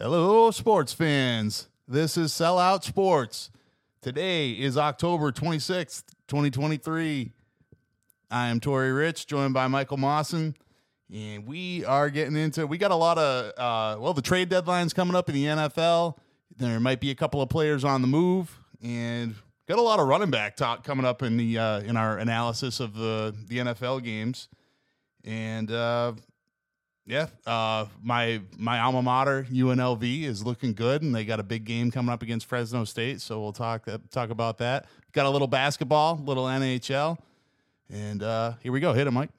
Hello, sports fans. This is Sellout Sports. Today is October 26th, 2023. I am Tori Rich, joined by Michael Mawson, and we are getting into. We got a lot of uh, well, the trade deadline's coming up in the NFL. There might be a couple of players on the move, and got a lot of running back talk coming up in the uh, in our analysis of the the NFL games. And uh, yeah, uh, my my alma mater UNLV is looking good, and they got a big game coming up against Fresno State. So we'll talk uh, talk about that. Got a little basketball, little NHL, and uh, here we go. Hit it, Mike.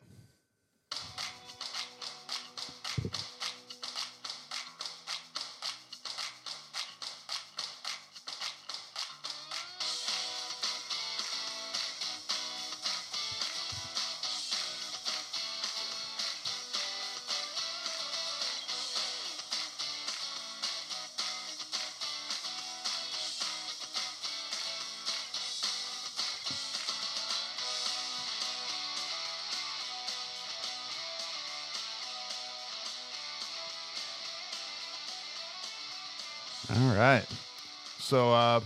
So uh,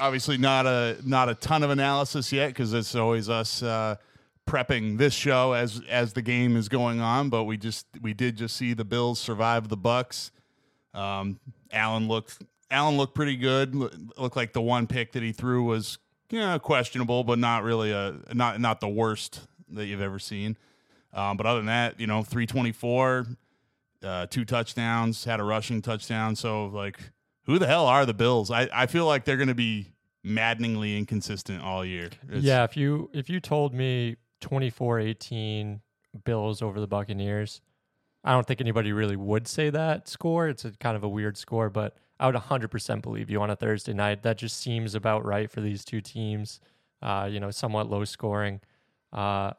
obviously not a not a ton of analysis yet because it's always us uh, prepping this show as as the game is going on. But we just we did just see the Bills survive the Bucs. Um, Allen looked Allen looked pretty good. Looked like the one pick that he threw was you know, questionable, but not really a not not the worst that you've ever seen. Um, but other than that, you know, three twenty four, uh, two touchdowns, had a rushing touchdown. So like who the hell are the Bills? I, I feel like they're going to be maddeningly inconsistent all year. It's, yeah, if you if you told me 24-18 Bills over the Buccaneers, I don't think anybody really would say that score. It's a kind of a weird score, but I would 100% believe you on a Thursday night. That just seems about right for these two teams. Uh, you know, somewhat low scoring. Uh,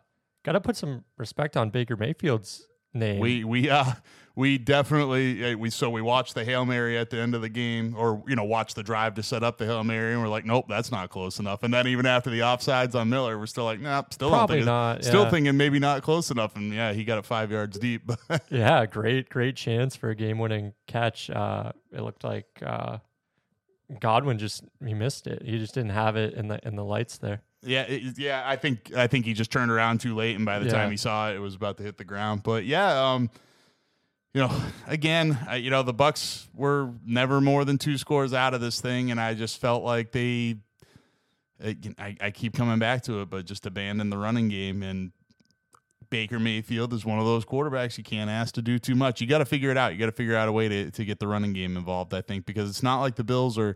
Got to put some respect on Baker Mayfield's name. We we uh we definitely we so we watched the hail mary at the end of the game, or you know watch the drive to set up the hail mary, and we're like, nope, that's not close enough. And then even after the offsides on Miller, we're still like, nope, still probably not. Still yeah. thinking maybe not close enough. And yeah, he got it five yards deep. yeah, great great chance for a game winning catch. Uh, it looked like uh, Godwin just he missed it. He just didn't have it in the in the lights there. Yeah, it, yeah. I think I think he just turned around too late, and by the yeah. time he saw it, it was about to hit the ground. But yeah, um, you know, again, I, you know, the Bucs were never more than two scores out of this thing, and I just felt like they. I, I keep coming back to it, but just abandoned the running game. And Baker Mayfield is one of those quarterbacks you can't ask to do too much. You got to figure it out. You got to figure out a way to, to get the running game involved, I think, because it's not like the Bills are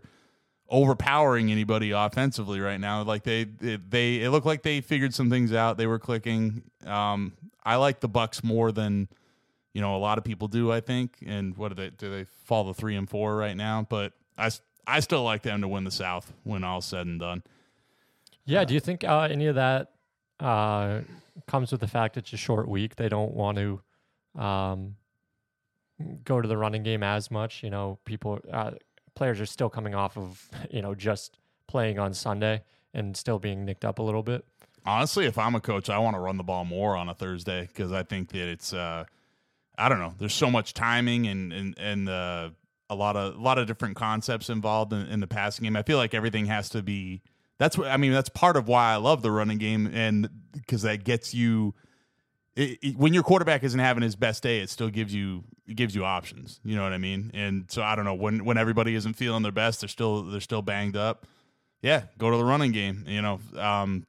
overpowering anybody offensively right now. Like they, they, it looked like they figured some things out. They were clicking. Um, I like the Bucs more than you know a lot of people do. I think. And what do they do? They fall to three and four right now, but I, I still like them to win the South when all's said and done. Yeah. Uh, do you think uh, any of that uh, comes with the fact it's a short week? They don't want to. Um, go to the running game as much. You know, people uh, players are still coming off of you know just playing on Sunday and still being nicked up a little bit. Honestly, if I'm a coach, I want to run the ball more on a Thursday because I think that it's uh, I don't know. There's so much timing and and and uh, a lot of a lot of different concepts involved in, in the passing game. I feel like everything has to be. That's what I mean. That's part of why I love the running game, and because that gets you it, it, when your quarterback isn't having his best day, it still gives you it gives you options. You know what I mean? And so I don't know when when everybody isn't feeling their best, they're still they're still banged up. Yeah, go to the running game. You know, um,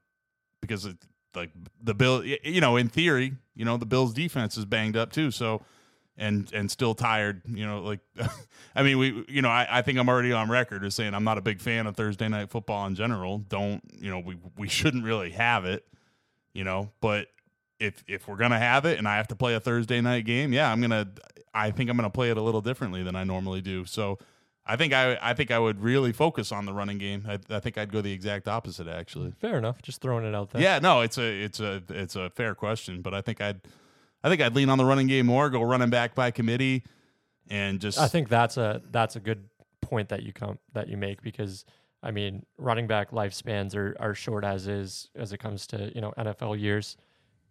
because it, like the bill, you know, in theory, you know, the Bills' defense is banged up too. So and and still tired. You know, like I mean, we you know, I, I think I'm already on record as saying I'm not a big fan of Thursday night football in general. Don't you know? We we shouldn't really have it. You know, but if if we're gonna have it and I have to play a Thursday night game, yeah, I'm gonna. I think I'm gonna play it a little differently than I normally do. So I think I I think I would really focus on the running game. I, I think I'd go the exact opposite actually. Fair enough. Just throwing it out there. Yeah, no, it's a it's a it's a fair question, but I think I'd I think I'd lean on the running game more. Go running back by committee, and just. I think that's a that's a good point that you come that you make because. I mean, running back lifespans are, are short as is as it comes to you know NFL years.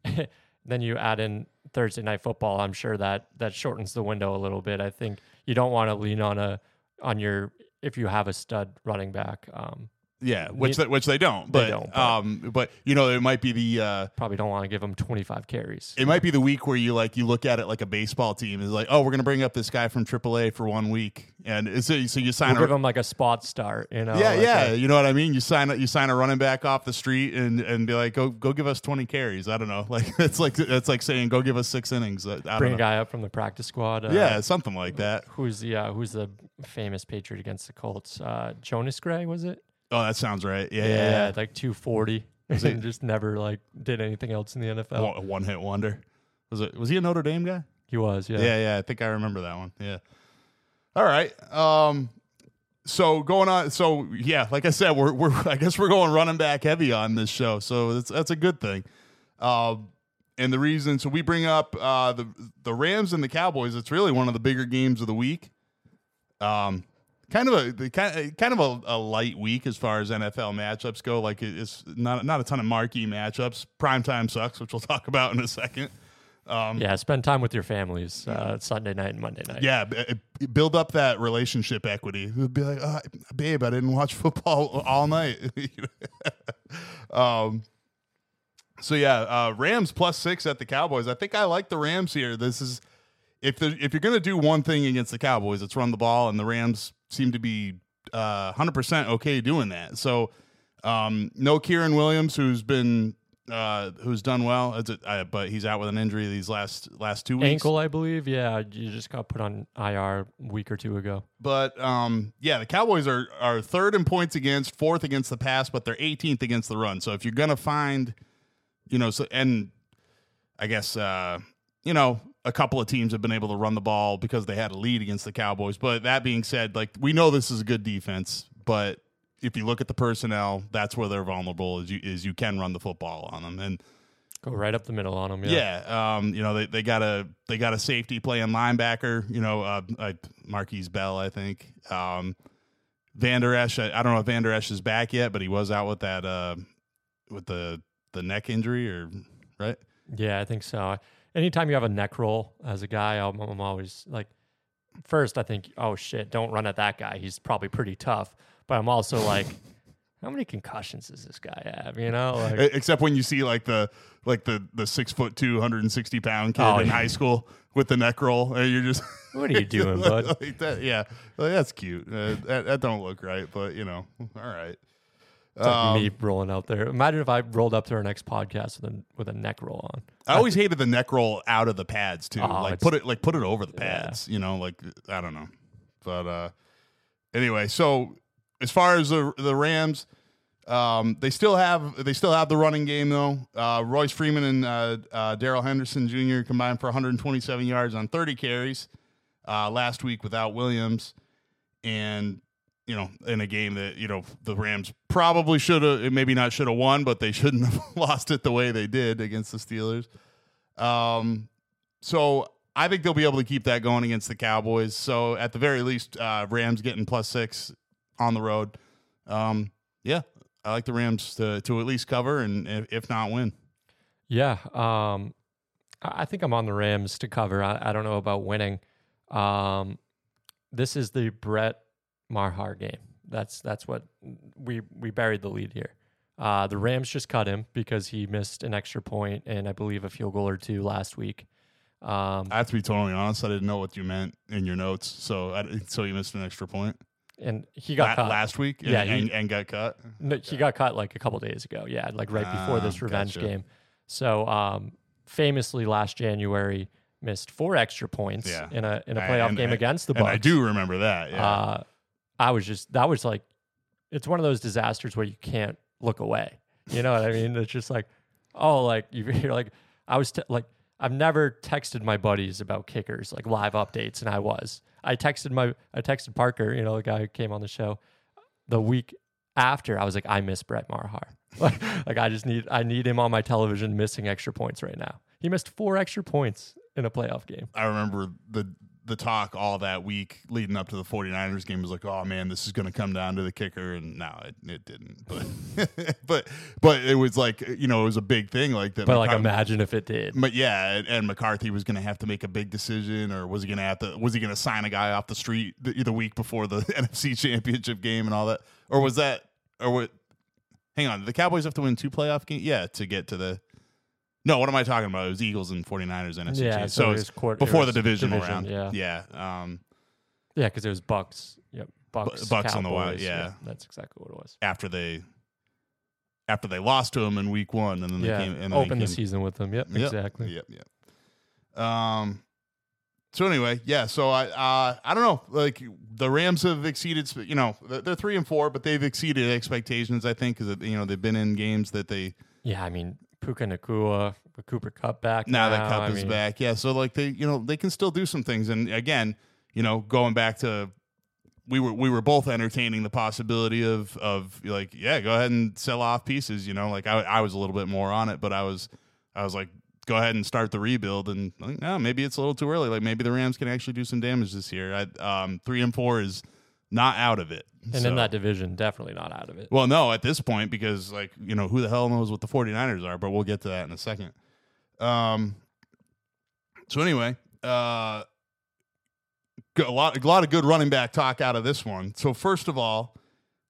then you add in Thursday night football. I'm sure that that shortens the window a little bit. I think you don't want to lean on a on your if you have a stud running back. Um, Yeah, which they, which they don't. They But don't, but- um, but you know, it might be the uh, probably don't want to give them 25 carries. it might be the week where you like you look at it like a baseball team is like, oh, we're gonna bring up this guy from AAA for one week, and it's so you sign We'll a give him like a spot start. You know. yeah, like yeah, a- you know what I mean. You sign you sign a running back off the street and and be like, go go give us twenty carries. I don't know, like it's like it's like saying go give us six innings. I, I bring a guy up from the practice squad. Uh, Yeah, something like that. Who's the uh, who's the famous Patriot against the Colts? Uh, Jonas Gray was it? Oh, that sounds right. Yeah, yeah, yeah. like 240. it- and just never like did anything else in the NFL. One, one hit wonder. Was it? Was he a Notre Dame guy? He was, yeah. Yeah, yeah, I think I remember that one. Yeah. All right. Um so going on so yeah, like I said, we're we're I guess we're going running back heavy on this show. So that's that's a good thing. Um and the reason so we bring up uh the the Rams and the Cowboys, it's really one of the bigger games of the week. Um kind of a the kind kind of a, a light week as far as NFL matchups go. Like it's not not a ton of marquee matchups. Prime time sucks, which we'll talk about in a second. Yeah, spend time with your families uh, Sunday night and Monday night. Yeah, b- uh, build up that relationship equity. It would be like, uh, babe, I didn't watch football all night. um, so yeah, uh, Rams plus six at the Cowboys. I think I like the Rams here. This is if the, if you're gonna do one thing against the Cowboys, it's run the ball, and the Rams seem to be uh, 100% okay doing that. So um, no Kyren Williams, who's been uh, who's done well, a- uh, but he's out with an injury these last last two weeks. Ankle, I believe. Yeah, you just got put on IR a week or two ago. But um, yeah, the Cowboys are are third in points against, fourth against the pass, but they're 18th against the run. So if you're gonna find, you know, so and I guess uh, you know a couple of teams have been able to run the ball because they had a lead against the Cowboys. But that being said, like we know this is a good defense, but if you look at the personnel, that's where they're vulnerable. Is you is you can run the football on them and. Go right up the middle on them. Yeah. Yeah, um, you know they, they got a they got a safety playing linebacker. You know, uh, uh, Markquese Bell, I think. Um, Vander Esch, I, I don't know if Vander Esch is back yet, but he was out with that uh, with the the neck injury, or right? Yeah, I think so. Anytime you have a neck roll as a guy, I'm, I'm always like, first, I think, oh shit, don't run at that guy. He's probably pretty tough. But I'm also like, how many concussions does this guy have? You know, like, Except when you see like the like the the six foot two hundred and sixty pound kid Oh, in yeah. high school with the neck roll, and you're just what are you doing, bud? like that, yeah, like, that's cute. Uh, that, that don't look right, but you know, all right. It's like Um, me rolling out there. Imagine if I rolled up to our next podcast with a with a neck roll on. I always hated the neck roll out of the pads too. Oh, like put it like put it over the Yeah. pads. You know, like I don't know. But uh anyway, so as far as the the Rams, um, they still have they still have the running game though. Uh, Royce Freeman and uh, uh, Darrell Henderson Jr. combined for 127 yards on 30 carries uh, last week without Williams, and you know in a game that you know the Rams probably should have maybe not should have won, but they shouldn't have lost it the way they did against the Steelers. Um, so I think they'll be able to keep that going against the Cowboys. So at the very least, uh, Rams getting plus six on the road. Um, yeah, I like the Rams to to at least cover and if, if not win. Yeah, um, I I think I'm on the Rams to cover. I, I don't know about winning. Um, this is the Brett Maher game. That's that's what we we buried the lead here. Uh, the Rams just cut him because he missed an extra point and I believe a field goal or two last week. Um, I have to be totally honest. I didn't know what you meant in your notes, so I, so you missed an extra point and he got La- cut. last week. And, Yeah, he- and, and got cut. No, he got cut like a couple days ago. Yeah, like right before this Ah, revenge gotcha. game. So, um, famously, last January missed four extra points Yeah. in a in a playoff and- game against the And Bucs. I do remember that. Yeah. Uh, I was just that was like, it's one of those disasters where you can't look away. You know what I mean? It's just like, oh, like you- you're like, I was t- like, I've never texted my buddies about kickers like live updates, and I was. I texted my I texted Parker, you know, the guy who came on the show, the week after. I was like, I miss Brett Maher. like, like I just need I need him on my television missing extra points right now. He missed four extra points in a playoff game. I remember the the talk all that week leading up to the 49ers game was like, oh man, this is going to come down to the kicker. And no, it, it didn't. But, but, but it was like, you know, it was a big thing like that. But like, imagine if it did. But yeah, and, and McCarthy was going to have to make a big decision, or was he going to have to? Was he going to sign a guy off the street the, the week before the NFC Championship game and all that, or was that, or what? Hang on, the Cowboys have to win two playoff games? Yeah, to get to the. No, what am I talking about? It was Eagles and 49ers NFC. Yeah, so so it was quart- it before the divisional division, round. yeah. yeah. Um, Yeah, because it was Bucs. Yep, Bucs. Bucs on the Wild, Cowboys, yeah. that's exactly what it was. after they, after they lost to him in week one, and then they yeah, came and then open the season with them. Yep, Yep, exactly. Yep, yep. Um. So anyway, yeah. So I, uh, I don't know. Like the Rams have exceeded. You know, they're they're three and four, but they've exceeded expectations. I think because you know they've been in games that they Yeah, I mean Puka Nacua, Cooper Kupp back now now. that Kupp I is mean, back. Yeah. So like they, you know, they can still do some things. And again, you know, going back to we were we were both entertaining the possibility of of like yeah, go ahead and sell off pieces. You know, like I I was a little bit more on it, but I was I was like go ahead and start the rebuild and like, no, maybe it's a little too early. Like maybe the Rams can actually do some damage this year. I um three and four is not out of it. And So- in that division, definitely not out of it. well, no, at this point, because like, you know, who the hell knows what the 49ers are, but we'll get to that in a second. Um so anyway, uh a lot a lot of good running back talk out of this one. So first of all,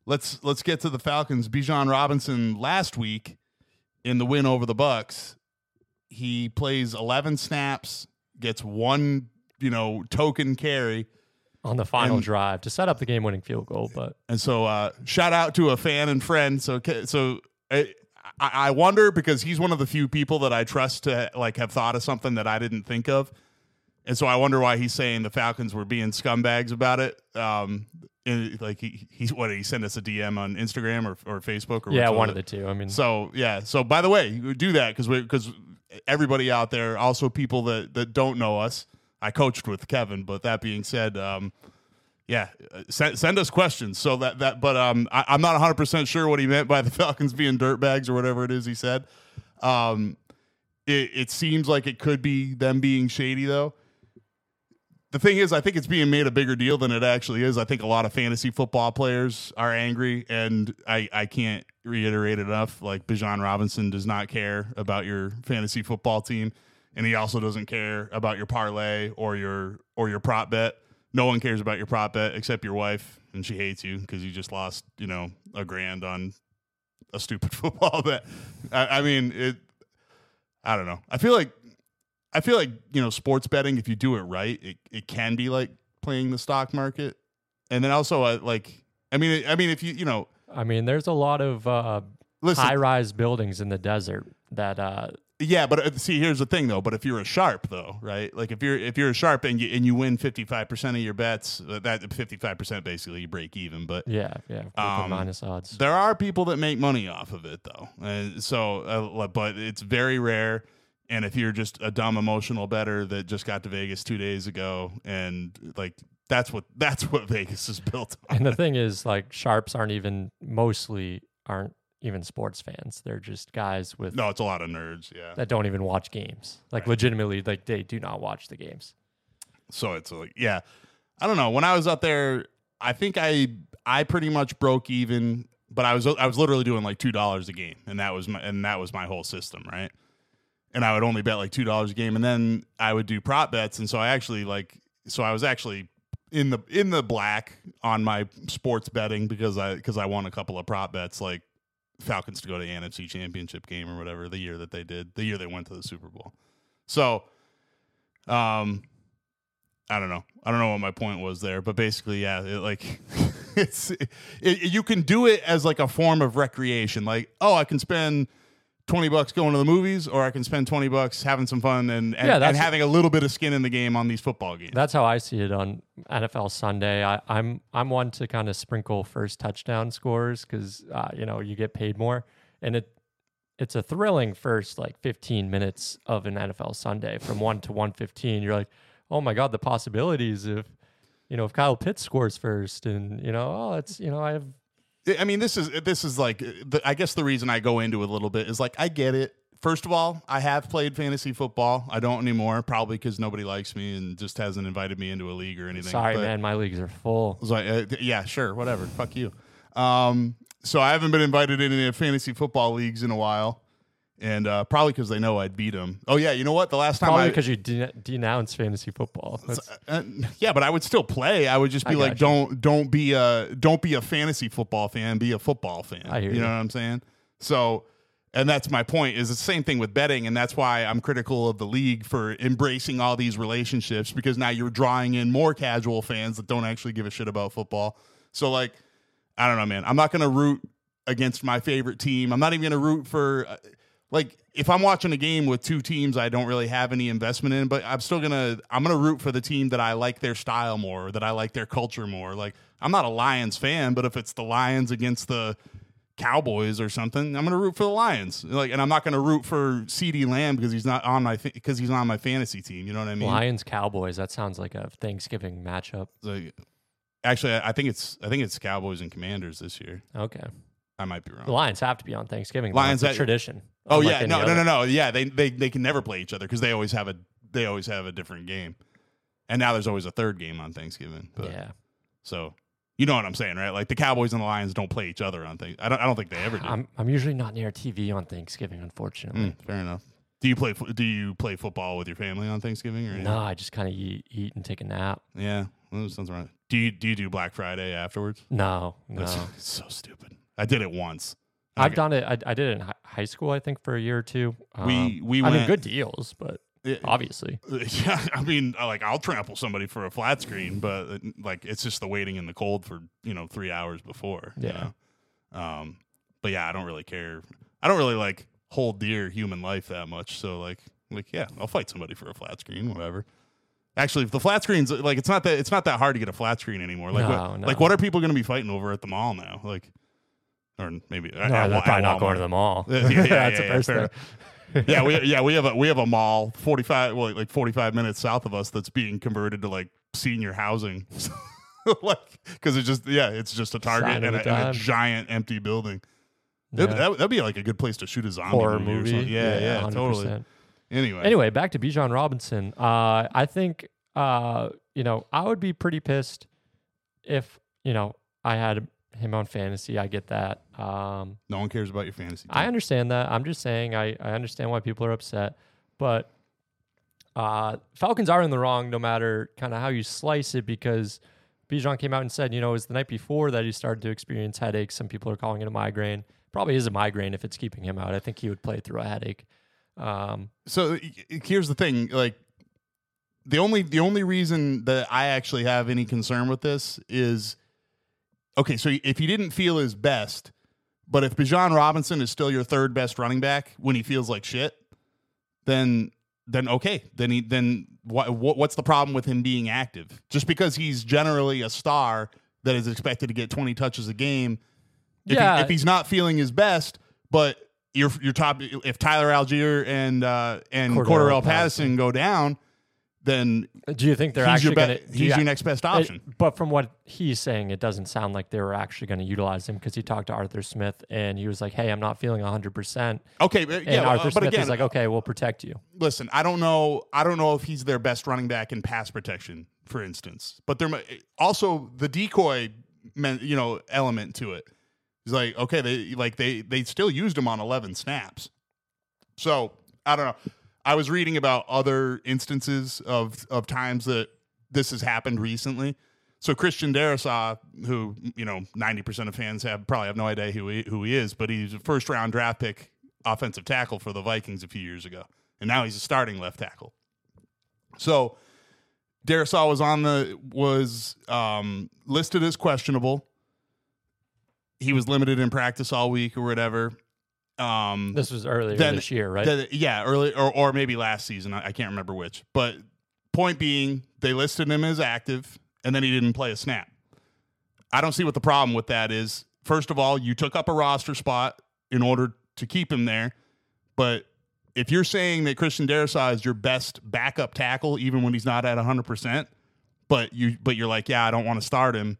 let's let's get to the Falcons. Bijan Robinson last week in the win over the Bucs, he plays 11 snaps, gets one, you know, token carry. On the final And- drive to set up the game-winning field goal. But And so, uh, shout out to a fan and friend. So, so I, I wonder because he's one of the few people that I trust to like have thought of something that I didn't think of, and so I wonder why he's saying the Falcons were being scumbags about it. Um, and like he, he's what did he send us a DM on Instagram or, or Facebook or yeah, one of the two. I mean, So yeah. So by the way, do that because because everybody out there, also people that that don't know us. I coached with Kevin, but that being said, um, yeah, uh, send, send us questions. So that that, but um, I, I'm not 100 percent sure what he meant by the Falcons being dirtbags or whatever it is he said. Um, it, it seems like it could be them being shady though. The thing is, I think it's being made a bigger deal than it actually is. I think a lot of fantasy football players are angry, and I, I can't reiterate enough. Like Bijan Robinson does not care about your fantasy football team, and he also doesn't care about your parlay or your or your prop bet. No one cares about your prop bet except your wife, and she hates you because you just lost, you know, a grand on a stupid football bet. I, I mean, it. I don't know. I feel like I feel like you know sports betting. If you do it right, it, it can be like playing the stock market. And then also, uh, like I mean, I mean, if you you know, I mean, there's a lot of uh, high-rise buildings in the desert that uh, yeah, but uh, see, here's the thing though. But if you're a sharp though, right? Like if you're if you're a sharp and you and you win 55 percent of your bets, uh, that 55 percent basically you break even. But yeah, yeah, Um, minus odds. There are people that make money off of it, though. So, uh, but it's very rare. And if you're just a dumb emotional better that just got to Vegas two days ago, and like that's what that's what Vegas is built on. And the thing is, like, sharps aren't even mostly aren't even sports fans. They're just guys with No, it's a lot of nerds. Yeah. that don't even watch games. Like, legitimately, like they do not watch the games. So it's like, yeah, I don't know. When I was up there, I think I I pretty much broke even, but I was I was literally doing like two dollars a game, and that was my and that was my whole system, right? And I would only bet like two dollars a game, and then I would do prop bets, and so I actually like so I was actually in the in the black on my sports betting because I because I won a couple of prop bets like Falcons to go to the NFC Championship game or whatever the year that they did the year they went to the Super Bowl. So, um, I don't know. I don't know what my point was there, but basically, yeah, it, like it's it, you can do it as like a form of recreation. Like, oh, I can spend twenty bucks going to the movies, or I can spend twenty bucks having some fun and and, Yeah, and having a little bit of skin in the game on these football games. That's how I see it on NFL Sunday. I, I'm I'm one to kind of sprinkle first touchdown scores because uh, you know you get paid more, and it it's a thrilling first like 15 minutes of an NFL Sunday from one to 115. You're like, oh my god, the possibilities if you know if Kyle Pitts scores first, and you know oh it's you know I have I mean, this is this is like the, I guess the reason I go into it a little bit is like I get it first of all, I have played fantasy football. I don't anymore, probably because nobody likes me and just hasn't invited me into a league or anything. Sorry, But- man. My leagues are full. So I uh, yeah, sure, whatever. Fuck you. Um, so I haven't been invited into any fantasy football leagues in a while, and uh, probably because they know I'd beat them. Oh yeah, you know what? The last time Probably because you de- denounce fantasy football. That's, uh, yeah, but I would still play. I would just be I like, you. don't don't be a don't be a fantasy football fan. Be a football fan. I hear you know you. what I'm saying? So, and that's my point. Is the same thing with betting, and that's why I'm critical of the league for embracing all these relationships because now you're drawing in more casual fans that don't actually give a shit about football. So like, I don't know, man. I'm not gonna root against my favorite team. I'm not even gonna root for. uh, Like if I'm watching a game with two teams I don't really have any investment in, but I'm still gonna I'm gonna root for the team that I like their style more, that I like their culture more. Like I'm not a Lions fan, but if it's the Lions against the Cowboys or something, I'm gonna root for the Lions. Like, and I'm not gonna root for CeeDee Lamb because he's not on my because he's not on my fantasy team. You know what I mean? Lions Cowboys. That sounds like a Thanksgiving matchup. Like, actually, I think it's I think it's Cowboys and Commanders this year. Okay. I might be wrong. The Lions have to be on Thanksgiving. Lions It's a at- tradition. Oh yeah, no, no, other. no, no. Yeah, they they they can never play each other because they always have a they always have a different game, and now there's always a third game on Thanksgiving. But, Yeah. So you know what I'm saying, right? Like the Cowboys and the Lions don't play each other on things. I don't I don't think they ever do. I'm I'm usually not near TV on Thanksgiving, unfortunately. Mm, fair enough. Do you play Do you play football with your family on Thanksgiving or No, I just kind of eat, eat and take a nap. Yeah, well, that sounds right. Do you do you do Black Friday afterwards? No, no. That's so stupid. I did it once. I've Okay. done it. I, I did it in high school, I think, for a year or two. We- Um, we I mean, went- good deals, but It- obviously, Yeah, I mean, I- like I'll trample somebody for a flat screen, but uh, like it's just the waiting in the cold for you know three hours before. you Yeah. know? Um, but yeah, I don't really care. I don't really like hold dear human life that much. So like, like yeah, I'll fight somebody for a flat screen, whatever. Actually, if the flat screens like it's not that it's not that hard to get a flat screen anymore. Like, No, what, no. like what are people going to be fighting over at the mall now? Like, or maybe no, they're probably not going to the mall. Yeah, yeah, yeah, That's yeah, the first thing. yeah, we yeah we have a we have a mall forty five well like forty five minutes south of us that's being converted to like senior housing, like because it's just yeah it's just a Target and a, and a giant empty building. That'd, Yeah. that, that'd be like a good place to shoot a zombie Horror movie. or movie. something. Yeah, yeah, 100%. totally. Anyway, Anyway, back to Bijan Robinson. Uh, I think uh, you know I would be pretty pissed if you know I had him on fantasy. I get that. Um, no one cares about your fantasy. I understand that. I'm just saying I, I understand why people are upset, but uh, Falcons are in the wrong no matter kind of how you slice it because Bijan came out and said, you know, it was the night before that he started to experience headaches. Some people are calling it a migraine. Probably is a migraine if it's keeping him out. I think he would play through a headache. Um, so here's the thing like the only the only reason that i actually have any concern with this is okay so if he didn't feel his best but if Bijan Robinson is still your third best running back when he feels like shit then then okay then he then what, what what's the problem with him being active just because he's generally a star that is expected to get 20 touches a game if, Yeah. he, if he's not feeling his best, but your your top if Tyler Allgeier and uh, and Cordell. Patterson go down, then do you think they're he's your actually be- going to? he's your next best option. but from what he's saying, it doesn't sound like they were actually going to utilize him because he talked to Arthur Smith and he was like, "Hey, I'm not feeling 100." percent okay, but, And yeah, Arthur uh, but Smith again, is like, "Okay, we'll protect you." listen, I don't know. I don't know if he's their best running back in pass protection, for instance. But there also the decoy, you know, element to it. He's like, okay, they like they they still used him on eleven snaps. So I don't know. I was reading about other instances of of times that this has happened recently. So Christian Darrisaw, who you know ninety percent of fans have probably have no idea who he, who he is, but he's a first round draft pick offensive tackle for the Vikings a few years ago, and now he's a starting left tackle. So Darrisaw was on the was um, listed as questionable. He was limited in practice all week or whatever. Um, This was earlier Then- this year, right? yeah, early or, or maybe last season. I, I can't remember which. But point being, they listed him as active, and then he didn't play a snap. I don't see what the problem with that is. First of all, you took up a roster spot in order to keep him there. But if you're saying that Christian Darrisaw is your best backup tackle, even when he's not at 100%, but you but you're like, yeah, I don't want to start him.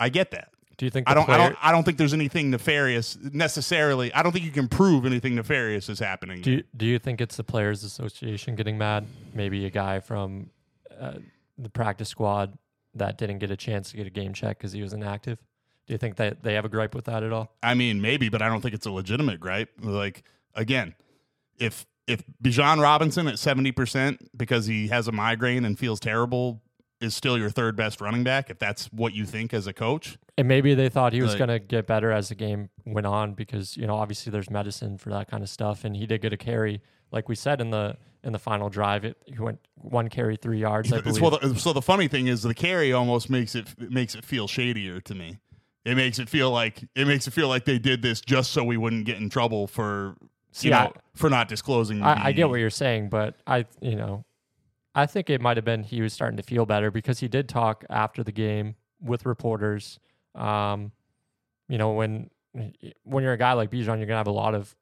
I get that. Do you think I don't, I don't, I don't think there's anything nefarious necessarily. I don't think you can prove anything nefarious is happening. Do you, do you think it's the players' association getting mad? Maybe a guy from uh, the practice squad that didn't get a chance to get a game check because he was inactive. Do you think that they have a gripe with that at all? I mean, maybe, but I don't think it's a legitimate gripe. Like again, if if Bijan Robinson at seventy percent because he has a migraine and feels terrible is still your third best running back, if that's what you think as a coach, And maybe they thought he was Like- going to get better as the game went on because you know obviously there's medicine for that kind of stuff, and he did get a carry, like we said in the in the final drive. It he went one carry three yards, I believe. well, so the funny thing is the carry almost makes it it makes it feel shadier to me. It makes it feel like it makes it feel like they did this just so we wouldn't get in trouble for See, you know I- for not disclosing. I, I get what you're saying, but I, you know, I think it might have been he was starting to feel better because he did talk after the game with reporters. Um, you know, when when you're a guy like Bijan, you're gonna have a lot of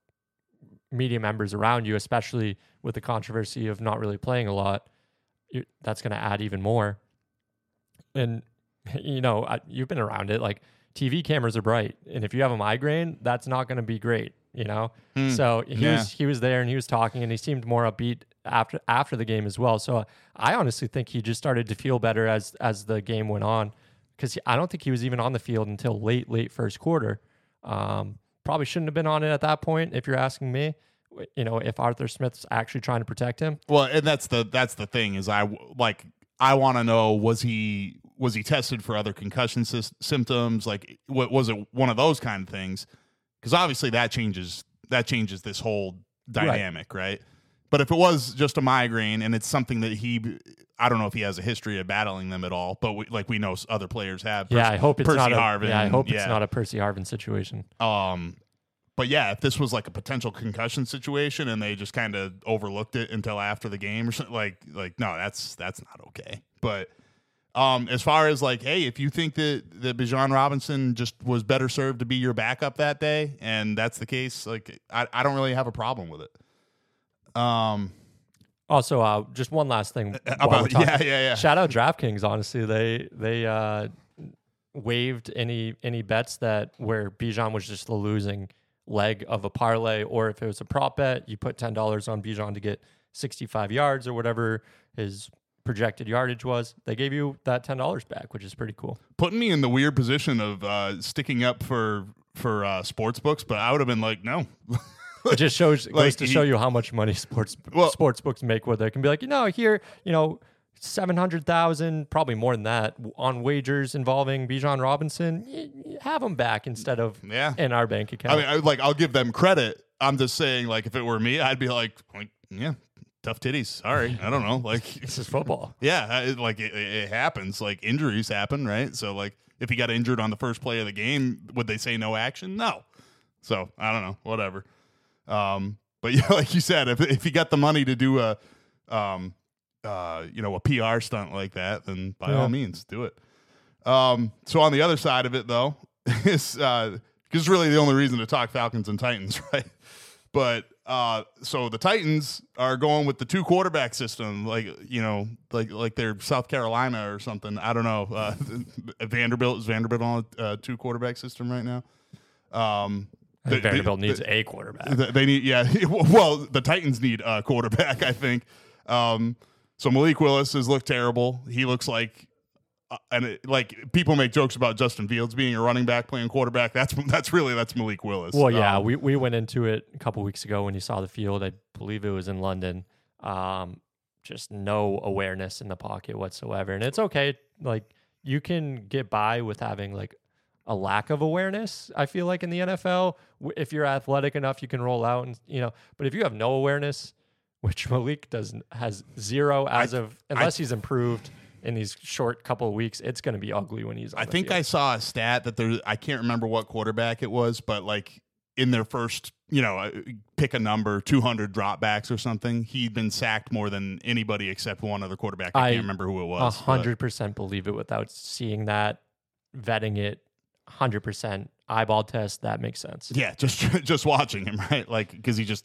media members around you, especially with the controversy of not really playing a lot. that's gonna add even more. And you know, I, you've been around it. Like TV cameras are bright, and if you have a migraine, that's not gonna be great. You know. Hmm. So he Yeah. was he was there and he was talking and he seemed more upbeat after after the game as well. So I honestly think he just started to feel better as as the game went on because I don't think he was even on the field until late late first quarter. Um, probably shouldn't have been on it at that point if you're asking me. You know, if Arthur Smith's actually trying to protect him, Well, and that's the that's the thing is I like I want to know was he was he tested for other concussion sys- symptoms like what was it one of those kind of things because obviously that changes that changes this whole dynamic right. But if it was just a migraine and it's something that he I don't know if he has a history of battling them at all but we, like we know other players have yeah, I hope it's Percy not a Harvin, yeah, I hope yeah. it's not a Percy Harvin situation. Um, but yeah, if this was like a potential concussion situation and they just kind of overlooked it until after the game or something, like like no, that's that's not okay. But um, as far as like, hey, if you think that that Bijan Robinson just was better served to be your backup that day, and that's the case, like I, I don't really have a problem with it. Um, Also, uh, just one last thing. about yeah, yeah, yeah. Shout out DraftKings. Honestly, they they uh, waived any any bets that where Bijan was just the losing leg of a parlay, or if it was a prop bet, you put ten dollars on Bijan to get sixty five yards or whatever his projected yardage was. They gave you that ten dollars back, which is pretty cool. Putting me in the weird position of uh, sticking up for for uh, sports books, but I would have been like, no. It just shows Like, goes to he- show you how much money sports Well- sports books make. Where they can be like, you know, here, you know. Seven hundred thousand, probably more than that, on wagers involving Bijan Robinson. Have them back instead of yeah, in our bank account. I mean, I, like I'll give them credit. I'm just saying, like, if it were me, I'd be like, like yeah, tough titties. Sorry, I don't know. Like, this is football. yeah, it, like it it happens. Like injuries happen, right? So, like, if he got injured on the first play of the game, would they say no action? No. So I don't know. Whatever. Um, but yeah, like you said, if if he got the money to do a, um, uh, you know, a PR stunt like that, then by Yeah. all means, do it. Um, so on the other side of it, though, is uh, because really the only reason to talk Falcons and Titans, right? But uh, so the Titans are going with the two quarterback system, like you know, like like they're South Carolina or something. I don't know. Uh, Vanderbilt is Vanderbilt on a uh, two quarterback system right now. Um, the- the- Vanderbilt the- needs a quarterback. Th- They need, yeah. Well, the Titans need a quarterback, I think. Um, so Malik Willis has looked terrible. He looks like, uh, and it, like people make jokes about Justin Fields being a running back playing quarterback. That's that's really that's Malik Willis. Well, yeah, Um, we, we went into it a couple weeks ago when you saw the field. I believe it was in London. Um, just no awareness in the pocket whatsoever, and it's okay. Like you can get by with having like a lack of awareness. I feel like in the NFL, if you're athletic enough, you can roll out and you know. But if you have no awareness, which Malik does has zero as of unless he's improved in these short couple of weeks, it's going to be ugly when he's. On I think field. I saw a stat that there. I can't remember what quarterback it was, but like in their first, you know, uh, pick a number, two hundred dropbacks or something. He'd been sacked more than anybody except one other quarterback. I, I- can't remember who it was. but- hundred percent believe it without seeing that, vetting it. Hundred percent eyeball test. That makes sense. Yeah, just just watching him, right? Like because he just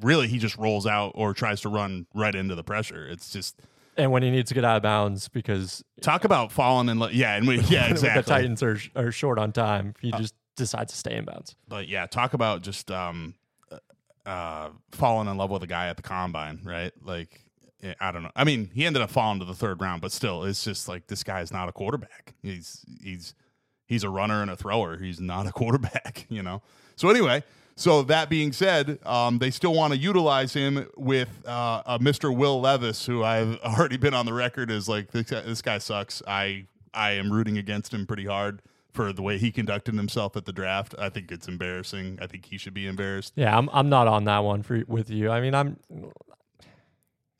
really he just rolls out or tries to run right into the pressure. It's just and when he needs to get out of bounds because Talk about falling in love. Yeah, and we, yeah, exactly. the Titans are are short on time, he just decides to stay in bounds. but yeah, talk about just um, uh, falling in love with a guy at the combine, right? Like, eh, I don't know. I mean, he ended up falling to the third round, but still, it's just like this guy is not a quarterback. He's he's he's a runner and a thrower. He's not a quarterback, you know. So anyway, so that being said, um, they still want to utilize him with uh, Mr. Will Levis, who I've already been on the record as like this guy, this guy sucks. I I am rooting against him pretty hard for the way he conducted himself at the draft. I think it's embarrassing. I think he should be embarrassed. Yeah, I'm I'm not on that one for with you. I mean, I'm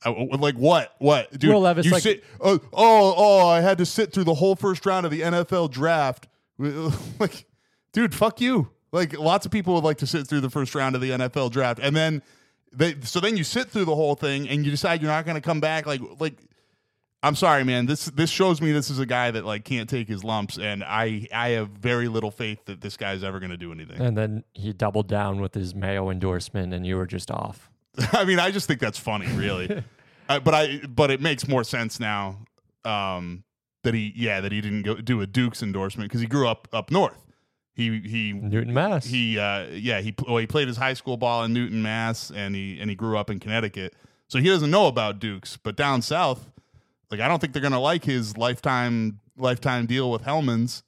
I- like what? What, dude? Will Levis, you like- sit. Oh, oh, oh! I had to sit through the whole first round of the NFL draft. like, dude, fuck you. Like, lots of people would like to sit through the first round of the NFL draft, and then they. So then you sit through the whole thing, and you decide you're not going to come back. Like, like. I'm sorry, man. This this shows me this is a guy that like can't take his lumps, and I I have very little faith that this guy's ever going to do anything. and then he doubled down with his Mayo endorsement, and you were just off. I mean, I just think that's funny, really. uh, but I, but it makes more sense now um, that he, yeah, that he didn't go do a Duke's endorsement because he grew up up north. He he Newton, Mass. he, uh, yeah, he well, he played his high school ball in Newton, Mass, and he and he grew up in Connecticut, so he doesn't know about Duke's. But down south, like I don't think they're gonna like his lifetime lifetime deal with Hellmann's.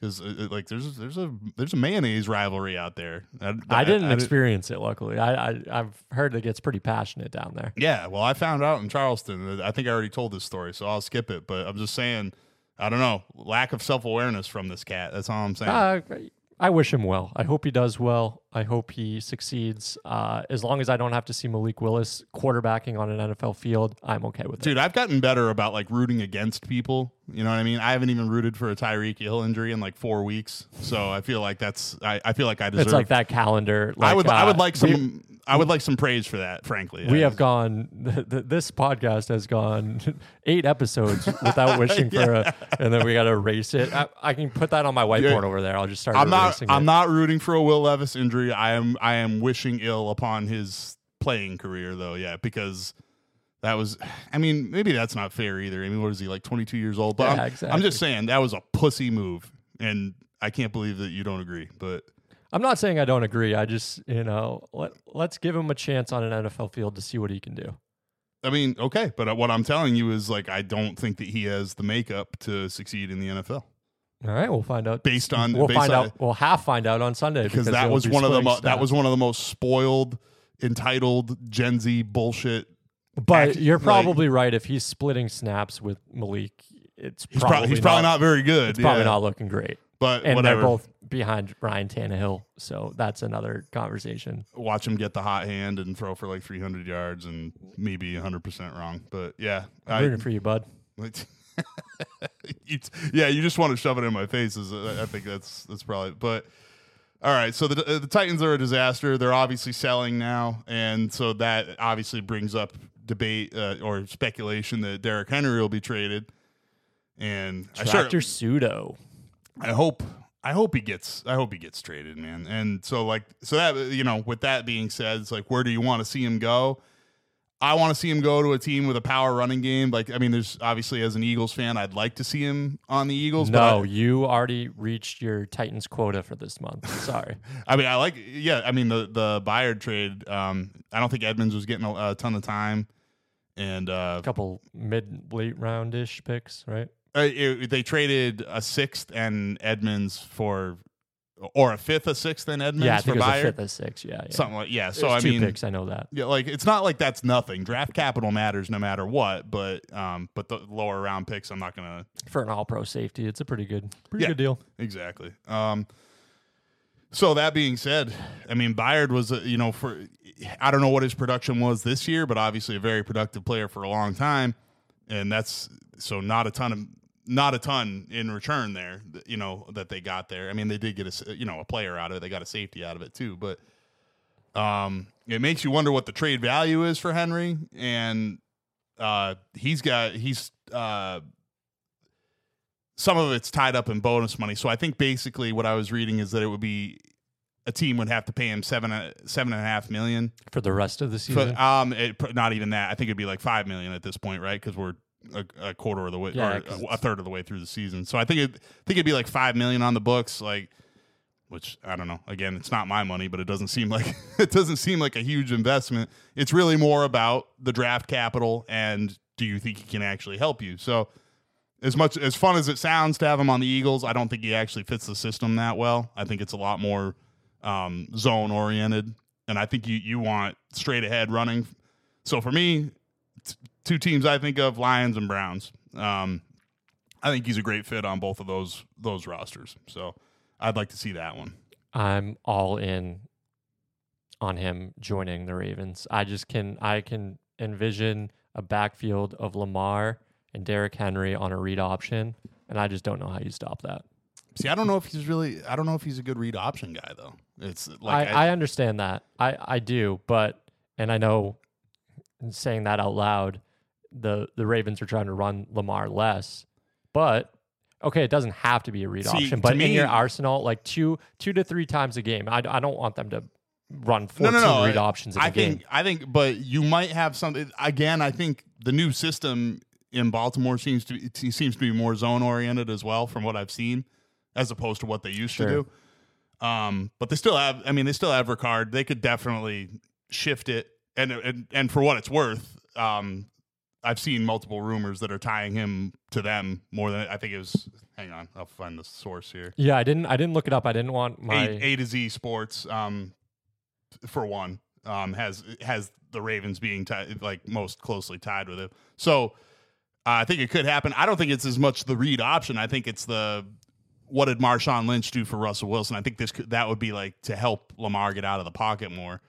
Because uh, like there's there's a there's a mayonnaise rivalry out there. I didn't experience it. Luckily, I, I I've heard it gets pretty passionate down there. Yeah, well, I found out in Charleston. I think I already told this story, so I'll skip it. But I'm just saying, I don't know, lack of self awareness from this cat. That's all I'm saying. Uh, I wish him well. I hope he does well. I hope he succeeds. Uh, as long as I don't have to see Malik Willis quarterbacking on an NFL field, I'm okay with it. Dude, I've gotten better about like rooting against people. You know what I mean? I haven't even rooted for a Tyreek Hill injury in like four weeks, so I feel like that's I, I feel like I deserve. It's like that calendar. Like, I would I would uh, like some we- I would like some praise for that. Frankly, We I- have gone. Th- th- this podcast has gone eight episodes without wishing for a, and then we got to erase it. I, I can put that on my whiteboard Yeah. over there. I'll just start. I'm not. erasing I'm not rooting for a Will Levis injury. I am. I am wishing ill upon his playing career, though. Yeah, because that was. I mean, maybe that's not fair either. I mean, what is he like? 22 years old. But Yeah, I'm, I'm just saying that was a pussy move, and I can't believe that you don't agree. But I'm not saying I don't agree. I just you know let let's give him a chance on an NFL field to see what he can do. I mean, okay. But what I'm telling you is like I don't think that he has the makeup to succeed in the NFL All right, we'll find out. based on We'll based find on, out. We'll half find out on Sunday because that was one of the mo- that was one of the most spoiled, entitled Gen Z bullshit But act- you're like- probably right. If he's splitting snaps with Malik, it's He's probably probably he's probably not very good. It's probably yeah. not looking great. But And whatever. they're both behind Ryan Tannehill, so that's another conversation. Watch him get the hot hand and throw for like 300 yards and maybe 100 percent wrong. But yeah, I'm I, rooting for you, bud. yeah, you just want to shove it in my face. Is uh, I think that's that's probably. But all right, so the uh, the Titans are a disaster. They're obviously selling now, and so that obviously brings up debate uh, or speculation that Derrick Henry will be traded. And I sure, Tractor pseudo. I hope I hope he gets I hope he gets traded, man. And so like so that you know, with that being said, it's like where do you want to see him go? I want to see him go to a team with a power running game. Like I mean, there's obviously as an Eagles fan, I'd like to see him on the Eagles. No, but you already reached your Titans quota for this month. Sorry. I, I mean, I like yeah. I mean the the Byard trade. Um, I don't think Edmunds was getting a, a ton of time, and uh, a couple mid late round ish picks, right? uh, it- they traded a sixth and Edmunds for, or a fifth, a sixth, in Edmunds yeah, I for think it was a fifth of six. Yeah, yeah. Something like yeah. So I two mean, picks. I know that. Yeah, like it's not like that's nothing. Draft capital matters no matter what, but um, but the lower round picks, I'm not gonna For an all pro safety, it's a pretty good, pretty Yeah. good deal. exactly. Um, so that being said, I mean Byard was uh, you know for I don't know what his production was this year, but obviously a very productive player for a long time, and that's so not a ton of not a ton in return there. You know that they got there. I mean they did get a you know a player out of it. They got a safety out of it too, but um, it makes you wonder what the trade value is for Henry, and uh, he's got he's uh, some of it's tied up in bonus money. So I think basically what I was reading is that it would be a team would have to pay him seven seven and a half million. For the rest of the season, But um, it, not even that. I think it'd be like five million at this point, right? Because we're a, a quarter of the way Yeah, or a, a third of the way through the season. So I think it I think it'd be like five million on the books, like which I don't know. Again, it's not my money, but it doesn't seem like it doesn't seem like a huge investment. It's really more about the draft capital and do you think he can actually help you? So as much as fun as it sounds to have him on the Eagles, I don't think he actually fits the system that well. I think it's a lot more um, zone oriented, and I think you you want straight ahead running. So for me, two teams I think of: Lions and Browns. Um, I think he's a great fit on both of those those rosters. So I'd like to see that one. I'm all in on him joining the Ravens. I just can I can envision a backfield of Lamar and Derrick Henry on a read option, and I just don't know how you stop that. See, I don't know if he's really. I don't know if he's a good read option guy though. It's like I, I understand that. I, I do, but and I know saying that out loud, the the Ravens are trying to run Lamar less, but okay, it doesn't have to be a read See, option. But in your arsenal, like two two to three times a game, I, I don't want them to run fourteen no, no. read options in I a game. think. I think, but you might have something. Again, I think the new system in Baltimore seems to it seems to be more zone oriented as well, from what I've seen, as opposed to what they used Sure. to do. Um, but they still have. I mean, they still have Ricard. They could definitely shift it, and and and for what it's worth, um, I've seen multiple rumors that are tying him to them more than I think it was. Hang on, I'll find the source here. Yeah, I didn't I didn't look it up. I didn't want my A, A to Z Sports, um, for one, um, has has the Ravens being tied, like most closely tied with it. So uh, I think it could happen. I don't think it's as much the read option. I think it's the what did Marshawn Lynch do for Russell Wilson? I think this could, that would be like to help Lamar get out of the pocket more,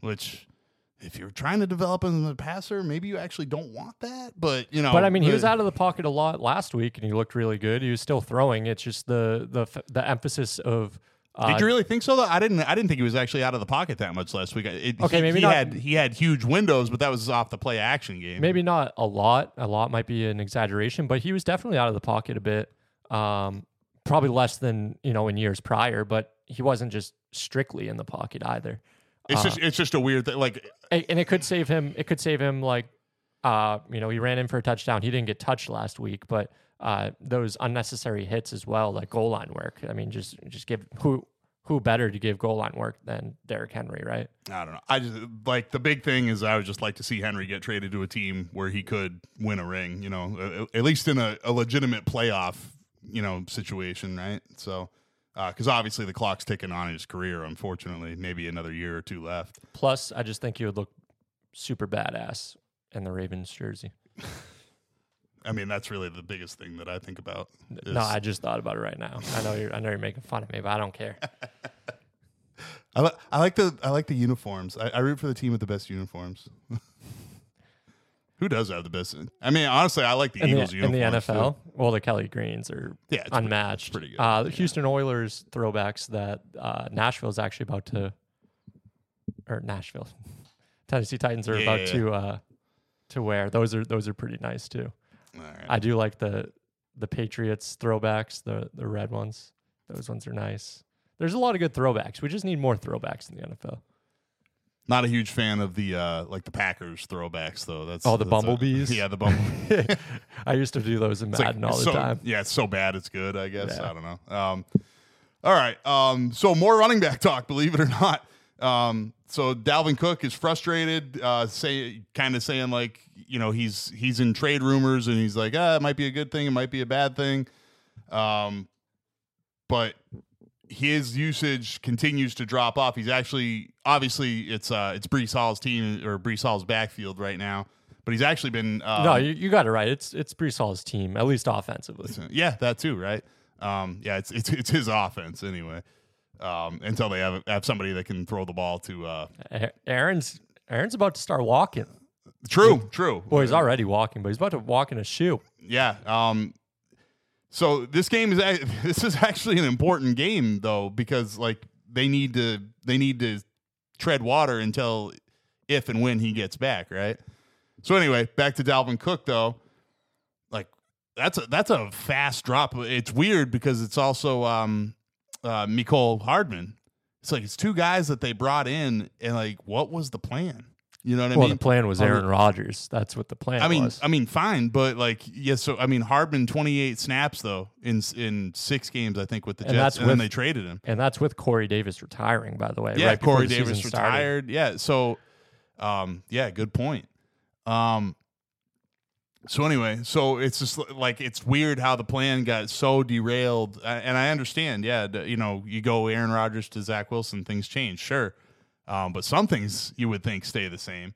which. If you're trying to develop him as a passer, maybe you actually don't want that. But you know, But I mean, he was out of the pocket a lot last week, and he looked really good. He was still throwing. It's just the the the emphasis of. Uh, Did you really think so? Though I didn't. I didn't think he was actually out of the pocket that much last week. It, Okay, he, maybe he not- had he had huge windows, but that was off the play action game. maybe not a lot. A lot might be an exaggeration, but he was definitely out of the pocket a bit. Um, probably less than you know in years prior, but he wasn't just strictly in the pocket either. It's Uh, just it's just a weird thing. Like and it could save him. It could save him like, uh, you know, he ran in for a touchdown. He didn't get touched last week, but uh, those unnecessary hits as well, like goal line work. I mean, just just give who who better to give goal line work than Derrick Henry, right? I don't know. I just like the big thing is I would just like to see Henry get traded to a team where he could win a ring. You know, at- at least in a, a legitimate playoff you know situation, right? So. Uh, because obviously the clock's ticking on his career. Unfortunately, maybe another year or two left. Plus, I just think he would look super badass in the Ravens jersey. I mean, that's really the biggest thing that I think about. is- No, I just thought about it right now. I know you're I know you're making fun of me, but I don't care. I, li- I like the I like the uniforms. I, I root for the team with the best uniforms. Who does have the best? I mean, honestly, I like the In Eagles the, in the too. NFL, well, the Kelly Greens are Yeah, it's pretty- unmatched. pretty good. Uh, the Yeah. Houston Oilers throwbacks that uh, Nashville is actually about to, or Nashville, Tennessee Titans are Yeah, about to uh, to wear. Those are those are pretty nice too. Right. I do like the the Patriots throwbacks, the the red ones. Those ones are nice. There's a lot of good throwbacks. We just need more throwbacks in the NFL. Not a huge fan of the uh like the Packers throwbacks though. That's Oh, the that's a- Bumblebees? yeah, the Bumblebee. I used to do those in It's like- Madden all the so- time. Yeah, it's so bad it's good. I guess Yeah. I don't know. Um, all right. Um, so more running back talk. Believe it or not. Um, so Dalvin Cook is frustrated. Uh, say kind of saying like you know he's he's in trade rumors and he's like ah it might be a good thing it might be a bad thing. Um, but his usage continues to drop off. He's actually obviously it's uh it's Breece Hall's team or Breece Hall's backfield right now, but he's actually been um, no, you, you got it right. It's it's Breece Hall's team, at least offensively. yeah, that too, right? Um, yeah, it's it's it's his offense anyway. Um, until they have have somebody that can throw the ball to. Uh, Aaron's Aaron's about to start walking. true, true. Well, he's already walking, but he's about to walk in a shoe. Yeah. Um, so this game is this is actually an important game though because like they need to they need to tread water until if and when he gets back, right? So anyway, back to Dalvin Cook though. Like that's a that's a fast drop. It's weird because it's also um uh Mecole Hardman. It's like it's two guys that they brought in and like what was the plan? You know what I mean? well, the plan was Aaron Rodgers. That's what the plan I mean, was. I mean, fine, but like, yeah. So I mean, Hardman twenty eight snaps though in in six games, I think, with the And Jets, that's and then they traded him. and that's with Corey Davis retiring, by the way. Yeah, right Corey Davis started. retired. Yeah, so, um, yeah, good point. Um, so anyway, so it's just like it's weird how the plan got so derailed, and I understand. Yeah, you know, you go Aaron Rodgers to Zach Wilson, things change, sure, um, but some things you would think stay the same.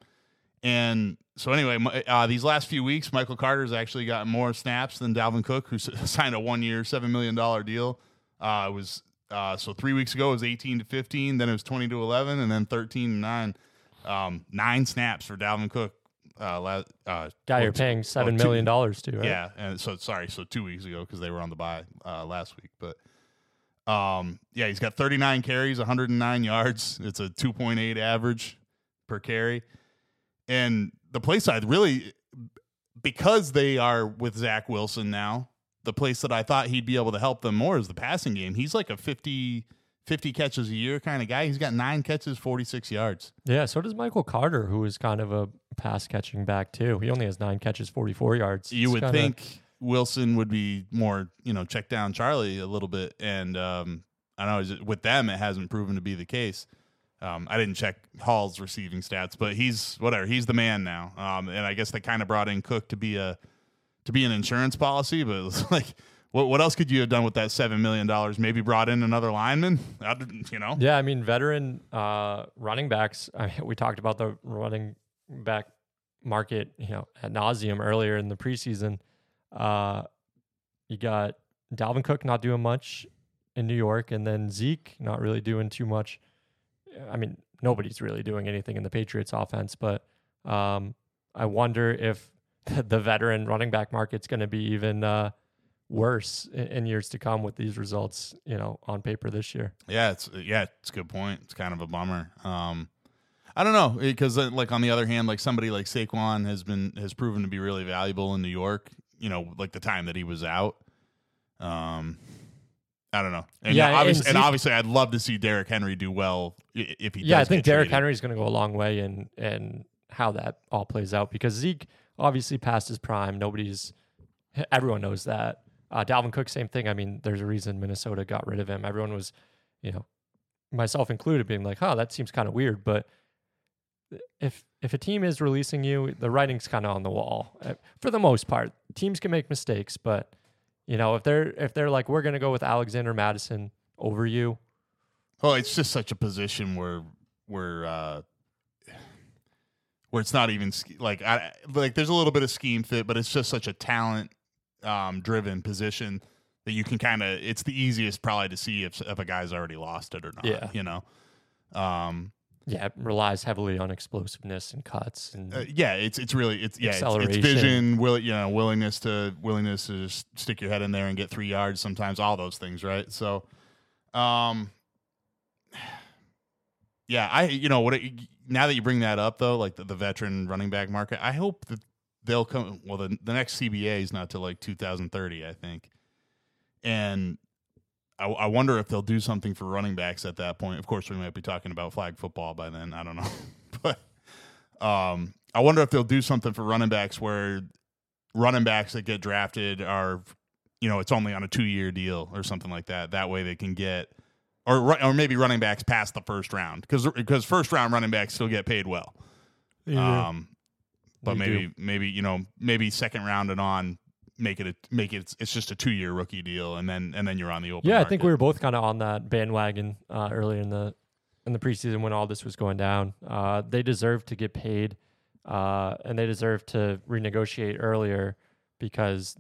And so anyway, uh, these last few weeks, Michael Carter's actually gotten more snaps than Dalvin Cook, who signed a one-year, seven million dollar deal. Uh, it was uh, so three weeks ago it was eighteen to fifteen, then it was twenty to eleven, and then thirteen to nine. Um, nine snaps for Dalvin Cook. Uh, uh, Guy you're paying seven two- million dollars to, right? yeah, and so sorry, so two weeks ago because they were on the bye uh, last week, but um, yeah, he's got 39 carries, 109 yards. It's a 2.8 average per carry, and the play side really because they are with Zach Wilson now. The place that I thought he'd be able to help them more is the passing game. He's like a 50, 50 catches a year kind of guy. He's got nine catches, 46 yards. Yeah, so does Michael Carter, who is kind of a pass catching back too. He only has nine catches, forty four yards. you It's would kinda- think Wilson would be more, you know, check down Charlie a little bit, and um, I know with them it hasn't proven to be the case. Um, I didn't check Hall's receiving stats, but he's whatever. He's the man now, um, and I guess they kind of brought in Cook to be a to be an insurance policy. But it was like, what what else could you have done with that seven million dollars? Maybe brought in another lineman. You know, Yeah, I mean, veteran uh, running backs. I mean, we talked about the running back market, you know, at nauseum earlier in the preseason. Uh, you got Dalvin Cook not doing much in New York, and then Zeke not really doing too much. I mean, nobody's really doing anything in the Patriots offense, but um, I wonder if the veteran running back market's going to be even uh, worse in, in years to come with these results, you know, on paper this year. Yeah, it's yeah, it's a good point. It's kind of a bummer. Um, I don't know because like on the other hand, like somebody like Saquon has been has proven to be really valuable in New York. You know, like the time that he was out. Um, I don't know. And Yeah, obviously, and and obviously, I'd love to see Derrick Henry do well if he. yeah, I think Derrick. Henry is going to go a long way in in how that all plays out because Zeke obviously passed his prime. Nobody's everyone knows that. Uh, Dalvin Cook, same thing. I mean, there's a reason Minnesota got rid of him. Everyone was, you know, myself included, being like, "Huh, that seems kind of weird." But if if a team is releasing you, the writing's kind of on the wall uh, for the most part. Teams can make mistakes, but you know, if they're if they're like, "We're going to go with Alexander Mattison over you," Well, it's just such a position where where uh, where it's not even like I like there's a little bit of scheme fit, but it's just such a talent um, driven position that you can kind of it's the easiest probably to see if if a guy's already lost it or not. Yeah. you know. Um, yeah, it relies heavily on explosiveness and cuts and uh, yeah, it's it's really it's yeah, it's, it's Acceleration. vision, will you know, willingness to willingness to just stick your head in there and get three yards. Sometimes all those things, right? So, um, yeah, I you know what? It, now that you bring that up though, like the, the veteran running back market, I hope that they'll come. Well, the the next CBA is not till like 2030, I think, and. I, I wonder if they'll do something for running backs at that point. Of course, we might be talking about flag football by then. I don't know, but um, I wonder if they'll do something for running backs where running backs that get drafted are, you know, it's only on a two year deal or something like that. That way they can get, or or maybe running backs past the first round because because first round running backs still get paid well. Um, but They maybe do. maybe you know maybe second round and on make it a, make it it's just a two year rookie deal and then and then you're on the open. yeah, I think we were both kind of on that bandwagon uh, earlier in the in the preseason when all this was going down. Uh, they deserve to get paid, uh, and they deserve to renegotiate earlier because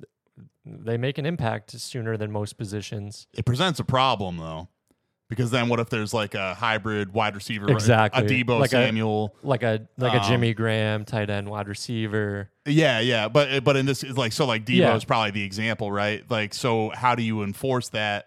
they make an impact sooner than most positions. It presents a problem though, because then what if there's like a hybrid wide receiver, Exactly. a Deebo Like a- Samuel? Like a like a Um, Jimmy Graham tight end wide receiver. yeah, yeah, but but in this it's like so like Deebo Yeah. is probably the example, right? Like so, how do you enforce that?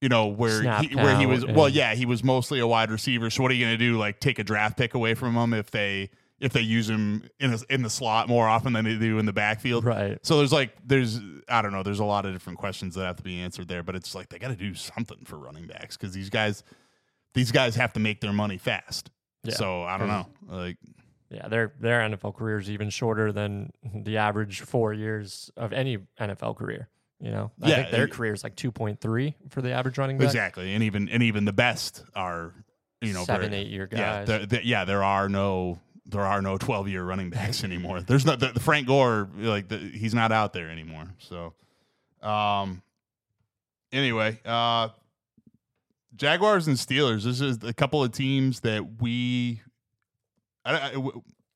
You know where Snap he, where he was well, yeah, he was mostly a wide receiver. So what are you going to do? Like take a draft pick away from him if they if they use him in a, in the slot more often than they do in the backfield? Right. So there's like there's I don't know there's a lot of different questions that have to be answered there, but it's like they got to do something for running backs because these guys these guys have to make their money fast. Yeah. So I don't know like Yeah, their their NFL career is even shorter than the average four years of any NFL career. You know, I Yeah, think their career is like two point three for the average running back. Exactly, and even and even the best are you know seven, very- eight year Yeah, guys. there, there- yeah, there are no there are no twelve year running backs anymore. There's not the, the Frank Gore like the, he's not out there anymore. So, um, anyway, uh, Jaguars and Steelers. This is a couple of teams that we. I, I,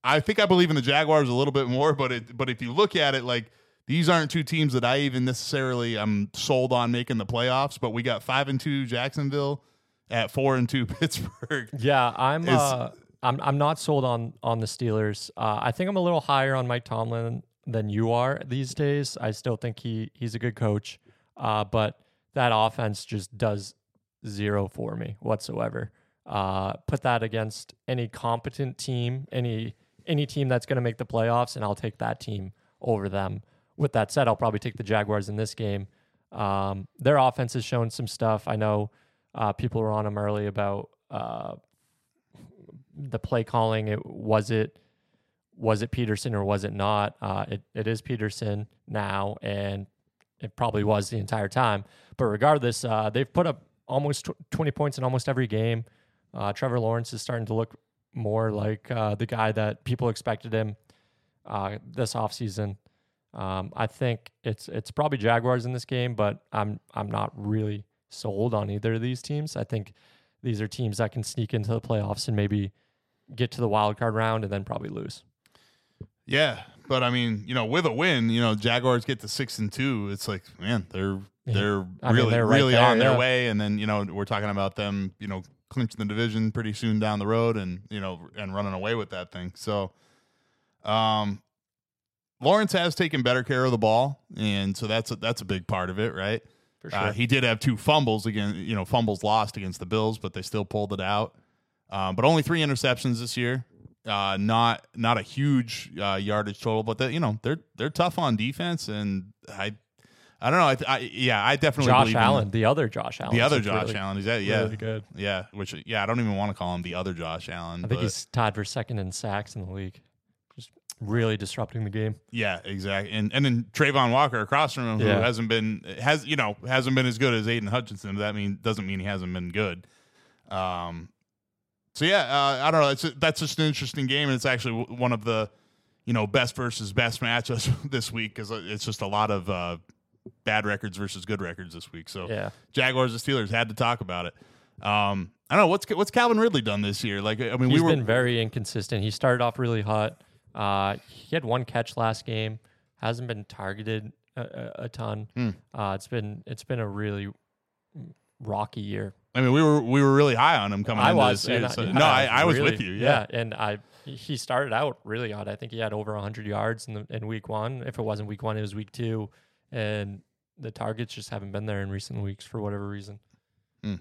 I think I believe in the Jaguars a little bit more, but it but if you look at it, like these aren't two teams that I even necessarily am sold on making the playoffs. But we got five and two Jacksonville at four and two Pittsburgh. Yeah, I'm. is- Uh, I'm. I'm not sold on on the Steelers. Uh, I think I'm a little higher on Mike Tomlin than you are these days. I still think he he's a good coach, uh, but that offense just does zero for me whatsoever. Uh, put that against any competent team, any any team that's going to make the playoffs, and I'll take that team over them. With that said, I'll probably take the Jaguars in this game. Um, their offense has shown some stuff. I know uh, people were on them early about uh, the play calling. It was it was it Pederson or was it not? Uh, it it is Pederson now, and it probably was the entire time. But regardless, uh, they've put up almost tw- twenty points in almost every game. Uh, Trevor Lawrence is starting to look more like uh, the guy that people expected him uh, this offseason. Um, I think it's it's probably Jaguars in this game, but I'm I'm not really sold on either of these teams. I think these are teams that can sneak into the playoffs and maybe get to the wild card round and then probably lose. Yeah, but I mean, you know, with a win, you know, Jaguars get to six and two. It's like, man, they're Yeah. they're I mean, really they're right really there, on their yeah. way. And then you know, we're talking about them, you know, clinching the division pretty soon down the road, and you know, and running away with that thing. So, um, Lawrence has taken better care of the ball, and so that's a, that's a big part of it, right? For sure. Uh, he did have two fumbles again, you know, fumbles lost against the Bills, but they still pulled it out. Um, but only three interceptions this year. Uh, not not a huge uh, yardage total, but they, you know they're they're tough on defense, and I I don't know. I, I yeah, I definitely Josh Allen, the other Josh Allen. the other Josh really, Allen. Is that yeah really good. yeah? Which yeah, I don't even want to call him the other Josh Allen. I think but- he's tied for second in sacks in the league. Just really disrupting the game. Yeah, exactly. And and then Travon Walker across from him, who Yeah. hasn't been has you know hasn't been as good as Aidan Hutchinson. But that mean doesn't mean he hasn't been good. Um. So yeah, uh, I don't know. It's that's just an interesting game, and it's actually one of the you know best versus best matchups this week because it's just a lot of uh, bad records versus good records this week. So Yeah. Jaguars and Steelers had to talk about it. Um. I don't know what's what's Calvin Ridley done this year. Like I mean, He's we were been very inconsistent. He started off really hot. Uh, he had one catch last game. Hasn't been targeted a, a, a ton. Hmm. Uh, it's been it's been a really rocky year. I mean, we were we were really high on him coming I into was this year. so- yeah, no, I, I was really- with you. Yeah. and I he started out really hot. I think he had over 100 yards in the in week one. If it wasn't week one, it was week two, and the targets just haven't been there in recent weeks for whatever reason. and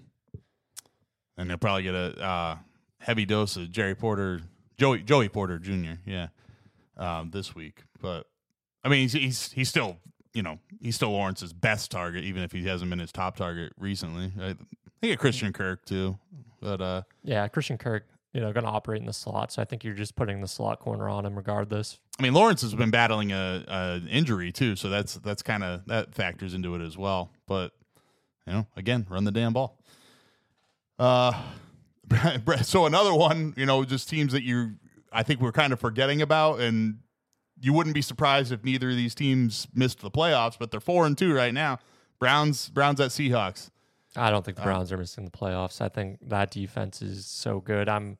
they'll probably get a uh, heavy dose of Jerry Porter, Joey Joey Porter Jr. Yeah, um, this week. But I mean, he's, he's he's still you know he's still Lawrence's best target, even if he hasn't been his top target recently. I think a Christian Kirk too, but uh, Yeah, Christian Kirk, you know, going to operate in the slot, so I think you're just putting the slot corner on him regardless. I mean Lawrence has been battling a, a injury too, so that's that's kind of that factors into it as well. But you know, again, run the damn ball. Uh, so another one, you know, just teams that you, I think we're kind of forgetting about, and you wouldn't be surprised if neither of these teams missed the playoffs, but they're four and two right now. Browns, Browns at Seahawks. I don't think the Uh, Browns are missing the playoffs. I think that defense is so good. I'm,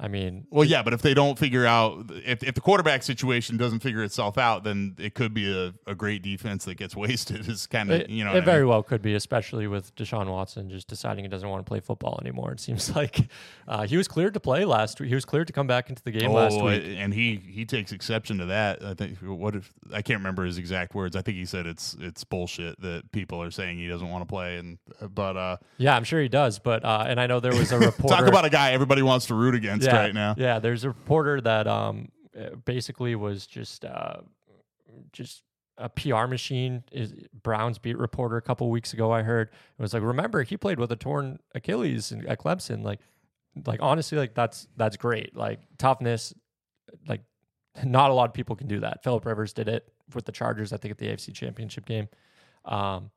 I mean, Well, yeah, but if they don't figure out, if, if the quarterback situation doesn't figure itself out, then it could be a, a great defense that gets wasted. Is kind of it, you know it what I very mean? well could be, especially with Deshaun Watson just deciding he doesn't want to play football anymore. It seems like uh, he was cleared to play last week. He was cleared to come back into the game last Oh, week. and he he takes exception to that. I think what if I can't remember his exact words. I think he said it's it's bullshit that people are saying he doesn't want to play. And but uh, Yeah, I'm sure he does. But uh, and I know there was a report. talk about a guy everybody wants to root against yeah, right now. Yeah, there's a reporter that um uh, basically was just uh just a PR machine. Is Browns beat reporter a couple weeks ago? I heard it was like, remember he played with a torn Achilles in, at Clemson. Like, like honestly, like that's that's great. Like toughness, like not a lot of people can do that. Philip Rivers did it with the Chargers, I think, at the AFC Championship game. Um,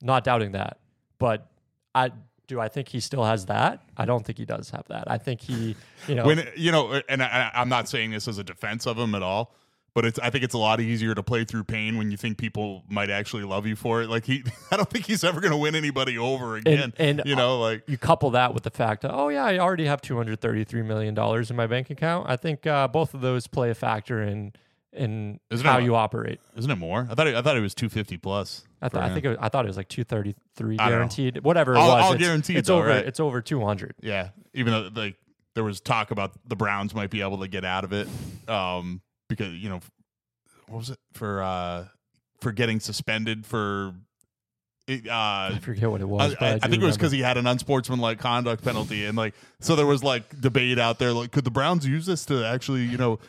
not doubting that, but I do. I think he still has that. I don't think he does have that. I think he, you know, when you know, and I, I'm not saying this as a defense of him at all, but it's I think it's a lot easier to play through pain when you think people might actually love you for it. Like he, I don't think he's ever going to win anybody over again. And, and you know, like you couple that with the fact, that, oh yeah, I already have 233 million dollars in my bank account. I think uh, both of those play a factor in in Isn't how it- you operate. isn't it more? I thought it, I thought it was 250 plus. I, th- I think it was, I thought it was like 233 I don't know. guaranteed, whatever it All- was. all it's, guaranteed It's though, over. right? It's over 200. Yeah, even though like there was talk about the Browns might be able to get out of it, um, because you know, what was it for uh for getting suspended for, it, uh, I forget what it was. I, I- I, think it was because he had an unsportsmanlike conduct penalty, and like so there was like debate out there, like could the Browns use this to actually, you know,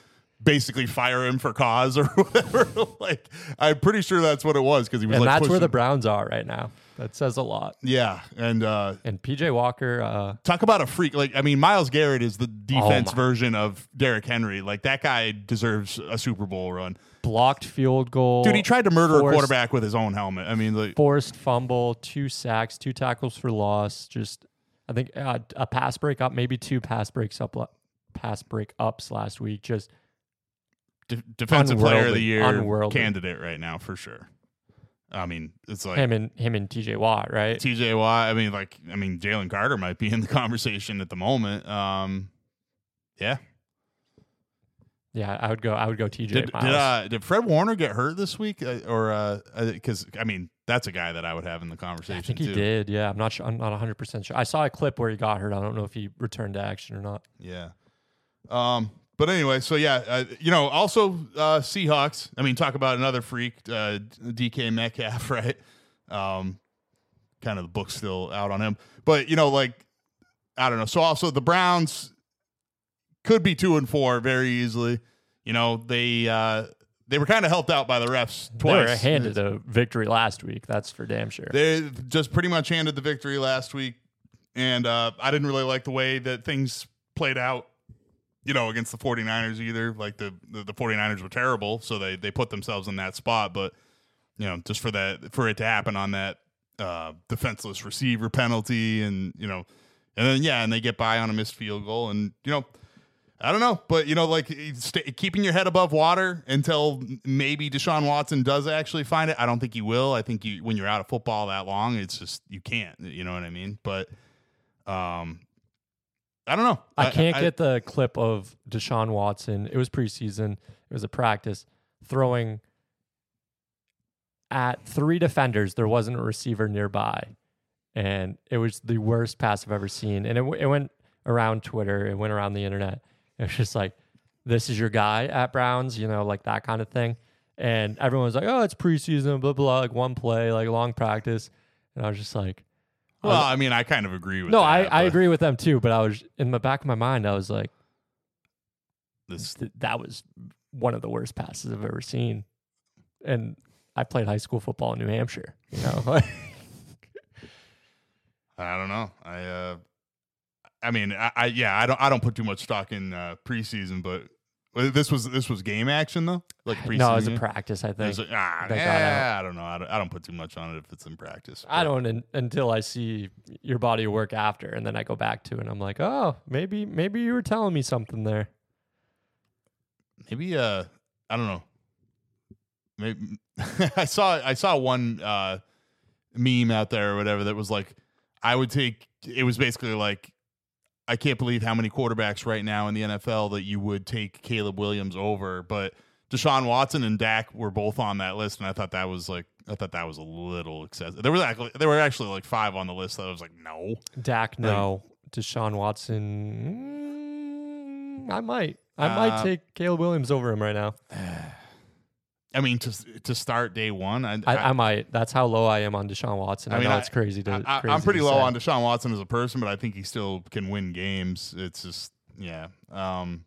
basically fire him for cause or whatever? like I'm pretty sure that's what it was because he was and like that's where the Browns are right now. That says a lot. yeah, and uh And PJ Walker, uh, talk about a freak. Like I mean, Myles Garrett is the defense my- version of Derrick Henry. Like that guy deserves a Super Bowl run, blocked field goal. dude. He tried to murder forced- a quarterback with his own helmet. I mean, like forced fumble, two sacks, two tackles for loss. Just, I think uh, a pass break up, maybe two pass breaks up, pass break ups last week. Just de- defensive player of the year Unworldly. candidate right now for sure. I mean, it's like him and him and TJ Watt, right? TJ Watt. I mean, like, I mean, Jalen Carter might be in the conversation at the moment. Um, yeah. yeah, I would go. I would go TJ. Did did, uh, did Fred Warner get hurt this week, uh, or uh because I mean, that's a guy that I would have in the conversation. I think he too. did. Yeah, I'm not sure. I'm not 100 percent sure. I saw a clip where he got hurt. I don't know if he returned to action or not. Yeah. Um. But anyway, so yeah, uh, you know, also uh, Seahawks. I mean, talk about another freak, uh, DK Metcalf, right? Um, kind of the book's still out on him, but you know, like I don't know. So also the Browns could be two and four very easily. You know, they uh, they were kind of helped out by the refs They were twice. handed a victory last week. That's for damn sure. They just pretty much handed the victory last week, and uh, I didn't really like the way that things played out. You know, against the 49ers either. Like the, the the 49ers were terrible, so they they put themselves in that spot. But you know, just for that for it to happen on that uh, defenseless receiver penalty, and you know, and then yeah, and they get by on a missed field goal, and you know. I don't know, but you know, like stay, keeping your head above water until maybe Deshaun Watson does actually find it. I don't think he will. I think you, when you're out of football that long, it's just you can't. You know what I mean? But, um, I don't know. I can't get the clip of Deshaun Watson. It was preseason. It was a practice throwing at three defenders. There wasn't a receiver nearby, and it was the worst pass I've ever seen. And it, it went around Twitter. It went around the internet. It was just like, "This is your guy at Browns," you know, like that kind of thing. And everyone was like, "Oh, it's preseason, blah blah, like one play, like long practice." And I was just like, Well, I mean, I kind of agree with. "No, that, I, I agree with them too." But I was in the back of my mind, I was like. This, th- that was one of the worst passes I've ever seen. And I played high school football in New Hampshire, you know. I don't know. I, uh, I mean, I, I, yeah, I don't, I don't put too much stock in uh, preseason, but this was this was game action though, like preseason. no, it was a practice, I think. a- ah, eh, I don't know. I don't, I don't put too much on it if it's in practice. I don't un- until I see your body work after, and then I go back to it. and I'm like, oh, maybe maybe you were telling me something there. maybe uh I don't know. Maybe I saw I saw one uh meme out there or whatever that was like I would take it was basically like I can't believe how many quarterbacks right now in the NFL that you would take Caleb Williams over, but Deshaun Watson and Dak were both on that list, and I thought that was like I thought that was a little excessive. There was actually there were actually like five on the list that I was like, no, Dak, no. Deshaun Watson, mm, I might. I Uh, might take Caleb Williams over him right now. I mean to to start day one, I, I, I might. That's how low I am on Deshaun Watson. I, I mean, know it's crazy to. I, crazy am pretty low say. on Deshaun Watson as a person, but I think he still can win games. It's just, yeah. Um.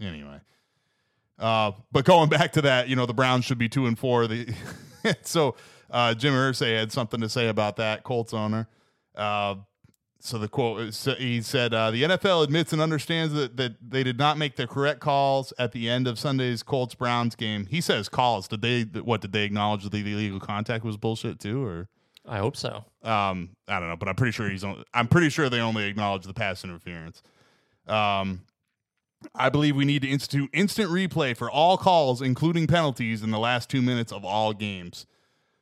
Anyway, uh, but going back to that, you know, the Browns should be two and four. The so uh, Jim Irsay had something to say about that Colts owner. Uh, so the quote is- he said uh, the NFL admits and understands that, that they did not make the correct calls at the end of Sunday's Colts Browns game. He says calls. Did they what did they acknowledge that the illegal contact was bullshit too or I hope so. um I don't know, but I'm pretty sure he's on, I'm pretty sure they only acknowledge the pass interference. Um I believe we need to institute instant replay for all calls including penalties in the last 2 minutes of all games.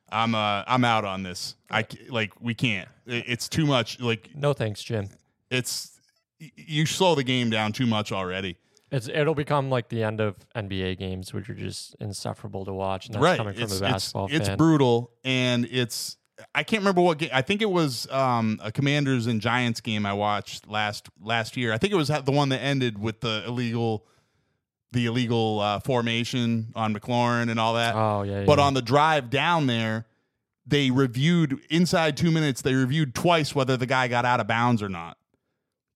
I'm uh I'm out on this. I like we can't. It's too much like No thanks, Jim. it's you slow the game down too much already. It's it'll become like the end of NBA games, which are just insufferable to watch. And that's right. coming from it's, a basketball it's, it's brutal and it's I can't remember what game. I think it was um, a Commanders and Giants game I watched last last year. I think it was the one that ended with the illegal the illegal uh, formation on McLaurin and all that. oh yeah, But yeah. on the drive down there, they reviewed inside two minutes. They reviewed twice whether the guy got out of bounds or not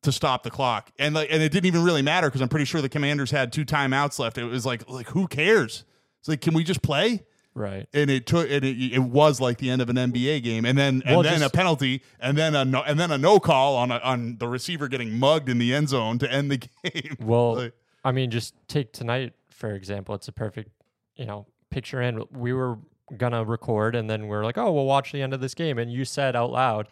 to stop the clock, and like, and it didn't even really matter because I'm pretty sure the Commanders had two timeouts left. It was like, like who cares? It's like, can we just play? right. And it took, and it, it was like the end of an NBA game, and then and Well, then a penalty, and then a no, and then a no call on a, on the receiver getting mugged in the end zone to end the game. Well, Like- I mean, just take tonight for example. It's a perfect, you know, picture in. We were gonna record, and then we're like, oh, we'll watch the end of this game, and you said out loud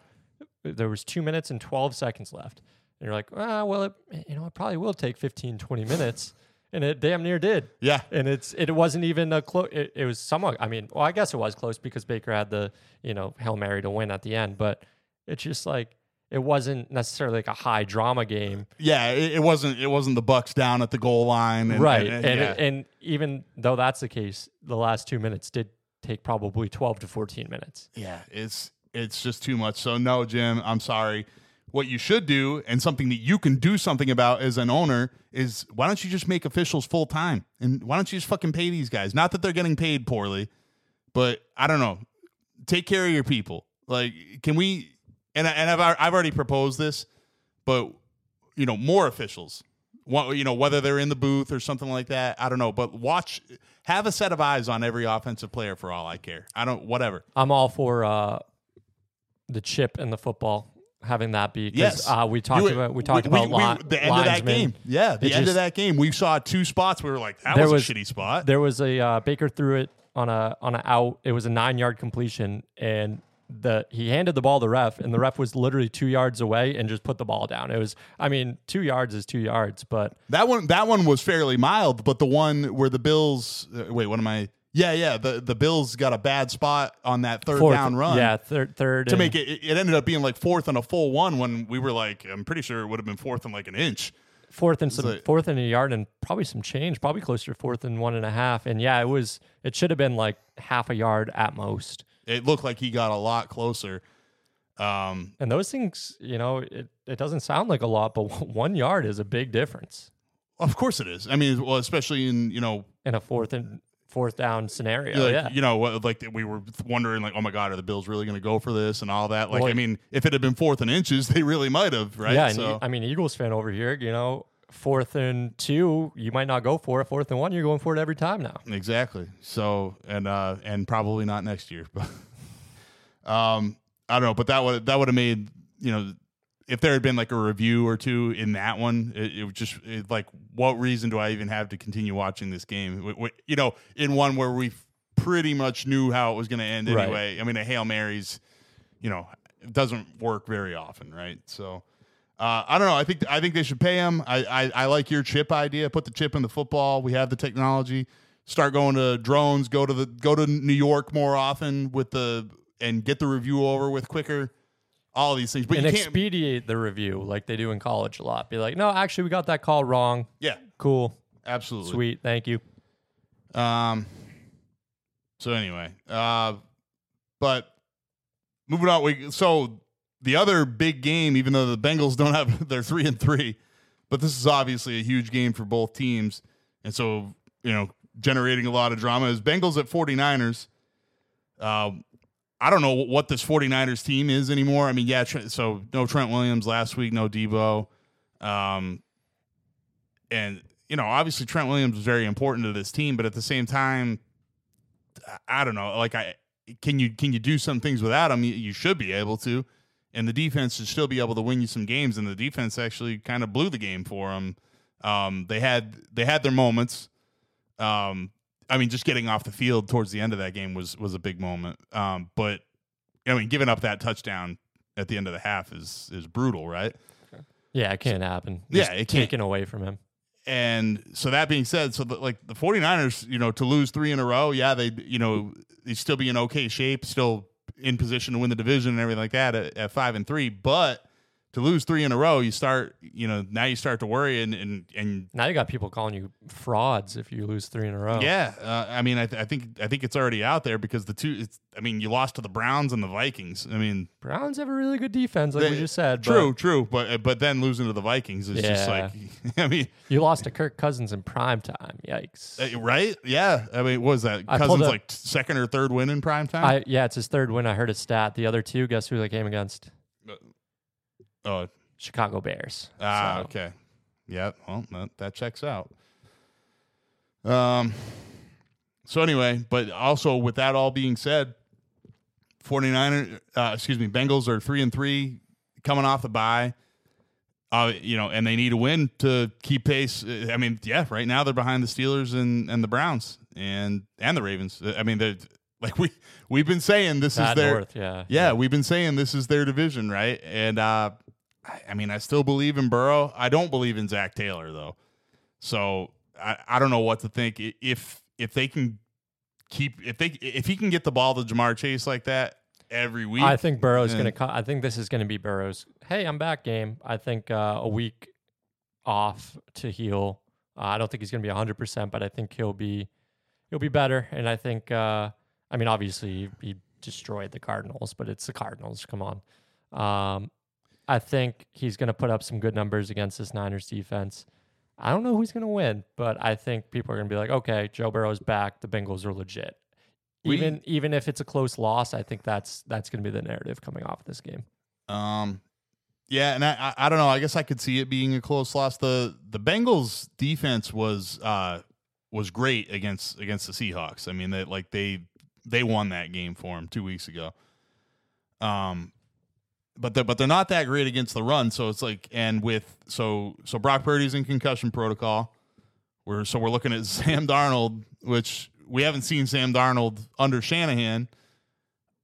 there was two minutes and twelve seconds left, and you're like, ah, well, it, you know, it probably will take 15, 20 minutes, and it damn near did. yeah, and it's it wasn't even a close. It, it was somewhat. I mean, well, I guess it was close because Baker had the you know hail mary to win at the end, but it's just like it wasn't necessarily like a high drama game, yeah. It, it wasn't, it wasn't the Bucs down at the goal line, and, right? And, And yeah. and even though that's the case, the last two minutes did take probably twelve to fourteen minutes. Yeah, it's it's just too much. So no, Jim, I'm sorry. What you should do, and something that you can do something about as an owner, is why don't you just make officials full time, and why don't you just fucking pay these guys? Not that they're getting paid poorly, but I don't know. Take care of your people. Like, can we? And I- and I've I've already proposed this, but you know, more officials. You know, whether they're in the booth or something like that, I don't know. But watch, have a set of eyes on every offensive player for all I care. I don't, whatever. I'm all for uh, the chip and the football having that be. 'cause, Yes, uh, we talked about we talked about li- the end of that game. Yeah, the It end of that game, we saw two spots. We were like, that was, was- a shitty spot. There was a uh, Baker threw it on a on a out. It was a nine yard completion, and the he handed the ball to the ref, and the ref was literally two yards away and just put the ball down. It was, I mean, two yards is two yards, but that one, that one was fairly mild, but the one where the Bills, uh, wait, what am I? Yeah, yeah, the the Bills got a bad spot on that third fourth, down run. yeah, third, third To make it, it ended up being like fourth and a full one when we were like, I'm pretty sure it would have been fourth and like an inch. fourth and some like- fourth and a yard and probably some change, probably closer to fourth and one and a half. And yeah, it was it should have been like half a yard at most. It looked like he got a lot closer. Um, And those things, you know, it, it doesn't sound like a lot, but one yard is a big difference of course it is. I mean, well, especially in you know in a fourth and fourth down scenario. like, yeah. you know, like we were wondering, like, oh my god, are the Bills really going to go for this and all that? Like, Well, I mean, if it had been fourth and inches, they really might have, right? Yeah, so, I mean, Eagles fan over here, you know, fourth and two, you might not go for it. Fourth and one, you're going for it every time now. exactly. So, and uh, and probably not next year, but um, I don't know. But that would that would have made you know. If there had been like a review or two in that one, it, it would just it, like, what reason do I even have to continue watching this game? W- w- You know, in one where we pretty much knew how it was going to end Right. anyway. I mean, a hail marys, you know, it doesn't work very often, right? So, uh, I don't know. I think I think they should pay him. I, I I like your chip idea. Put the chip in the football. We have the technology. Start going to drones. Go to the go to New York more often with the and get the review over with quicker. All these things, but and expedite the review like they do in college a lot. Be like, no, actually, we got that call wrong. yeah, Cool. absolutely. Sweet. Thank you. Um. So anyway, uh, but moving on. We so the other big game, even though the Bengals don't have they're three and three, but this is obviously a huge game for both teams, and so you know generating a lot of drama is Bengals at 49ers. Um, I don't know what this 49ers team is anymore. I mean, yeah, so no Trent Williams last week, no Deebo. Um, and you know, obviously Trent Williams was very important to this team, but at the same time, I- I don't know. Like, I can you can you do some things without him? You, you should be able to. And the defense should still be able to win you some games. And the defense actually kind of blew the game for them. Um, they had they had their moments. Um, I mean, just getting off the field towards the end of that game was was a big moment. Um, but I mean, giving up that touchdown at the end of the half is is brutal, right? Yeah, it can't happen. Yeah, it can't. taken away from him. And so that being said, so the, like the 49ers, you know, to lose three in a row, yeah, they, you know, they still be in okay shape, still in position to win the division and everything like that at, at five and three. But to lose three in a row, you start, you know, now you start to worry and and and Now you got people calling you frauds if you lose three in a row. yeah, uh, I mean, I, th- I think I think it's already out there because the two, it's, I mean, you lost to the Browns and the Vikings. I mean, Browns have a really good defense, like we just said. but true, true, but but then losing to the Vikings is just Yeah. like, I mean, You lost to Kirk Cousins in prime time. Yikes. uh, right? Yeah, I mean, what was that I Cousins up- like second or third win in prime time? I yeah, it's his third win. I heard a stat. The other two, guess who they came against? Oh, Chicago Bears. Ah, So, okay. Yeah, well, that, that checks out. Um so anyway, but also with that all being said, 49er uh, excuse me, Bengals are 3 and 3 coming off the bye. Uh, you know, and they need a win to keep pace. I mean, yeah, right now they're behind the Steelers and, and the Browns and and the Ravens. I mean, they're like we we've been saying this is their North, yeah. yeah, we've been saying this is their division, right? And uh, I, I mean, I still believe in Burrow. I don't believe in Zac Taylor though. So I, I don't know what to think. If if they can keep if they if he can get the ball to Ja'Marr Chase like that every week, I think Burrow's going to. I think this is going to be Burrow's. Hey, I'm back game. I think uh, a week off to heal. Uh, I don't think he's going to be 100, percent but I think he'll be he'll be better. And I think. Uh, I mean, obviously he, he destroyed the Cardinals, but it's the Cardinals. Come on. Um, I think he's going to put up some good numbers against this Niners defense. I don't know who's going to win, but I think people are going to be like, okay, Joe Burrow's back. The Bengals are legit. We- Even even if it's a close loss, I think that's that's going to be the narrative coming off this game. Um, yeah, and I, I I don't know. I guess I could see it being a close loss. the The Bengals defense was uh was great against against the Seahawks. I mean, they like they they won that game for him two weeks ago. Um, but they but they're not that great against the run. So it's like, and with so so Brock Purdy's in concussion protocol. We're so we're looking at Sam Darnold, which we haven't seen Sam Darnold under Shanahan.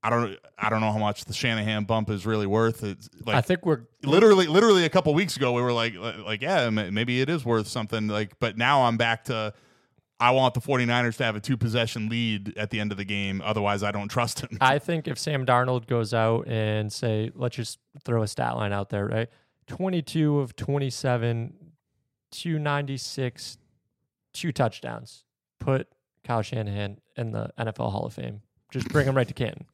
I don't I don't know how much the Shanahan bump is really worth. It's like I think we're literally literally a couple weeks ago we were like like yeah maybe it is worth something like but now I'm back to I want the 49ers to have a two possession lead at the end of the game otherwise I don't trust him. I think if Sam Darnold goes out and say, let's just throw a stat line out there, right? 22 of 27, 296, two touchdowns. Put Kyle Shanahan in the NFL Hall of Fame. Just bring him right to Canton.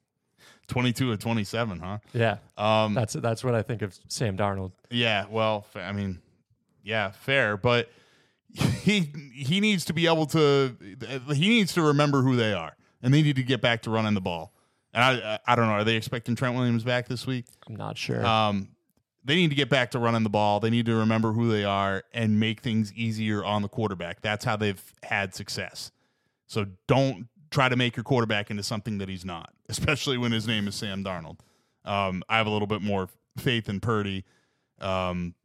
22 of 27, huh? Yeah, Um that's that's what I think of Sam Darnold. yeah, well, I mean yeah, fair, but he he needs to be able to he needs to remember who they are and they need to get back to running the ball. And I I, don't know, are they expecting Trent Williams back this week? I'm not sure. Um, they need to get back to running the ball. They need to remember who they are and make things easier on the quarterback. That's how they've had success. So don't try to make your quarterback into something that he's not, especially when his name is Sam Darnold. Um, I have a little bit more faith in Purdy. Um,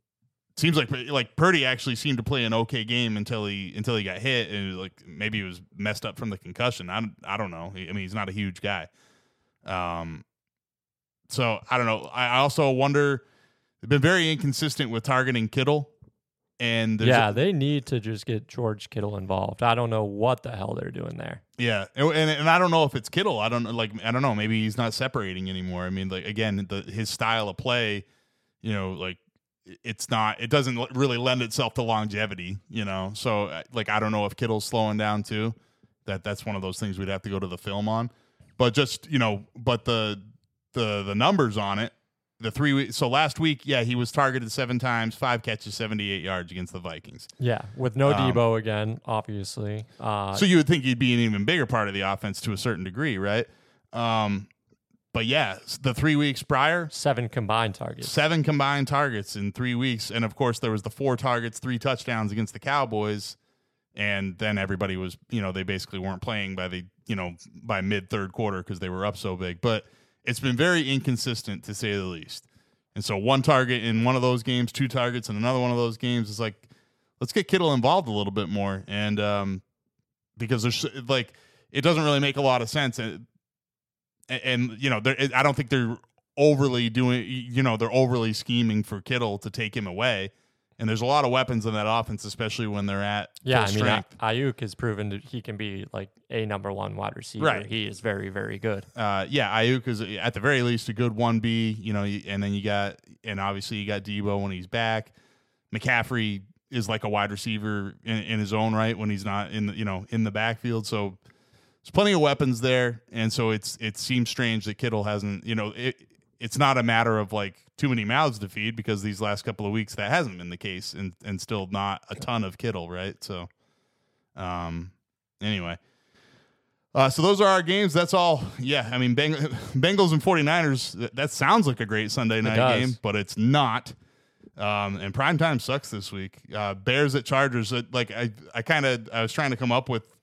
seems like like Purdy actually seemed to play an okay game until he until he got hit and like maybe he was messed up from the concussion. I don't, I don't know. I mean, he's not a huge guy. Um, so I don't know. I also wonder. They've been very inconsistent with targeting Kittle, and there's yeah, a- they need to just get George Kittle involved. I don't know what the hell they're doing there. yeah, and, and and I don't know if it's Kittle. I don't know. Like I don't know. Maybe he's not separating anymore. I mean, like again, the his style of play, you know, like it's not. It doesn't really lend itself to longevity. You know, so uh, like I don't know if Kittle's slowing down too. That that's one of those things we'd have to go to the film on. But just you know, but the the the numbers on it. The three weeks. So last week, yeah, he was targeted seven times, five catches, seventy-eight yards against the Vikings. Yeah, with no Um, Deebo again, obviously. Uh, So you would think he'd be an even bigger part of the offense to a certain degree, right? Um, but yeah, the three weeks prior, seven combined targets. seven combined targets in three weeks, and of course there was the four targets, three touchdowns against the Cowboys, and then everybody was, you know, they basically weren't playing by the, you know, by mid third quarter because they were up so big. But it's been very inconsistent to say the least. And so one target in one of those games, two targets in another one of those games is like, let's get Kittle involved a little bit more. And um, because there's like, it doesn't really make a lot of sense. And, and you know, I don't think they're overly doing, you know, they're overly scheming for Kittle to take him away. And there's a lot of weapons in that offense, especially when they're at yeah. I mean, strength. Aiyuk has proven that he can be like a number one wide receiver. Right. He is very, very good. Uh, yeah, Aiyuk is at the very least a good one B. You know, and then you got, and obviously you got Deebo when he's back. McCaffrey is like a wide receiver in, in his own right when he's not in the, you know in the backfield. So there's plenty of weapons there, and so it's it seems strange that Kittle hasn't. You know, it it's not a matter of like too many mouths to feed because these last couple of weeks that hasn't been the case and and still not a ton of Kittle, right? So um anyway. Uh, so those are our games. That's all. Yeah, I mean, Beng- Bengals and 49ers, that sounds like a great Sunday night game, but it's not. Um, and prime time sucks this week. Uh, Bears at Chargers. like I, I kind of, I was trying to come up with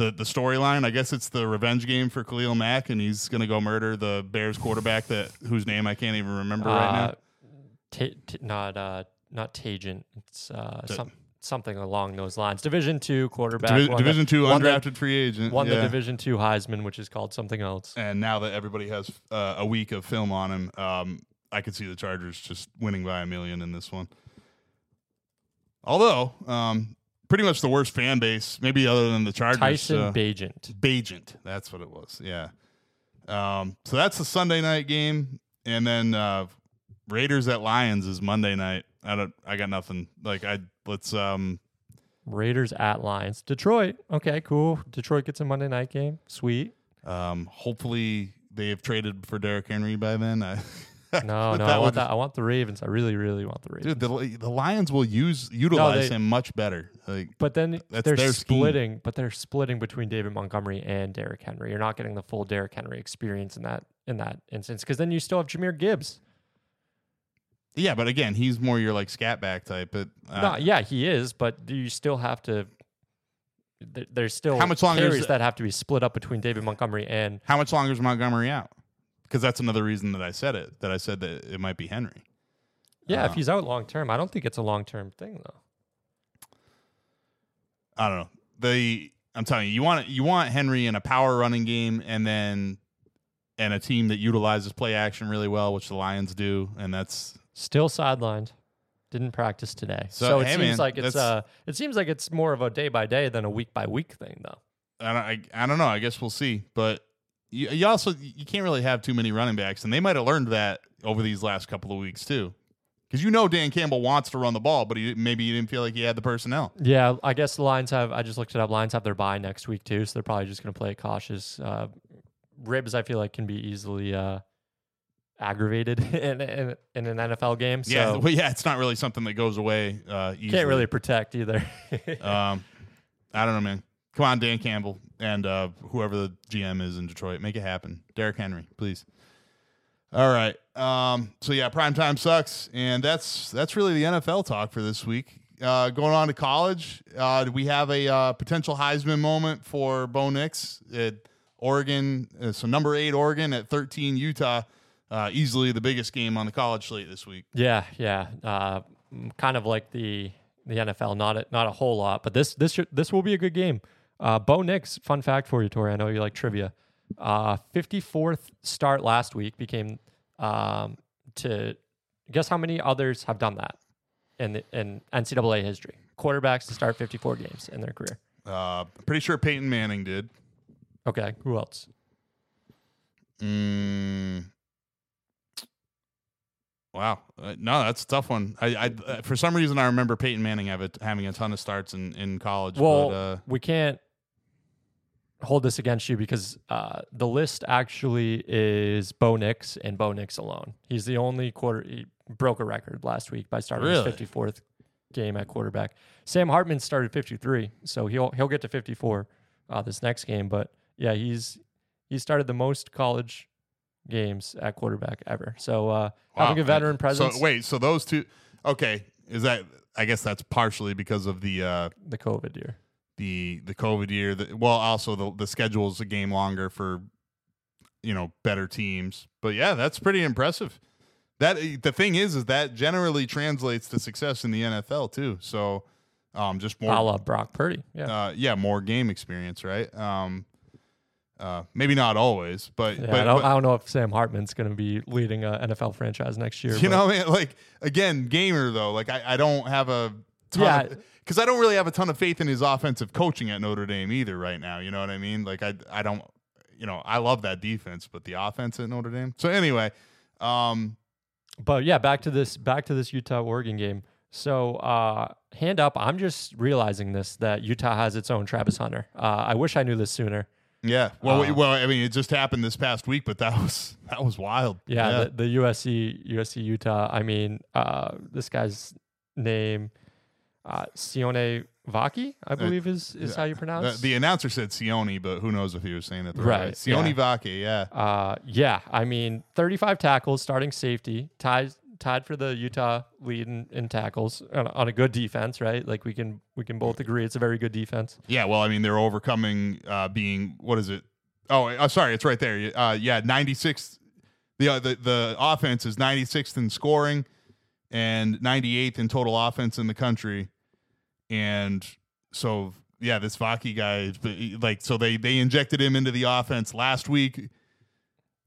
the the storyline. I guess it's the revenge game for Khalil Mack, and he's going to go murder the Bears quarterback that whose name I can't even remember uh, right now. T- t- not uh, not Tagent. It's uh, some, something along those lines. Division two quarterback. Divi- Division the, two undrafted the, free agent. Won yeah. the Division two Heisman, which is called something else. And now that everybody has uh, a week of film on him, um, I could see the Chargers just winning by a million in this one. Although, um, pretty much the worst fan base, maybe other than the Chargers. Tyson uh, Bagent. Bagent, that's what it was. Yeah. Um, so that's the Sunday night game, and then uh, Raiders at Lions is Monday night. I don't. I got nothing. Like I let's um. Raiders at Lions. Detroit. Okay, cool. Detroit gets a Monday night game. Sweet. Um, hopefully they have traded for Derrick Henry by then. I, no, no, I want that. I want the Ravens. I really, really want the Ravens. Dude, the, the Lions will use utilize they, him much better. Like, but then they're splitting. Scheme. But they're splitting between David Montgomery and Derrick Henry. You're not getting the full Derrick Henry experience in that in that instance because then you still have Jahmyr Gibbs. Yeah, but again, he's more your like scat back type. But uh, no, yeah, he is. But do you still have to. There's still how much longer carries that have to be split up between David Montgomery and how much longer is Montgomery out? Because that's another reason that I said it. That I said that it might be Henry. Yeah, uh, if he's out long term, I don't think it's a long term thing though. I don't know. The I'm telling you, you want you want Henry in a power running game, and then and a team that utilizes play action really well, which the Lions do, and that's still sidelined. Didn't practice today, so, so it hey seems man, like it's uh, it seems like it's more of a day by day than a week by week thing, though. I I, I don't know. I guess we'll see, but you, you also you can't really have too many running backs, and they might have learned that over these last couple of weeks too. Because you know Dan Campbell wants to run the ball, but he maybe he didn't feel like he had the personnel. Yeah, I guess the Lions have. I just looked it up. Lions have their bye next week too, so they're probably just going to play it cautious. Uh, ribs, I feel like, can be easily uh, aggravated in, in, in, an NFL game. So yeah, well, yeah, it's not really something that goes away. Uh, easily. Can't really protect either. um, I don't know, man. Come on, Dan Campbell and uh, whoever the GM is in Detroit, make it happen. Derrick Henry, please. All right. Um, so yeah, prime time sucks, and that's that's really the NFL talk for this week. Uh, going on to college, uh, we have a uh, potential Heisman moment for Bo Nix at Oregon. Uh, so number eight Oregon at thirteen Utah. Uh, easily the biggest game on the college slate this week. Yeah, yeah. Uh, kind of like the the NFL, not a, not a whole lot, but this this this will be a good game. Uh, Bo Nix, fun fact for you, Tori. I know you like trivia. Uh, 54th start last week became um, to guess how many others have done that in the, in NCAA history. Quarterbacks to start 54 games in their career. Uh, pretty sure Peyton Manning did. Okay, who else? Mm, Wow, uh, no, that's a tough one. I, I uh, for some reason I remember Peyton Manning have it, having a ton of starts in in college. Well, but, uh, we can't hold this against you because uh, the list actually is Bo Nix and Bo Nix alone. He's the only quarter he broke a record last week by starting really? his 54th game at quarterback. Sam Hartman started 53, so he'll he'll get to 54 uh, this next game. But yeah, he's he started the most college games at quarterback ever. So uh, wow. having a veteran presence. So wait, so those two, okay, is that? I guess that's partially because of the uh, the COVID year the the COVID year. The, well, also the the schedule is a game longer for you know better teams. But yeah, that's pretty impressive that the thing is, is that generally translates to success in the NFL too. So, um, just more, a la Brock Purdy. Yeah. uh, yeah, more game experience, right? Um, uh, maybe not always, but Yeah, but, I, don't, but- I don't know if Sam Hartman's going to be leading a NFL franchise next year. you but- know, what I mean, like again, gamer though, like I, I don't have a Yeah. Because I don't really have a ton of faith in his offensive coaching at Notre Dame either right now. You know what I mean? Like I I don't, you know, I love that defense, but the offense at Notre Dame. So anyway, um, But yeah, back to this back to this Utah Oregon game. So uh, hand up, I'm just realizing this that Utah has its own Travis Hunter. Uh, I wish I knew this sooner. yeah, well, Uh, well, I mean, it just happened this past week, but that was that was wild. Yeah, The, the USC USC Utah. I mean, uh, this guy's name, uh, Sione Vaki, I believe is is how you pronounce. Uh, the announcer said Sione, but who knows if he was saying it the right, Sione yeah. Vake, yeah. Uh, yeah, I mean, 35 tackles, starting safety, tied tied for the Utah lead in, in tackles on, a- on a good defense, right? Like we can we can both agree it's a very good defense. Yeah, well, I mean, they're overcoming uh, being what is it? Oh, uh, sorry, it's right there. Uh, yeah, ninety sixth. The, uh, the the offense is ninety sixth in scoring, and ninety eighth in total offense in the country, and so yeah, this Vaki guy, like, so they they injected him into the offense last week.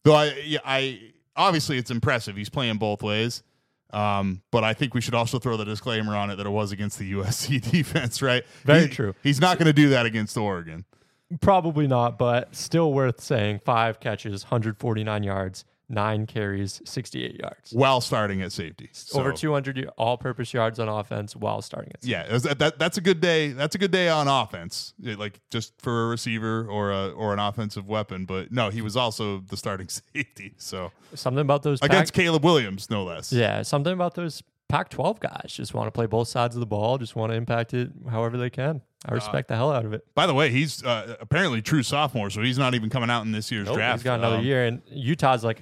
Though I, yeah, I obviously it's impressive. He's playing both ways. Um, but I think we should also throw the disclaimer on it that it was against the USC defense, right? Very He- true. He's not going to do that against Oregon. Probably not, but still worth saying. Five catches, 149 yards, nine carries, 68 yards. while starting at safety. So, Over 200 all-purpose yards on offense while starting at safety. Yeah, that, that that's a good day. That's a good day on offense, It- like just for a receiver or a or an offensive weapon. But no, he was also the starting safety. So something about those Pac- against Caleb Williams, no less. yeah, something about those Pac-12 guys just want to play both sides of the ball, just want to impact it however they can. Uh, I respect the hell out of it. By the way, he's uh, apparently true sophomore, so he's not even coming out in this year's Nope, draft. he's got another Um, year, and Utah's like,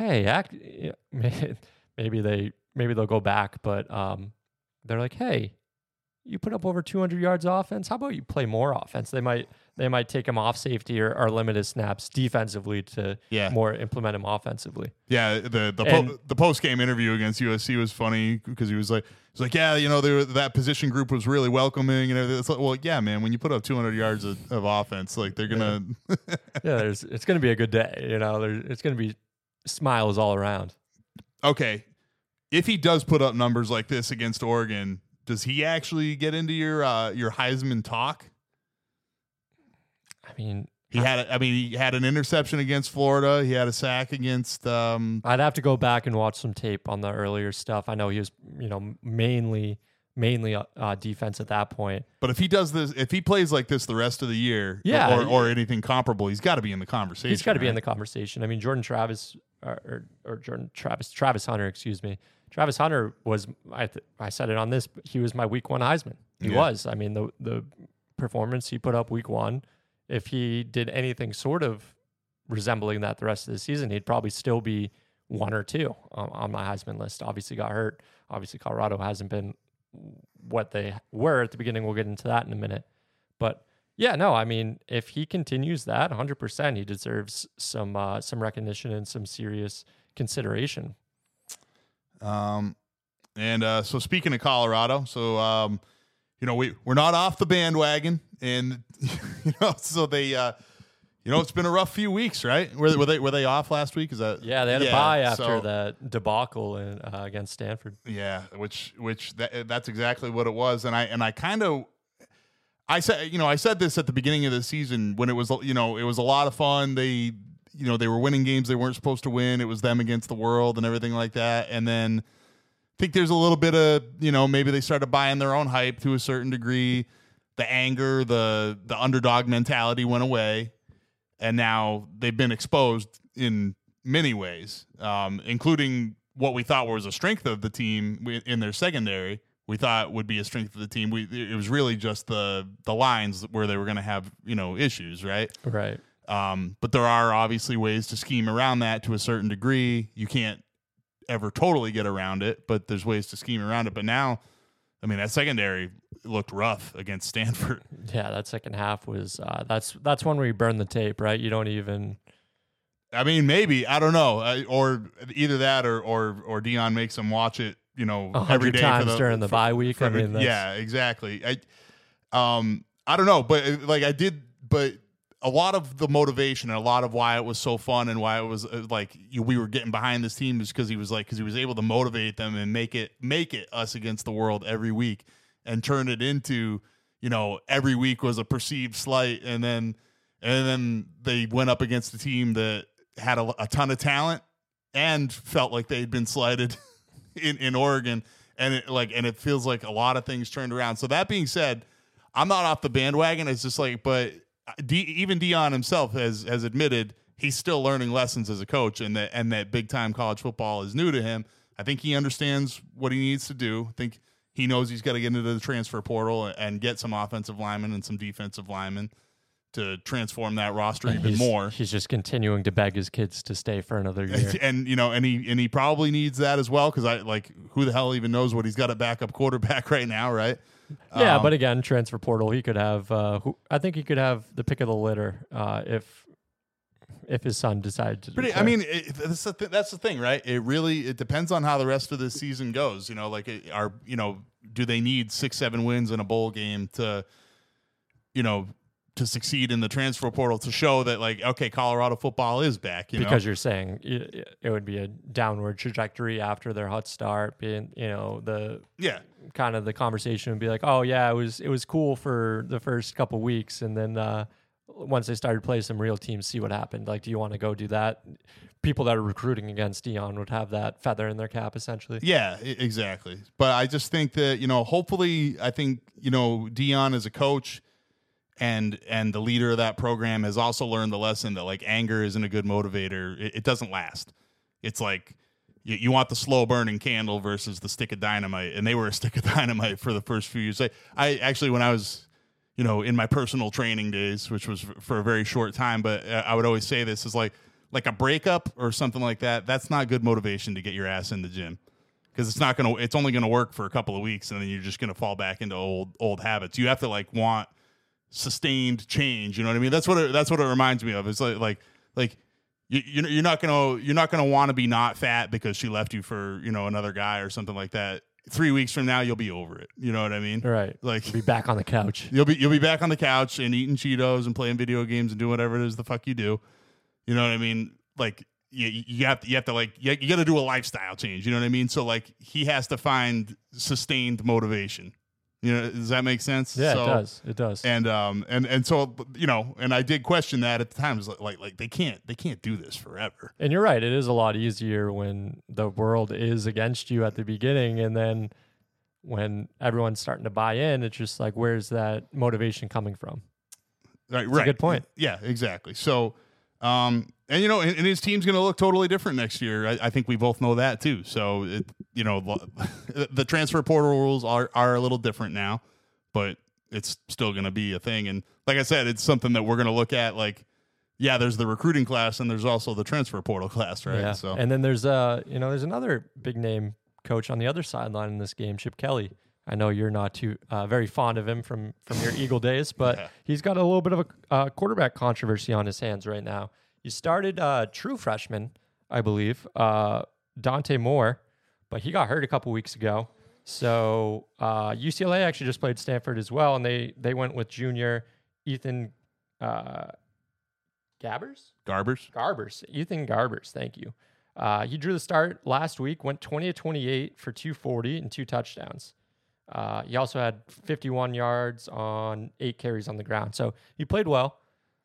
hey, act, maybe they maybe they'll go back, but um, they're like, hey, you put up over 200 yards offense. How about you play more offense? They might they might take him off safety or, or limit his snaps defensively to Yeah. more implement him offensively. Yeah, the the And- po- the post game interview against USC was funny because he was like, he's like, yeah, you know, they were, that position group was really welcoming and everything. It's like, well, yeah, man, when you put up 200 yards of, of offense, like they're gonna, yeah, there's it's gonna be a good day. You know, there's it's gonna be smiles all around. okay, if he does put up numbers like this against Oregon, does he actually get into your uh, your Heisman talk? I mean, He had, a- I mean, he had an interception against Florida. He had a sack against. Um, I'd have to go back and watch some tape on the earlier stuff. I know he was, you know, mainly mainly uh, uh, defense at that point. but if he does this, if he plays like this the rest of the year, Yeah, or, or anything comparable, he's got to be in the conversation. He's got to be in the conversation. I mean, Jordan Travis or, or, or Jordan Travis Travis Hunter, excuse me. Travis Hunter was I th- I said it on this. but He was my week one Heisman. He Yeah. was. I mean, the the performance he put up week one. If he did anything sort of resembling that the rest of the season, he'd probably still be one or two on, on my Heisman list. Obviously, got hurt. Obviously, Colorado hasn't been what they were at the beginning. We'll get into that in a minute. But yeah, no, I mean, if he continues that 100%, he deserves some uh, some recognition and some serious consideration. Um, and uh, so speaking of Colorado, so um, you know we we're not off the bandwagon, and you know so they, uh, you know, it's been a rough few weeks, right? Were, were they were they off last week? Is that Yeah, they had a bye after so- that debacle in, uh, against Stanford. Yeah, which which that, that's exactly what it was, and I and I kind of. I said, you know, I said this at the beginning of the season when it was, you know, it was a lot of fun. They, you know, they were winning games they weren't supposed to win. It was them against the world and everything like that. And then I think there's a little bit of, you know, maybe they started buying their own hype to a certain degree. The anger, the the underdog mentality went away, and now they've been exposed in many ways, um, including what we thought was a strength of the team in their secondary. We thought would be a strength of the team. We it was really just the the lines where they were going to have you know issues, right? Right. Um, but there are obviously ways to scheme around that to a certain degree. You can't ever totally get around it, but there's ways to scheme around it. But now, I mean, that secondary looked rough against Stanford. Yeah, that second half was uh, that's that's one where you burn the tape, right? You don't even I mean, maybe I don't know, uh, or either that, or or or Deion makes them watch it, you know, every hundred times for the, during the for- bye week. for I mean, that's, yeah, exactly. I, um, I don't know, but uh, like I did, but a lot of the motivation and a lot of why it was so fun and why it was uh, like you, we were getting behind this team is because he was like because he was able to motivate them and make it make it us against the world every week and turn it into you know every week was a perceived slight and then and then they went up against a team that had a, a ton of talent and felt like they'd been slighted in in Oregon and it like and it feels like a lot of things turned around. So that being said, I'm not off the bandwagon. It's just like, but uh, D, even Deion himself has has admitted he's still learning lessons as a coach, and that and that big time college football is new to him. I think he understands what he needs to do. I think he knows he's got to get into the transfer portal and get some offensive linemen and some defensive linemen to transform that roster And even he's, more. He's just continuing to beg his kids to stay for another year. and you know, and he and he probably needs that as well because I like who the hell even knows what he's got a backup quarterback right now, right? yeah, Um, but again, transfer portal. He could have. Uh, who, I think he could have the pick of the litter uh, if if his son decided to. Pretty, I mean, it, that's the th- that's the thing, right? It really it depends on how the rest of the season goes. You know, like it, are you know, do they need six seven wins in a bowl game to, you know, to succeed in the transfer portal to show that like okay, Colorado football is back. You because know, you're saying it, it would be a downward trajectory after their hot start. Being, you know, the yeah, kind of the conversation would be like, oh yeah, it was it was cool for the first couple weeks, and then uh, once they started playing some real teams, see what happened. Like, do you want to go do that? People that are recruiting against Deion would have that feather in their cap, essentially. Yeah, exactly. But I just think that you know, hopefully, I think you know, Deion as a coach and and the leader of that program has also learned the lesson that like anger isn't a good motivator. It, it doesn't last. It's like you, you want the slow burning candle versus the stick of dynamite, and they were a stick of dynamite for the first few years. I, I actually, when I was you know, in my personal training days, which was for a very short time, but uh, I would always say this is like like a breakup or something like that. That's not good motivation to get your ass in the gym because it's not gonna. It's only gonna work for a couple of weeks, and then you're just gonna fall back into old old habits. You have to like want sustained change. You know what I mean? That's what it, that's what it reminds me of. It's like like like you, you're you're not gonna you're not gonna want to be not fat because she left you for you know another guy or something like that. Three weeks from now, you'll be over it. You know what I mean? Right. Like Be back on the couch. You'll be you'll be back on the couch and eating Cheetos and playing video games and doing whatever it is the fuck you do. You know what I mean? Like you, you have to you have to like you, you got to do a lifestyle change. You know what I mean? So like he has to find sustained motivation. You know, does that make sense? Yeah, So- it does. It does. And um and and so you know, and I did question that at the time. It's like like like they can't they can't do this forever. And you're right. It is a lot easier when the world is against you at the beginning. And then when everyone's starting to buy in, it's just like, where's that motivation coming from? Right, a right. good point. Yeah, exactly. So, um, and you know, and, and his team's going to look totally different next year. I, I think we both know that too. So, it, you know, the transfer portal rules are are a little different now, but it's still going to be a thing. And like I said, it's something that we're going to look at. Like, yeah, there's the recruiting class, and there's also the transfer portal class, right? Yeah. So, And then there's uh, you know, there's another big name coach on the other sideline in this game, Chip Kelly. I know you're not too uh, very fond of him from from your Eagle days, but Yeah. he's got a little bit of a uh, quarterback controversy on his hands right now. You started uh, true freshman, I believe, uh, Dante Moore, but he got hurt a couple weeks ago. So uh, UCLA actually just played Stanford as well, and they they went with junior Ethan uh, Gabbers. Garbers. Garbers, Ethan Garbers, thank you. Uh, he drew the start last week, went 20 to 28 for 240 and two touchdowns. Uh, he also had 51 yards on eight carries on the ground. So he played well.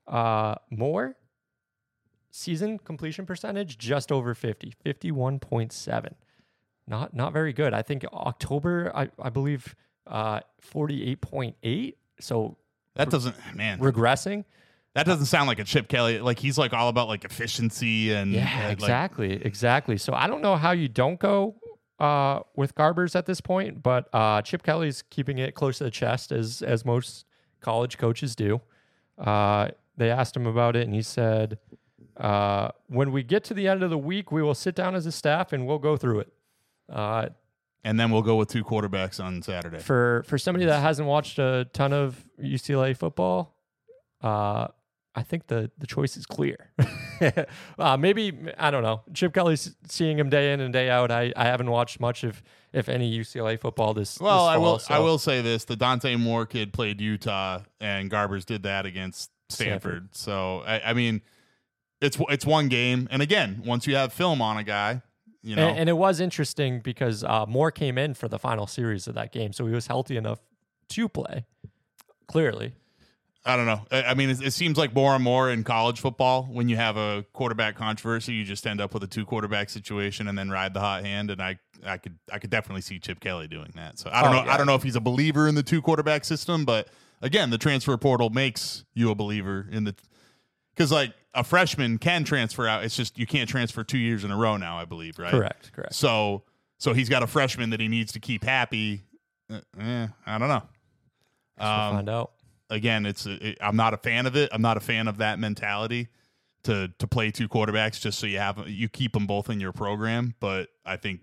Uh, Moore, season completion percentage, just over 50, 51.7. Not, not very good. I think October, I, I believe, uh, 48.8. So That doesn't, man. regressing. That doesn't sound like a Chip Kelly. Like he's like all about like efficiency and Yeah, and, like, exactly, exactly. So I don't know how you don't go uh, with Garbers at this point, but uh, Chip Kelly's keeping it close to the chest as as most college coaches do. Uh, they asked him about it, and he said, uh, "When we get to the end of the week, we will sit down as a staff and we'll go through it." Uh, and then we'll go with two quarterbacks on Saturday. for for somebody that hasn't watched a ton of UCLA football, uh, I think the the choice is clear. uh, maybe I don't know. Chip Kelly's seeing him day in and day out. I, I haven't watched much of if any UCLA football this. Well, this I will. so- I will say this: the Dante Moore kid played Utah, and Garbers did that against Stanford. Stanford. So I, I mean, it's it's one game, and again, once you have film on a guy, you know, And, and it was interesting because uh, Moore came in for the final series of that game, so he was healthy enough to play. Clearly, I don't know. I, I mean, it, it seems like more and more in college football, when you have a quarterback controversy, you just end up with a two quarterback situation and then ride the hot hand. And I, I could, I could definitely see Chip Kelly doing that. So I don't Oh, know. yeah. I don't know if he's a believer in the two quarterback system, but again, the transfer portal makes you a believer in the, because like a freshman can transfer out. It's just you can't transfer two years in a row now. I believe, right? correct, correct. So, so he's got a freshman that he needs to keep happy. Uh, eh, I don't know. We'll Um, find out. again, it's it, I'm not a fan of it. I'm not a fan of that mentality to to play two quarterbacks just so you have you keep them both in your program. But I think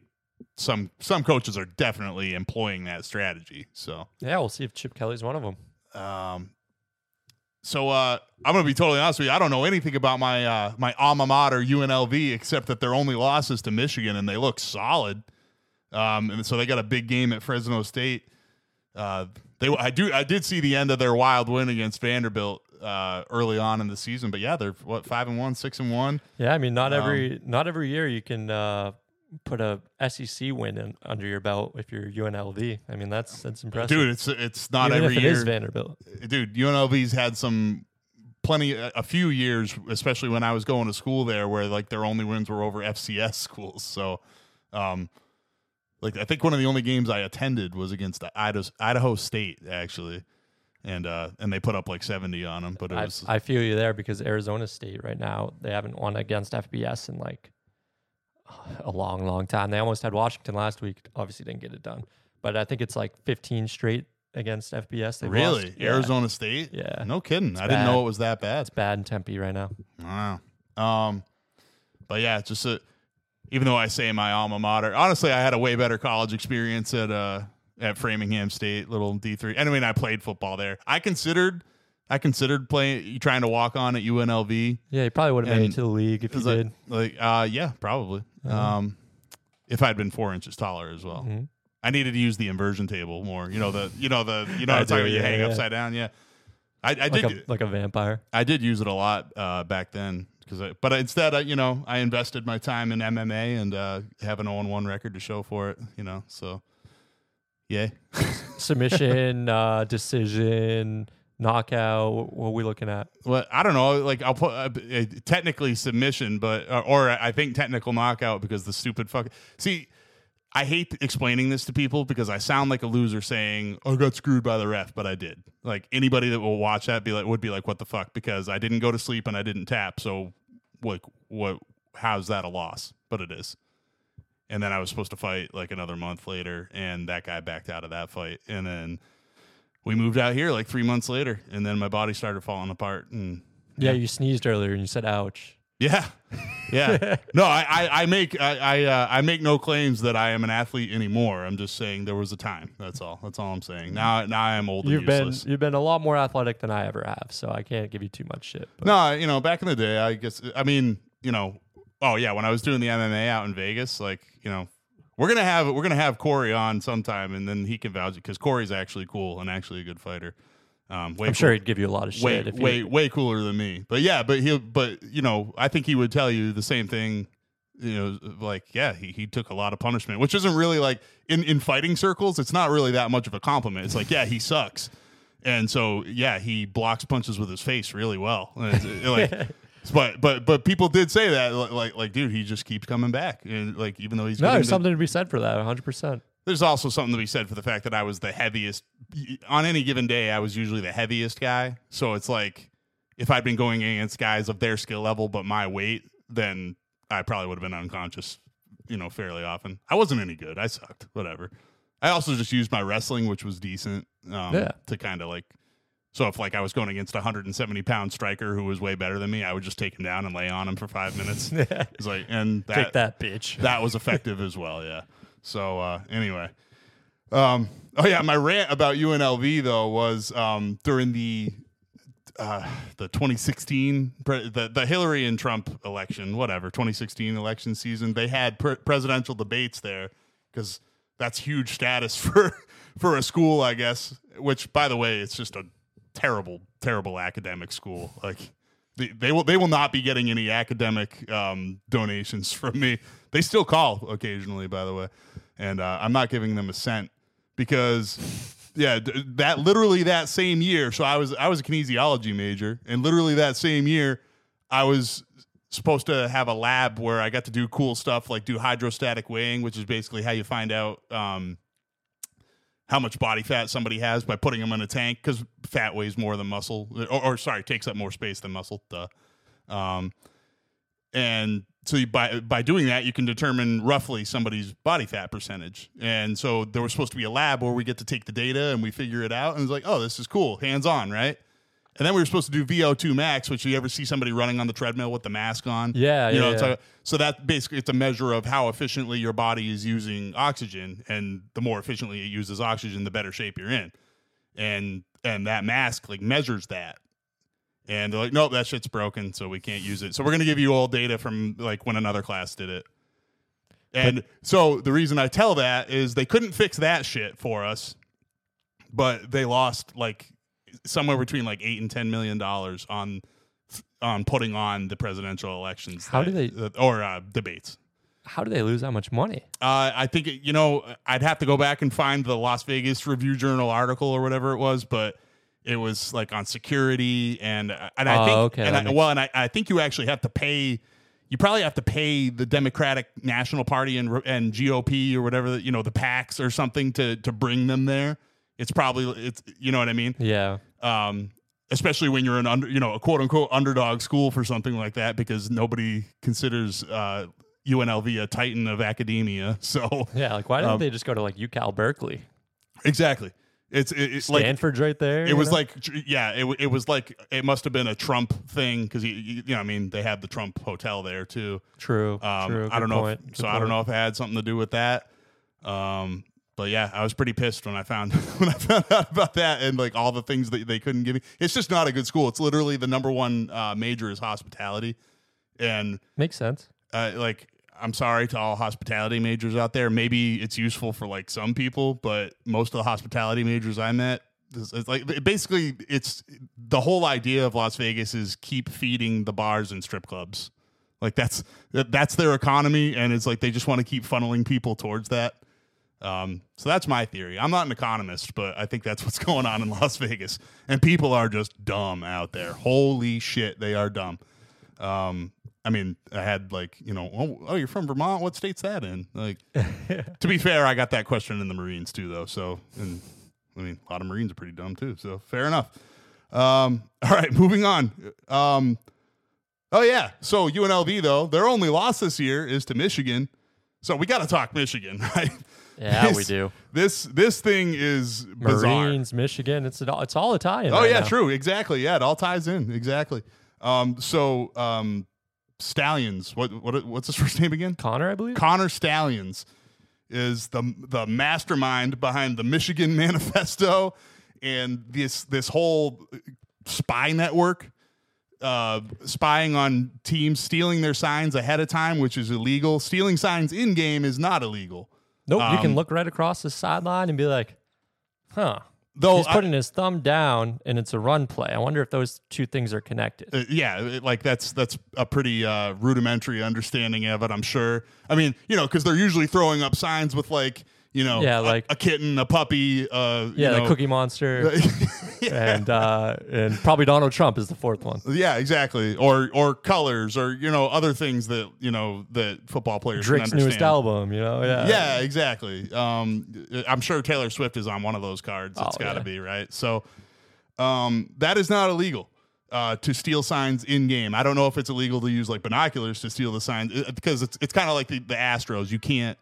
some some coaches are definitely employing that strategy. So, Yeah, we'll see if Chip Kelly's one of them. um, so uh, I'm gonna be totally honest with you. I don't know anything about my uh, my alma mater UNLV except that their only loss is to Michigan, and they look solid. Um, and so they got a big game at Fresno State. Uh, they I do I did see the end of their wild win against Vanderbilt uh, early on in the season, but yeah, they're what five and one, six and one. Yeah, I mean, not Um, every not every year you can uh, put a SEC win in, under your belt if you're UNLV. I mean, that's that's impressive. Dude, it's it's not Even every if it year. is Vanderbilt. dude, UNLV's had some plenty a few years, especially when I was going to school there, where like their only wins were over FCS schools. So, um, like I think one of the only games I attended was against Idaho, Idaho State actually, and uh, and they put up like seventy on them. But it I, was I feel you there because Arizona State right now they haven't won against FBS in like a long, long time. They almost had Washington last week. Obviously, didn't get it done, but I think it's like 15 straight against FBS. They've really. Yeah. Arizona State. Yeah. no kidding. I didn't know it was that bad. It's bad in Tempe right now. Wow. Um, but yeah, just a, even though I say my alma mater, honestly, I had a way better college experience at uh at Framingham State, little D three. Anyway, and I played football there. I considered, I considered playing, trying to walk on at UNLV. Yeah, you probably would have made it to the league if you like, did. like, uh, yeah, probably. Um, if I'd been four inches taller as well. Mhm. I needed to use the inversion table more. You know the, you know the, you know I what I'm talking about. You yeah, hang yeah. upside down. Yeah, I, I Like did. a, like a vampire. I did use it a lot uh, back then because, I, but instead, I, you know, I invested my time in MMA and uh, have an 0 1 record to show for it. You know, so yeah. Submission, uh, decision, knockout. What are we looking at? Well, I don't know. Like I'll put uh, uh, technically submission, but uh, or I think technical knockout because the stupid fuck. See, I hate explaining this to people because I sound like a loser saying I got screwed by the ref, but I did. Like anybody that will watch that be like would be like, what the fuck? Because I didn't go to sleep and I didn't tap. So like what? How's that a loss? But it is. And then I was supposed to fight like another month later, and that guy backed out of that fight, and then we moved out here like three months later, and then my body started falling apart, and Yeah, you sneezed earlier and you said ouch. yeah, yeah. no, I, I, I make I I, uh, I make no claims that I am an athlete anymore. I'm just saying there was a time. That's all. That's all I'm saying. Now now I am old and You've been useless. you've been a lot more athletic than I ever have, so I can't give you too much shit. But No, you know, back in the day, I guess I mean, you know, oh yeah, when I was doing the MMA out in Vegas, like you know, we're gonna have we're gonna have Corey on sometime, and then he can vouch it because Corey's actually cool and actually a good fighter. Um, way I'm sure cool- he'd give you a lot of shit. way if you, way way cooler than me. But yeah, but he'll but you know, I think he would tell you the same thing. You know, like yeah, he, he took a lot of punishment, which isn't really like in in fighting circles. It's not really that much of a compliment. It's like yeah, he sucks, and so yeah, he blocks punches with his face really well. It's, it, like, but but but people did say that like, like dude, he just keeps coming back, and like even though he's no, there's the- something to be said for that. 100. percent there's also something to be said for the fact that I was the heaviest on any given day. I was usually the heaviest guy, so it's like if I'd been going against guys of their skill level but my weight, then I probably would have been unconscious, you know, fairly often. I wasn't any good. I sucked. Whatever. I also just used my wrestling, which was decent, um, Yeah. to kind of like. So if like I was going against a 170 pound striker who was way better than me, I would just take him down and lay on him for five minutes. It's like and that, Take that, bitch. that was effective as well. Yeah. So uh, anyway, um, oh yeah, my rant about UNLV though was um, during the uh, the 2016 pre- the the Hillary and Trump election, whatever 2016 election season, they had pre- presidential debates there because that's huge status for for a school, I guess. Which, by the way, it's just a terrible, terrible academic school. Like they, they will they will not be getting any academic um, donations from me. They still call occasionally, by the way, and uh, I'm not giving them a cent because yeah, that literally that same year. So I was I was a kinesiology major, and literally that same year, I was supposed to have a lab where I got to do cool stuff like do hydrostatic weighing, which is basically how you find out um, how much body fat somebody has by putting them in a tank because fat weighs more than muscle, or, or sorry, takes up more space than muscle. Duh. Um, and so you, by by doing that, you can determine roughly somebody's body fat percentage. And so there was supposed to be a lab where we get to take the data and we figure it out. And it's like, oh, this is cool, hands on, right? And then we were supposed to do VO2 max, which you ever see somebody running on the treadmill with the mask on. Yeah, you yeah, know, yeah. So, so that basically it's a measure of how efficiently your body is using oxygen, and the more efficiently it uses oxygen, the better shape you're in. And and that mask like measures that. And they're like, nope, that shit's broken, so we can't use it. So we're gonna give you all data from like when another class did it. And so the reason I tell that is they couldn't fix that shit for us, but they lost like somewhere between like eight and ten million dollars on on putting on the presidential elections. How do they- uh, or uh, debates? How do they lose that much money? Uh, I think it- you know I'd have to go back and find the Las Vegas Review Journal article or whatever it was, but it was like on security and and I Oh, think okay, and I, makes well and I, I think you actually have to pay. You probably have to pay the Democratic National Party and and GOP or whatever you know the PACs or something to to bring them there. It's probably it's you know what I mean. Yeah. Um, especially when you're an under you know a quote unquote underdog school for something like that because nobody considers uh, UNLV a titan of academia. So Yeah. Like, why didn't Um, they just go to like UCal Berkeley? exactly, it's it, it's like Stanford's right there. it was know? like yeah, it it was like it must have been a Trump thing because you, you know I mean they have the Trump hotel there too. true. Um, true. I don't know, if, so I don't know if it had something to do with that. Um, but yeah, I was pretty pissed when I found when I found out about that and like all the things that they couldn't give me. It's just not a good school. It's literally the number one uh, major is hospitality, and Makes sense. uh, like I'm sorry to all hospitality majors out there. Maybe it's useful for like some people, but most of the hospitality majors I met, it's it's like it- basically it's the whole idea of Las Vegas is keep feeding the bars and strip clubs. Like that's that's their economy, and it's like they just want to keep funneling people towards that. Um, so that's my theory. I'm not an economist, but I think that's what's going on in Las Vegas, and people are just dumb out there. Holy shit, they are dumb. Um, I mean, I had like, you know, oh, oh, you're from Vermont. What state's that in? Like, to be fair, I got that question in the Marines too, though. So, and I mean, a lot of Marines are pretty dumb too. So, fair enough. Um, all right, moving on. Um, oh yeah, so UNLV though, their only loss this year is to Michigan. So we got to talk Michigan, right? Yeah, we do. This this thing is bizarre. Marines, Michigan. It's all. It's all Italian. Oh right yeah, now. true. Exactly. Yeah, it all ties in. Exactly. Um, so um, Stalions. What what what's his first name again? Connor, I believe. Connor Stalions is the the mastermind behind the Michigan Manifesto and this this whole spy network. Uh, spying on teams, stealing their signs ahead of time, which is illegal. Stealing signs in game is not illegal. Nope. you um, can look right across the sideline and be like, "Huh." Though He's I- putting his thumb down, and it's a run play. I wonder if those two things are connected. Uh, yeah, it- like that's that's a pretty uh, rudimentary understanding of it. I'm sure. I mean, you know, because they're usually throwing up signs with like, you know, Yeah, like- a, kitten, a puppy. Uh, you yeah, know, the Cookie Monster, and uh, and probably Donald Trump is the fourth one. yeah, exactly. Or or colors, or you know, other things that you know that football players Drake's newest album, you know. Yeah. Yeah, exactly. Um, I'm sure Taylor Swift is on one of those cards. It's Oh, got to yeah. be right. So, um, that is not illegal uh, to steal signs in game. I don't know if it's illegal to use like binoculars to steal the signs uh, because it's it's kind of like the, the Astros. You can't.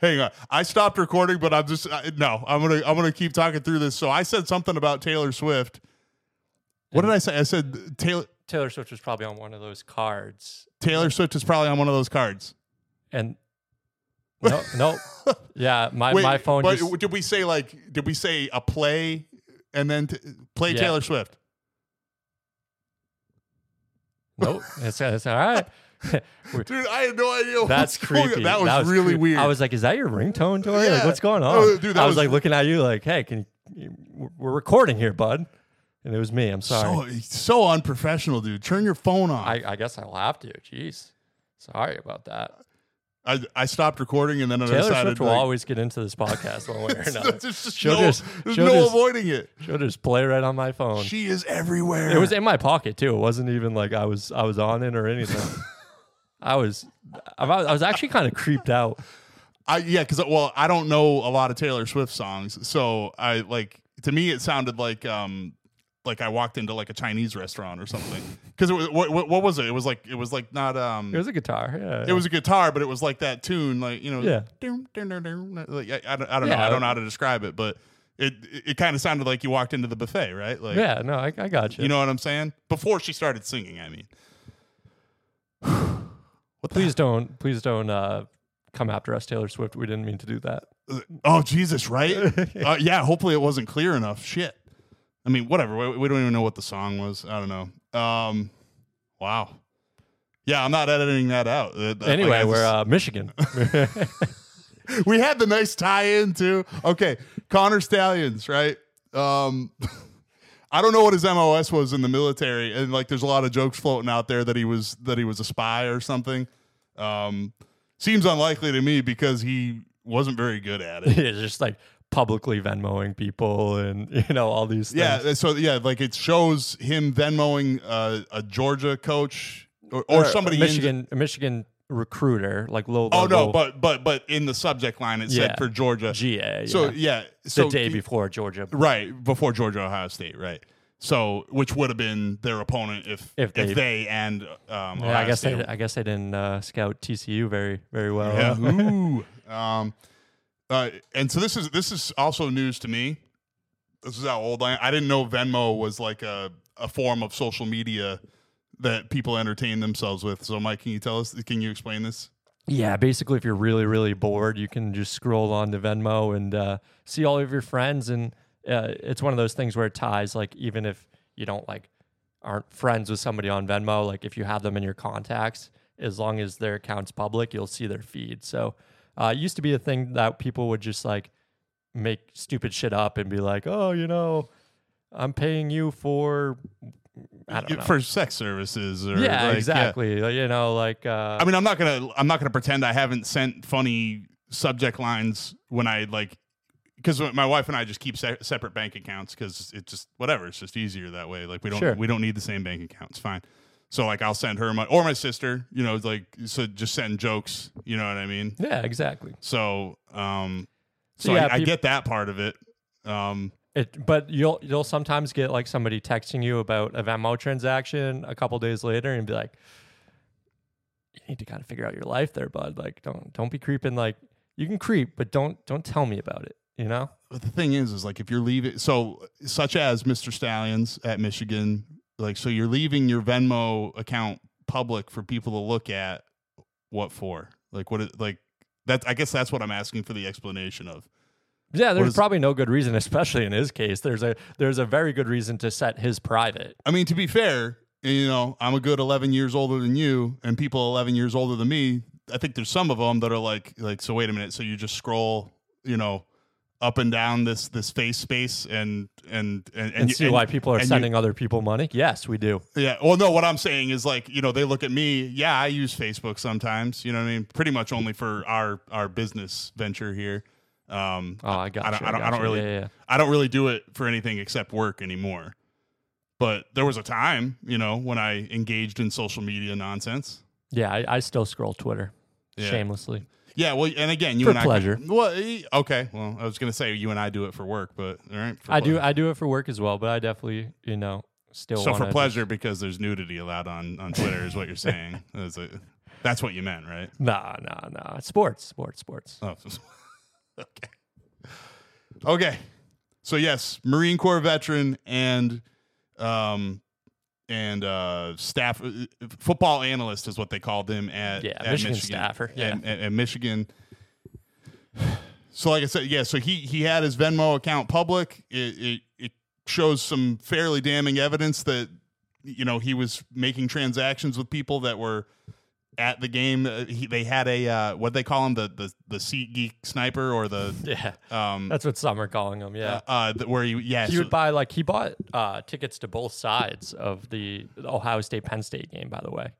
Hang on, I stopped recording, but I'm just I, no. I'm gonna I'm gonna keep talking through this. So I said something about Taylor Swift. What did I say? I said Taylor Taylor Swift was probably on one of those cards, Taylor Swift is probably on one of those cards. and no, no. Yeah, my, Wait, my phone But just did we say like? Did we say a play and then t- play Yeah. Taylor Swift? nope. It's, it's all right. Dude, I had no idea. That's what's going on. creepy. That was, really creepy. weird. I was like, "Is that your ringtone, Tori? Yeah. Like, what's going on?" Oh, dude, I was, was- like looking at you, like, "Hey, can you? We're recording here, bud." And it was me. I'm sorry. so so unprofessional, dude. Turn your phone on. I, I, I guess I'll have to. Jeez, sorry about that. I, I stopped recording and then I Taylor decided Swift will like, always get into this podcast one way or another. there's just She'll no, just- there's no just- avoiding it. She'll just play right on my phone. She is everywhere. It was in my pocket too. It wasn't even like I was I was on it or anything. I was I was actually kind of creeped out. I yeah, because well, I don't know a lot of Taylor Swift songs, so I like to me it sounded like um like I walked into like a Chinese restaurant or something. Because it was what, what what was it? It was like it was like not um It was a guitar. Yeah. it was a guitar, but it was like that tune, like you know, Yeah. dum, dum, dum, like I, I don't, I don't know, I don't know how to describe it, but it it, it kind of sounded like you walked into the buffet, right? Like Yeah, no, I, I got you. you know what I'm saying? Before she started singing, I mean. what the please don't please don't uh come after us, Taylor Swift. We didn't mean to do that. Oh Jesus, right? uh, yeah. Hopefully it wasn't clear enough. Shit. I mean, whatever. We, we don't even know what the song was. I don't know. Um, wow. Yeah, I'm not editing that out. Uh, Anyway, we're uh, Michigan. we had the nice tie-in too. Okay, Connor Stalions, right? Um, I don't know what his MOS was in the military, and like, there's a lot of jokes floating out there that he was that he was a spy or something. Um, seems unlikely to me because he wasn't very good at it. it's just like publicly Venmoing people and you know all these things. Yeah, so yeah, like it shows him Venmoing uh, a Georgia coach or, or Or somebody a in- Michigan Michigan recruiter like low oh no, but but but in the subject line it said for Georgia. GA. So yeah. yeah, the so day before Georgia. right before Georgia Ohio State, right? So which would have been their opponent if If if they- they, and um, Yeah, Ohio I guess State they, I guess they didn't uh, scout TCU very very well. Yeah. Ooh. um, uh, and so this is this is also news to me. This is how old I am. I didn't know Venmo was like a, a form of social media that people entertain themselves with. So, Mike, can you tell us? Can you explain this? Yeah, basically, if you're really, really bored, you can just scroll on to Venmo and uh, see all of your friends. And uh, it's one of those things where it ties, like, even if you don't like aren't friends with somebody on Venmo, like if you have them in your contacts, as long as their account's public, you'll see their feed. So uh, it used to be a thing that people would just like make stupid shit up and be like, oh, you know, I'm paying you for. For sex services, or yeah, like, exactly. Like, You know, like, uh, I mean, I'm not gonna I'm not gonna pretend I haven't sent funny subject lines when I like because my wife and I just keep se- separate bank accounts because it's just whatever. It's just easier that way. Like we don't Sure. we don't need the same bank account. It's fine. So like I'll send her my or my sister. You know, like so just send jokes. You know what I mean? yeah, exactly. So um, so So, yeah, I, I get that part of it. Um, It, but you'll you'll sometimes get like somebody texting you about a Venmo transaction a couple days later and be like, "You need to kind of figure out your life there, bud. Like, don't don't be creeping. Like, you can creep, but don't don't tell me about it. You know? but the thing is, is like if you're leaving, so such as Mr. Stalions at Michigan, like so you're leaving your Venmo account public for people to look at. What for? Like what? Like that? I guess that's what I'm asking for the explanation of. Yeah, there's is- probably no good reason, especially in his case. There's a there's a very good reason to set his private. I mean, to be fair, you know, I'm a good 11 years older than you, and people 11 years older than me. I think there's some of them that are like, like, so wait a minute. So you just scroll, you know, up and down this this face space, and and and, And, you- see why people are and you- sending other people money. Yes, we do. Yeah. Well, no, what I'm saying is like, you know, they look at me. Yeah, I use Facebook sometimes. You know what I mean? Pretty much only for our our business venture here. Um, Oh, I got I don't, you. I don't, I don't really, Yeah, yeah. I don't really do it for anything except work anymore. But there was a time, you know, when I engaged in social media nonsense. Yeah, I, I still scroll Twitter Yeah. shamelessly. Yeah. Well, and again, you For and I pleasure. Well, okay. Well, I was gonna say you and I do it for work, but all right. I do. I do it for work as well, but I definitely you know still So for pleasure, because there's nudity allowed on on Twitter, is what you're saying. That's, a, that's what you meant, right? Nah, nah, nah. Sports, sports, sports. Oh, okay. Okay. So yes, Marine Corps veteran and um and uh staff uh, football analyst is what they called him at Yeah, at Michigan staffer, yeah. at, at- at Michigan. So, like I said, yeah. So he he had his Venmo account public. It it, it shows some fairly damning evidence that you know he was making transactions with people that were at the game. Uh, he, they had a uh, what they call him the the the SeatGeek sniper or the Yeah, um that's what some are calling him. Yeah. uh the, where you yeah he so- would buy like he bought uh, tickets to both sides of the Ohio State Penn State game. By the way,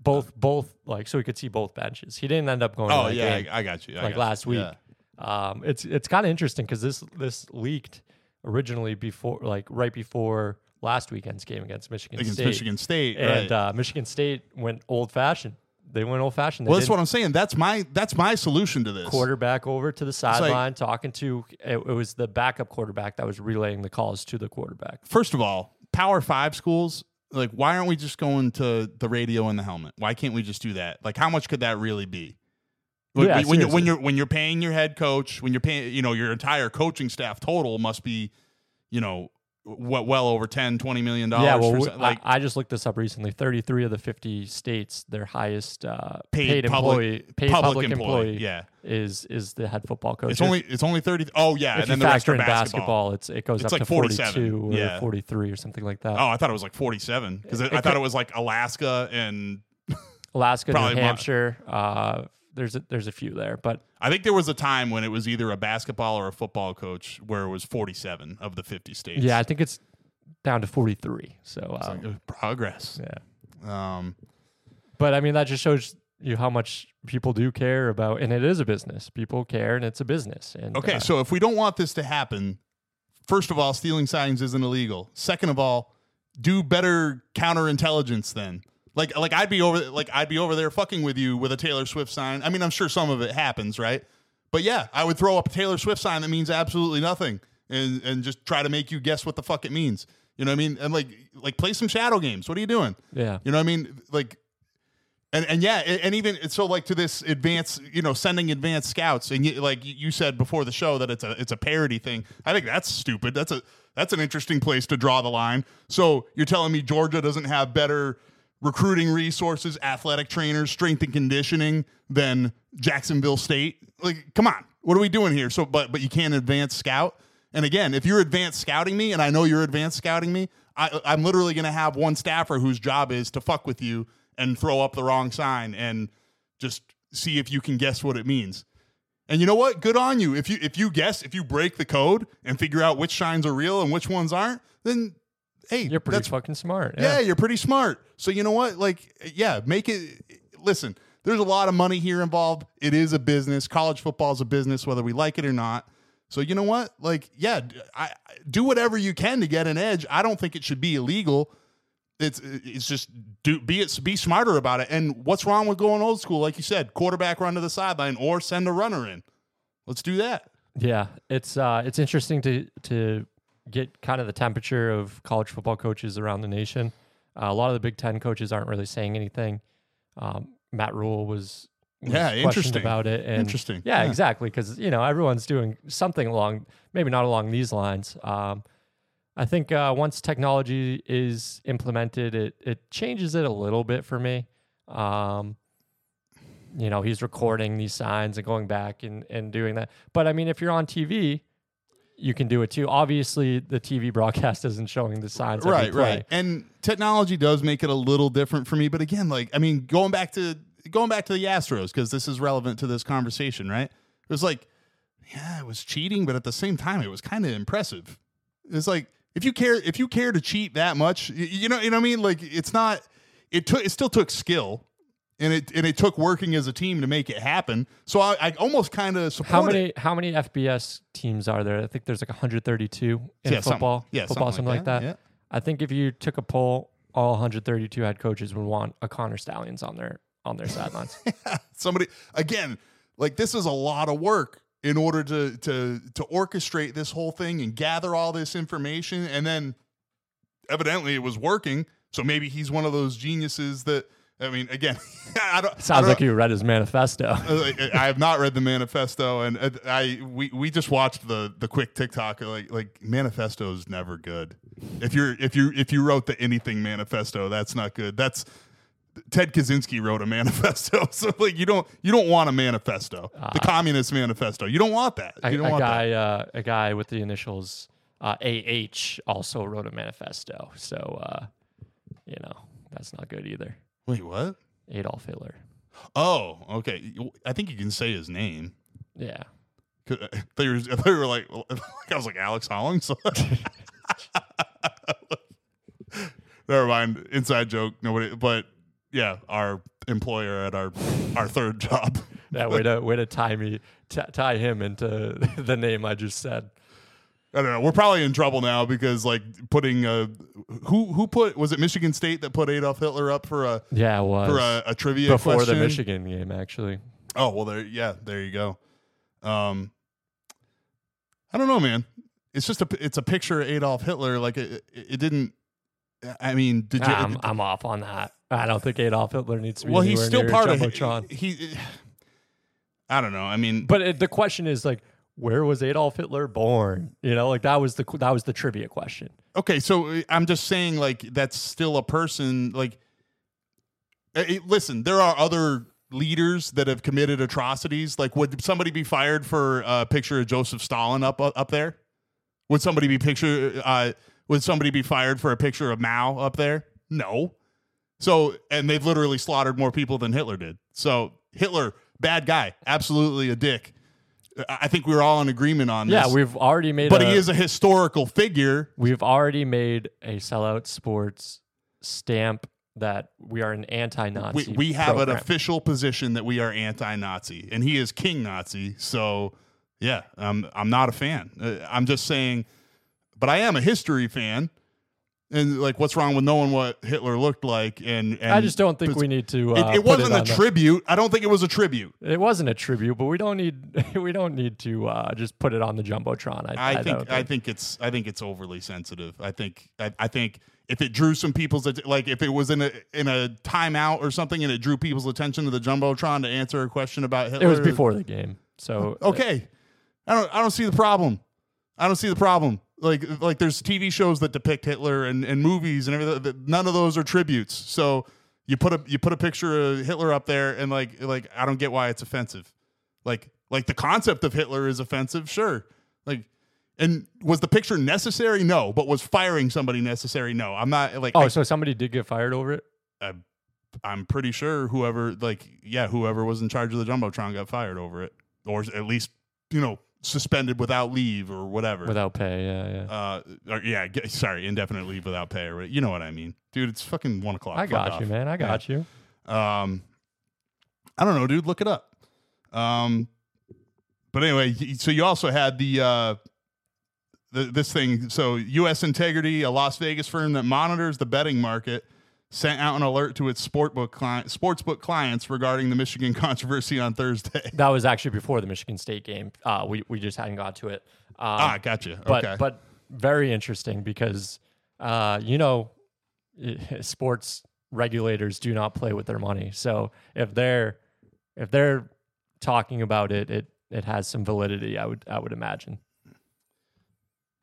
both both like so he could see both benches. He didn't end up going. oh that yeah game, I, I got you I like got last you. week. Yeah. Um, it's it's kind of interesting because this this leaked originally before like right before last weekend's game against Michigan against State, Michigan State and right. uh, Michigan State went old fashioned. They went old fashioned. well, that's what I'm saying. That's my that's my solution to this. quarterback over to the sideline talking to it, it was the backup quarterback that was relaying the calls to the quarterback. First of all, Power Five schools, like, why aren't we just going to the radio and the helmet? Why can't we just do that? Like, how much could that really be? Yeah, when you're when you're when you're paying your head coach, when you're paying, you know, your entire coaching staff total must be, you know, what well over 10 20 million dollars yeah, well, we- like I, I just looked this up recently. Thirty-three of the fifty states, their highest uh, Paid paid, public- employee, paid public public, employee, employee, yeah. is is the head football coach. it's only it's only 30 oh yeah if and you then the rest factor are in basketball. basketball, it's it goes It's up like to forty-two or yeah. forty-three or something like that. oh i thought it was like 47 because i thought could- it was like alaska and Alaska, New Hampshire. Uh, there's a, there's a few there, but i think there was a time when it was either a basketball or a football coach where it was 47 of the 50 states yeah, I think it's down to forty-three. So It's um, like, uh, progress yeah. um But I mean, that just shows you how much people do care about, and it is a business. People care, and it's a business. And Okay, uh, so if we don't want this to happen, first of all, stealing signs isn't illegal. Second of all, do better counterintelligence then. Like like I'd be over like I'd be over there fucking with you with a Taylor Swift sign. I mean, I'm sure some of it happens, right? But yeah, I would throw up a Taylor Swift sign that means absolutely nothing and and just try to make you guess what the fuck it means. You know what I mean? And like like play some shadow games. What are you doing? yeah, You know what I mean? Like, and and yeah, and even so, like to this advanced, you know, sending advanced scouts, and you, like you said before the show that it's a it's a parody thing. I think that's stupid. That's a that's an interesting place to draw the line. So you're telling me Georgia doesn't have better recruiting resources, athletic trainers, strength and conditioning than Jacksonville State? Like, come on, what are we doing here? So, but but you can't advance scout. And again, if you're advanced scouting me, and I know you're advanced scouting me, I, I'm literally going to have one staffer whose job is to fuck with you and throw up the wrong sign and just see if you can guess what it means. And you know what? Good on you. If you if you guess, if you break the code and figure out which signs are real and which ones aren't, then hey, you're pretty that's fucking smart. yeah, you're pretty smart. So you know what? Like, yeah, make it. Listen, there's a lot of money here involved. It is a business. College football is a business, whether we like it or not. So you know what? Like, yeah, I- do whatever you can to get an edge. I don't think it should be illegal. It's it's just do be it be smarter about it. And what's wrong with going old school? Like you said, quarterback run to the sideline or send a runner in. Let's do that. Yeah, it's uh, it's interesting to to get kind of the temperature of college football coaches around the nation. Uh, a lot of the Big Ten coaches aren't really saying anything. Um, Matt Rhule was, was Yeah, interesting. about it. And Interesting. Yeah, Yeah. exactly. Because you know everyone's doing something along, maybe not along these lines. Um, I think uh, once technology is implemented, it it changes it a little bit for me. Um, you know, he's recording these signs and going back and, and doing that. But I mean, if you're on TV, you can do it too. Obviously, the TV broadcast isn't showing the signs. right right and technology does make it a little different for me but again like i mean going back to going back to the astros because this is relevant to this conversation right it was like yeah it was cheating but at the same time it was kind of impressive it's like if you care if you care to cheat that much you know you know what i mean like it's not it took it still took skill and it and it took working as a team to make it happen so i, I almost kind of support How it. many how many FBS teams are there? I think there's like 132 in Yeah, something- football. yeah, football, something something, like that, that. yeah. I think if you took a poll, all 132 head coaches would want a Connor Stalions on their on their sidelines. somebody again like this is a lot of work in order to to to orchestrate this whole thing and gather all this information and then evidently it was working so maybe he's one of those geniuses that i mean again i don't I Sounds don't like you read his manifesto. uh, I have not read the manifesto, and uh, I we, we just watched the the quick TikTok. Like like manifesto is never good. If you're if you if you wrote the anything manifesto, that's not good. That's Ted Kaczynski wrote a manifesto. So like you don't you don't want a manifesto, the communist manifesto. You don't want that. A, You don't a want that. guy, uh, a guy with the initials uh, AH also wrote a manifesto. So, uh, you know, that's not good either. Wait, what? Adolf Hitler. Oh, okay. I think you can say his name. Yeah. Uh, they were, you were like, I was like Alex Hollings. Never mind. Inside joke. Nobody. But yeah, our employer at our our third job. Yeah, way to way to tie me t- tie him into the name I just said. I don't know. We're probably in trouble now because like putting a who who put was it Michigan State that put Adolf Hitler up for a Yeah, it was for a, a trivia before question? the Michigan game actually. Oh well, there yeah, there you go. Um, I don't know, man. It's just a it's a picture of Adolf Hitler. Like it, it, it didn't. I mean, did you? Ah, I'm, I'm off on that. I don't think Adolf Hitler needs to be. well, he's still part of Jumbotron. he, he. I don't know. I mean, But it, the question is like, where was Adolf Hitler born? You know, like that was the that was the trivia question. okay, so uh, I'm just saying, like that's still a person. Like, uh, it- listen, there are other leaders that have committed atrocities. Like, would somebody be fired for a picture of Joseph Stalin up up there? Would somebody be picture? Uh, would somebody be fired for a picture of Mao up there? No. So, and they've literally slaughtered more people than Hitler did. So, Hitler, bad guy, absolutely a dick. I think we were all in agreement on this. Yeah, we've already made. but a, he is a historical figure. We've already made a sellout sports stamp that we are an anti-Nazi. We, we have an official position that we are anti-Nazi, and he is King Nazi. So, yeah, I'm I'm not a fan. Uh, I'm just saying, but I am a history fan. And like, what's wrong with knowing what Hitler looked like? And, and I just don't think we need to. It, Uh, it put wasn't it a on the- tribute. I don't think it was a tribute. It wasn't a tribute, but we don't need we don't need to uh, just put it on the jumbotron. I, I, I think don't I think it's I think it's overly sensitive. I think I, I think if it drew some people's like if it was in a in a timeout or something and it drew people's attention to the jumbotron to answer a question about Hitler. it was before the game. So Okay, I don't I don't see the problem. I don't see the problem. Like like there's TV shows that depict Hitler and, and movies and everything. None of those are tributes. So you put a you put a picture of Hitler up there and like like I don't get why it's offensive. Like like the concept of Hitler is offensive, sure. Like and was the picture necessary? No. But was firing somebody necessary? No. I'm not like Oh, I, so somebody did get fired over it? I, I'm pretty sure whoever like yeah whoever was in charge of the jumbotron got fired over it or at least you know suspended without leave or whatever. Without pay, yeah, yeah. uh, yeah, sorry, indefinite leave without pay or you know what I mean, dude. It's fucking one o'clock. I Fuck got off. you, man. I got you. Um, I don't know, dude. Look it up. Um, but anyway, so you also had the uh, the this thing. So U.S. Integrity, a Las Vegas firm that monitors the betting market, sent out an alert to its sportbook client, sportsbook clients regarding the Michigan controversy on Thursday. That was actually before the Michigan State game. Uh, we we just hadn't got to it. Um, ah, gotcha. but okay. but very interesting because uh, you know sports regulators do not play with their money. So if they're if they're talking about it, it it has some validity. I would I would imagine.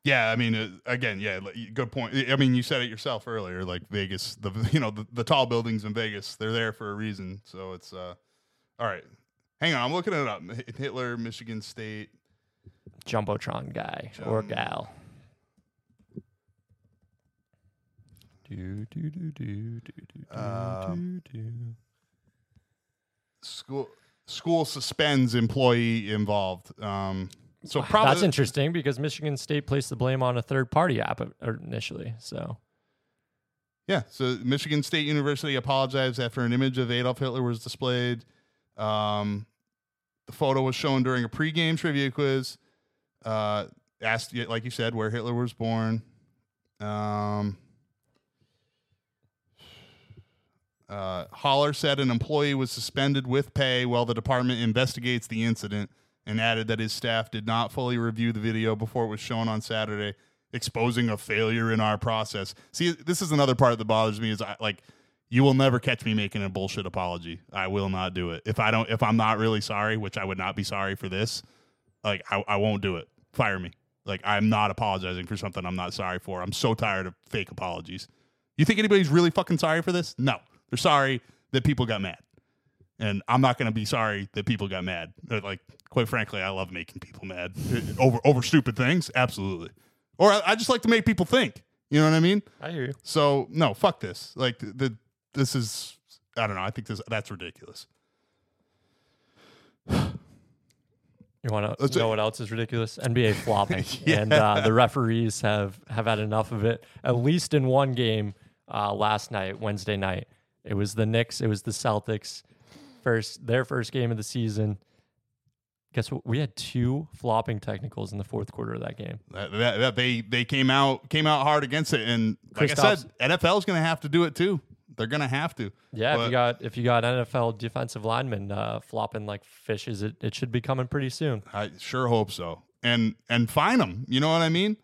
Yeah, I mean, uh, again, yeah, good point. I mean, you said it yourself earlier. Like Vegas, the you know the, the tall buildings in Vegas, they're there for a reason. So it's uh, all right. Hang on, I'm looking it up. Hitler, Michigan State. Jumbotron guy or gal. Do, do, do, do, do, do, do, do. School school suspends employee involved. Um, so probably That's interesting because Michigan State placed the blame on a third party app uh, initially. So Yeah. So Michigan State University apologized after an image of Adolf Hitler was displayed. Um, the photo was shown during a pregame trivia quiz. Uh, asked, like you said, where Hitler was born. Um, uh, Haller said an employee was suspended with pay while the department investigates the incident and added that his staff did not fully review the video before it was shown on Saturday, exposing a failure in our process. See, this is another part that bothers me is I, like you will never catch me making a bullshit apology. I will not do it. If I don't if I'm not really sorry, which I would not be sorry for this, like I, I won't do it. Fire me. Like I'm not apologizing for something I'm not sorry for. I'm so tired of fake apologies. You think anybody's really fucking sorry for this? No. They're sorry. that people got mad. And I'm not going to be sorry that people got mad. Like, quite frankly, I love making people mad Uh, over over stupid things. Absolutely. Or I, I just like to make people think. You know what I mean? I hear you. So no, fuck this. Like the, the this is I don't know. I think this that's ridiculous. You want to know what else is ridiculous? NBA flopping, Yeah. and uh, the referees have have had enough of it. At least in one game uh, last night, Wednesday night, it was the Knicks. It was the Celtics. First, their first game of the season. Guess what? We had two flopping technicals in the fourth quarter of that game. That, that, that they they came out came out hard against it, and like I said, NFL's going to have to do it too. They're going to have to. Yeah, if you got if you got NFL defensive linemen uh, flopping like fishes, it, it should be coming pretty soon. I sure hope so. And and fine them. You know what I mean?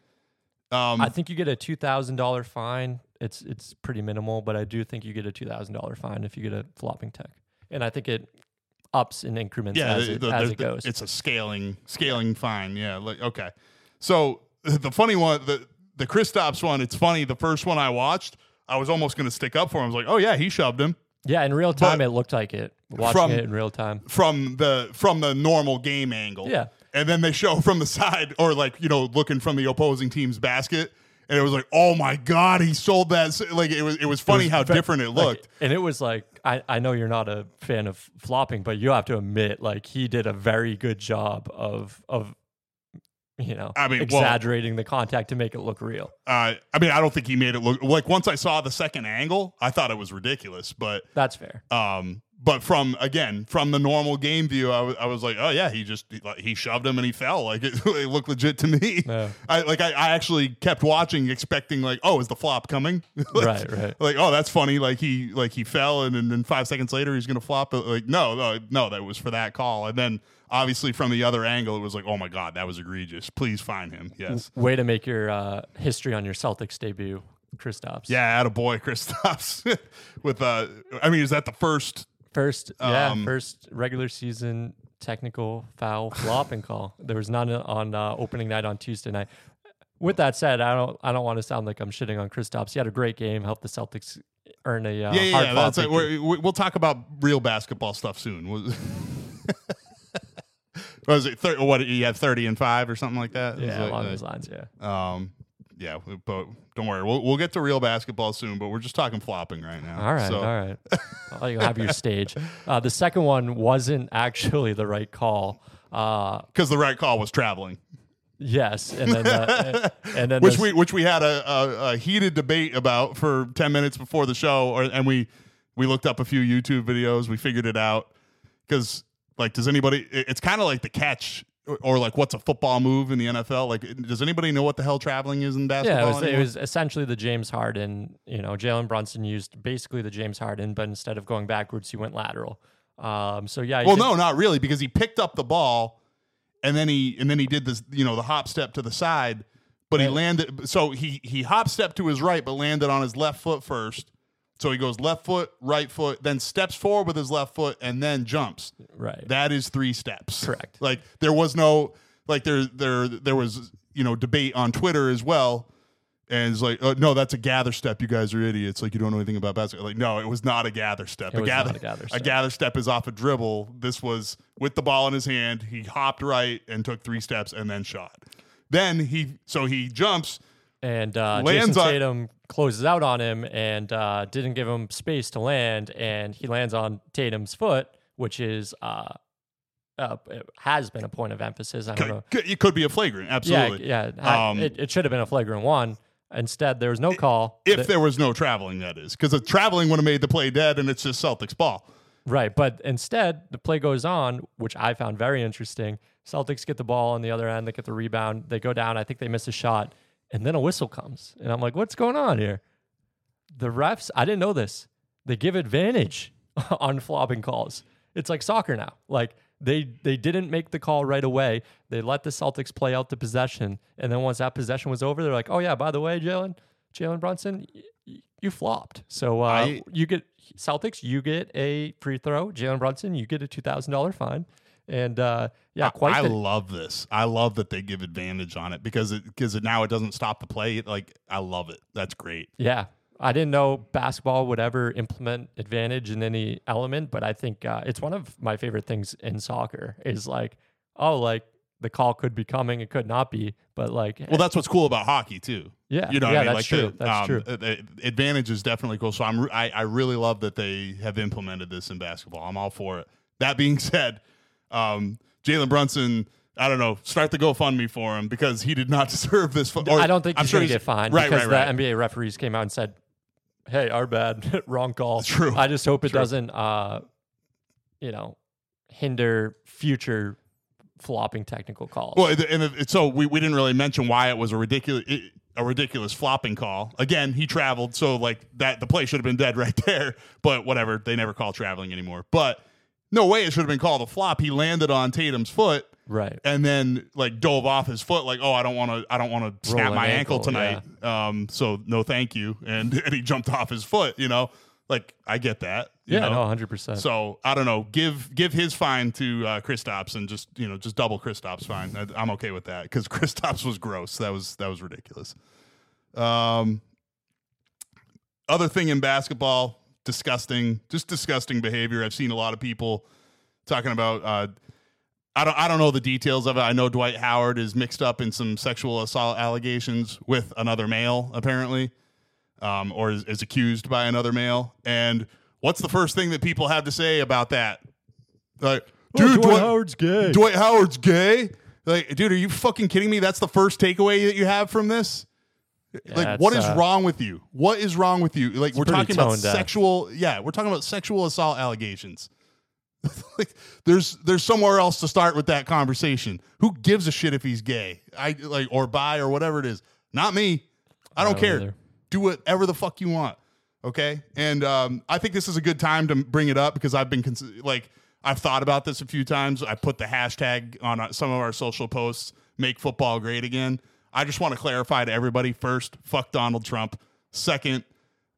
Um, I think you get a two thousand dollar fine. It's it's pretty minimal, but I do think you get a two thousand dollar fine if you get a flopping tech, and I think it ups in increments yeah, as, it, the- as the- it goes. It's a scaling scaling fine. Yeah. Like okay. So the funny one, the the Kristaps one. It's funny. The first one I watched, I was almost going to stick up for him. I was like, oh yeah, he shoved him. yeah, in real time, but it looked like it. Watching from- it in real time. from the from the normal game angle. Yeah. And then they show from the side or like, you know, looking from the opposing team's basket. And it was like, oh my God, he sold that. Like it was it was funny was how different it Like, looked. and it was like I, I know you're not a fan of flopping, but you have to admit like he did a very good job of of you know I mean, well- exaggerating the contact to make it look real. uh, I mean, I don't think he made it look like once I saw the second angle, I thought it was ridiculous. But That's fair. um but from again from the normal game view I was, like oh yeah he just he, like, he shoved him and he fell. Like it, it looked legit to me. Yeah. I like I, I actually kept watching expecting like oh is the flop coming? Like- Right, right. like oh that's funny. Like he like he fell and, and then five seconds later he's gonna flop But, like no no no that was for that call. And then obviously from the other angle it was like oh my god that was egregious. Please find him. Yes. Way to make your uh, history on your Celtics debut, Kristaps. yeah at a boy Kristaps with uh I mean is that the first First, yeah, Um, first regular season technical foul flopping call. There was none on uh, opening night on Tuesday night. With that said, I don't I don't want to sound like I'm shitting on Kristaps. He had a great game, helped the Celtics earn a uh, yeah, yeah, yeah. That's. We're, we- we'll talk about real basketball stuff soon. Was, was it thir- what? You had thirty and five or something like that. Yeah, like- along like- those lines. Yeah. Um, yeah, but don't worry, we'll we'll get to real basketball soon. But we're just talking flopping right now. All right, So, all right. I'll you have your stage. Uh, the second one wasn't actually the right call. Uh, because the right call was traveling, yes, and then uh, and then which we which we had a, a, a heated debate about for ten minutes before the show, or and we we looked up a few YouTube videos, we figured it out because like does anybody? it- It's kind of like the catch. Or, like, what's a football move in the NFL? Like, does anybody know what the hell traveling is in basketball? Yeah, it was, it was essentially the James Harden. You know, Jalen Brunson used basically the James Harden, but instead of going backwards, he went lateral. Um, so yeah, Well, did- no, not really, because he picked up the ball, and then he and then he did this, you know, the hop step to the side, but he landed. So he he hop stepped to his right, but landed on his left foot first. So he goes left foot, right foot, then steps forward with his left foot, and then jumps. right. That is three steps. Correct. Like there was no like there there there was you know debate on Twitter as well. And it's like, uh, no, that's a gather step. You guys are idiots. Like, you don't know anything about basketball. Like, no, it was not a gather step. It a was gather, not a gather step. A gather step is off a dribble. This was with the ball in his hand. He hopped right and took three steps and then shot. Then he, so he jumps. And uh, Jayson on- Tatum closes out on him and uh, didn't give him space to land, and he lands on Tatum's foot, which is uh, uh, has been a point of emphasis. I don't know. It could be a flagrant. Absolutely. Yeah, yeah. Um, it, it should have been a flagrant one. Instead, there was no call. If The- there was no traveling, that is. Because the traveling would have made the play dead and it's just Celtics ball. Right, but instead the play goes on, which I found very interesting. Celtics get the ball on the other end, they get the rebound, they go down. I think they miss a shot, and then a whistle comes, and I'm like, "What's going on here?" The refs, I didn't know this. They give advantage on flopping calls. It's like soccer now. Like they they didn't make the call right away. They let the Celtics play out the possession, and then once that possession was over, they're like, "Oh yeah, by the way, Jalen, Jalen Brunson, y- you flopped. So uh, I- you get Celtics, you get a free throw. Jalen Brunson, you get a two thousand dollar fine. And uh, yeah, quite I the, love this. I love that they give advantage on it because it because it, now it doesn't stop the play. Like I love it. That's great. yeah. I didn't know basketball would ever implement advantage in any element, but I think uh, it's one of my favorite things in soccer. Is like, oh, like the call could be coming, it could not be, but like, Well, that's what's cool about hockey too. yeah, You know, yeah, what I mean? that's like true. The, that's um, true. the advantage is definitely cool. So I'm, I, I really love that they have implemented this in basketball. I'm all for it. That being said, um, Jalen Brunson, I don't know, start the GoFundMe for him because he did not deserve this. fu- or- I don't think I'm he's sure going to get fined Right, because right, right. the NBA referees came out and said, "Hey, our bad, wrong call." True. I just hope it True. doesn't, uh, you know, hinder future flopping technical calls. Well, and it, so we, we didn't really mention why it was a ridiculous a ridiculous flopping call. Again, he traveled, so like that the play should have been dead right there. But whatever, they never call traveling anymore. But no way it should have been called a flop. He landed on Tatum's foot right. and then like dove off his foot like oh i don't want to i don't want to snap my ankle, ankle, tonight um so no thank you and, and he jumped off his foot you know like i get that you Yeah, know? no, hundred percent. so i don't know give give his fine to uh Kristaps and just you know just double Kristaps fine I, i'm okay with that because Kristaps was gross that was that was ridiculous um other thing in basketball disgusting just disgusting behavior i've seen a lot of people talking about uh I don't I don't know the details of it. I know Dwight Howard is mixed up in some sexual assault allegations with another male, apparently, um, or is, is accused by another male. And what's the first thing that people have to say about that? Like, dude, Dwight, Howard's gay. Dwight Howard's gay. Like, dude, are you fucking kidding me? That's the first takeaway that you have from this. Like, Yeah, what it's, is uh, wrong with you? What is wrong with you? Like, we're talking about sexual. Yeah, we're talking about sexual assault allegations. like, there's there's somewhere else to start with that conversation. Who gives a shit if he's gay? I like or bi or whatever it is. Not me. I don't don't care. either. Do whatever the fuck you want. Okay. And um, I think this is a good time to bring it up because I've been cons- like I've thought about this a few times. I put the hashtag on uh, some of our social posts. Make football great again. I just want to clarify to everybody first. Fuck Donald Trump. Second.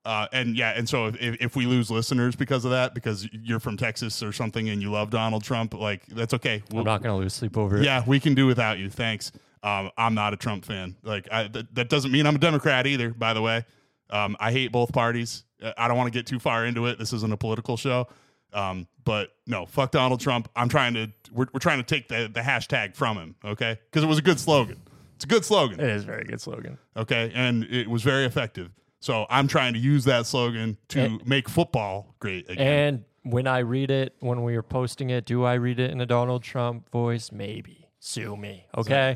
Uh, and yeah, and so if, if we lose listeners because of that, because you're from Texas or something and you love Donald Trump, like that's okay. We'll, I'm not going to lose sleep over it. yeah, we can do without you. Thanks. Um, I'm not a Trump fan. Like I, that, that doesn't mean I'm a Democrat either. By the way, um, I hate both parties. I don't want to get too far into it. This isn't a political show. Um, but no, fuck Donald Trump. I'm trying to. We're, we're trying to take the, the hashtag from him. Okay, because it was a good slogan. It's a good slogan. It is a very good slogan. Okay, and it was very effective. So I'm trying to use that slogan to And- make football great again. And when I read it, when we were posting it, do I read it in a Donald Trump voice? Maybe. Sue me. Okay.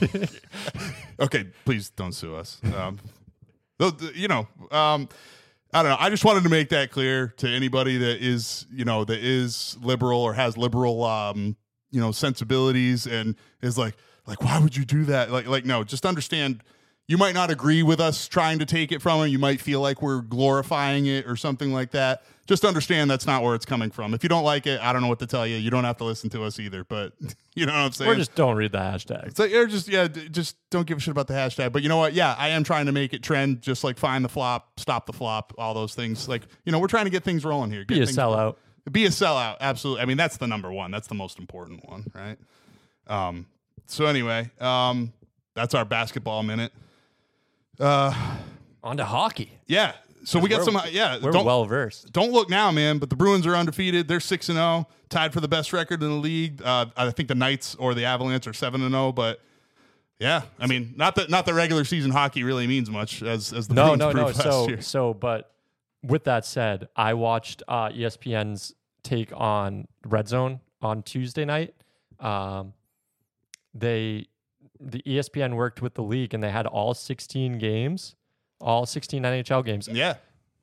Okay, please don't sue us. Um, you know, um, I don't know. I just wanted to make that clear to anybody that is, you know, that is liberal or has liberal, um, you know, sensibilities and is like, like, why would you do that? Like, like, no, just understand. You might not agree with us trying to take it from him. You might feel like we're glorifying it or something like that. Just understand that's not where it's coming from. If you don't like it, I don't know what to tell you. You don't have to listen to us either. But you know what I'm saying? or just don't read the hashtag. So you're just yeah, just don't give a shit about the hashtag. But you know what? Yeah, I am trying to make it trend, just like find the flop, stop the flop, all those things. Like you know, we're trying to get things rolling here. Be Get a things- sellout. Be a sellout. Absolutely. I mean, that's the number one. That's the most important one, right? Um. So anyway, um, that's our basketball minute. Uh, On to hockey. yeah. So we got some. uh, Yeah. We're don't well versed. don't look now, man. But the Bruins are undefeated. They're six and zero, tied for the best record in the league. Uh, I think the Knights or the Avalanche are seven and zero. But yeah, I mean, not that not that regular season hockey really means much as as the No, Bruins no, no. So, year. so, but with that said, I watched uh, ESPN's take on Red Zone on Tuesday night. Um, they, the ESPN worked with the league, and they had all 16 games, all 16 NHL games Yeah,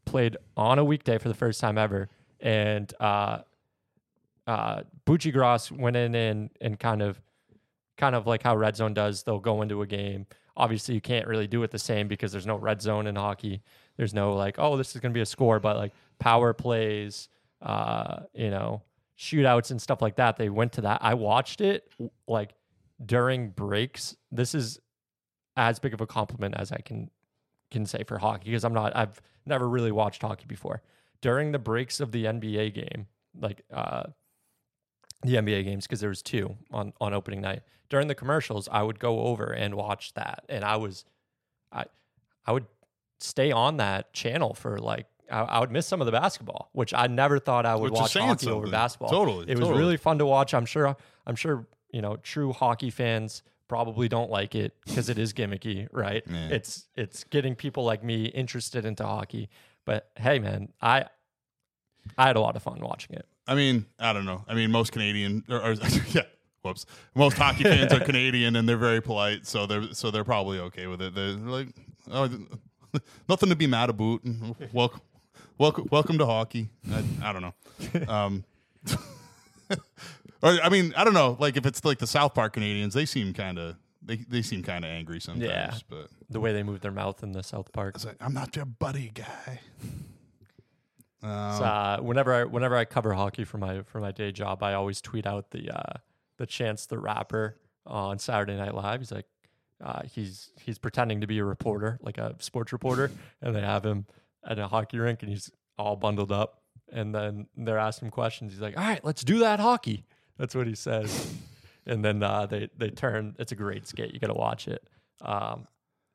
played on a weekday for the first time ever. And uh, uh, Buccigross went in and, and kind of, kind of like how Red Zone does. They'll go into a game. Obviously, you can't really do it the same because there's no red zone in hockey. There's no like, oh, this is going to be a score, but like power plays, uh, you know, shootouts and stuff like that. They went to that. I watched it like during breaks. This is as big of a compliment as I can can say for hockey because I'm not I've never really watched hockey before. During the breaks of the NBA game, like uh the NBA games because there was two on on opening night. During the commercials, I would go over and watch that and I was I I would stay on that channel for like I, I would miss some of the basketball, which I never thought I would Which watch hockey over basketball. Totally, it was totally. really fun to watch. I'm sure. I'm sure you know true hockey fans probably don't like it because it is gimmicky, right? Yeah. It's it's getting people like me interested into hockey. But hey, man, I I had a lot of fun watching it. I mean, I don't know. I mean, most Canadian or, or yeah, whoops. Most hockey fans are Canadian and they're very polite, so they're so they're probably okay with it. They're like, oh, nothing to be mad about. Welcome, welcome, welcome to hockey. I, I don't know. Um, or I mean, I don't know. Like if it's like the South Park Canadians, they seem kind of they they seem kind of angry sometimes. Yeah. but The way they move their mouth in the South Park. it's like I'm not your buddy guy. Um, So, uh, whenever I whenever I cover hockey for my for my day job, I always tweet out the uh, the Chance the Rapper on Saturday Night Live. He's like, uh, he's he's pretending to be a reporter, like a sports reporter, and they have him at a hockey rink, and he's all bundled up, and then they're asking him questions. He's like, "All right, let's do that hockey." That's what he says, and then uh, they they turn. It's a great skit. You got to watch it. Um,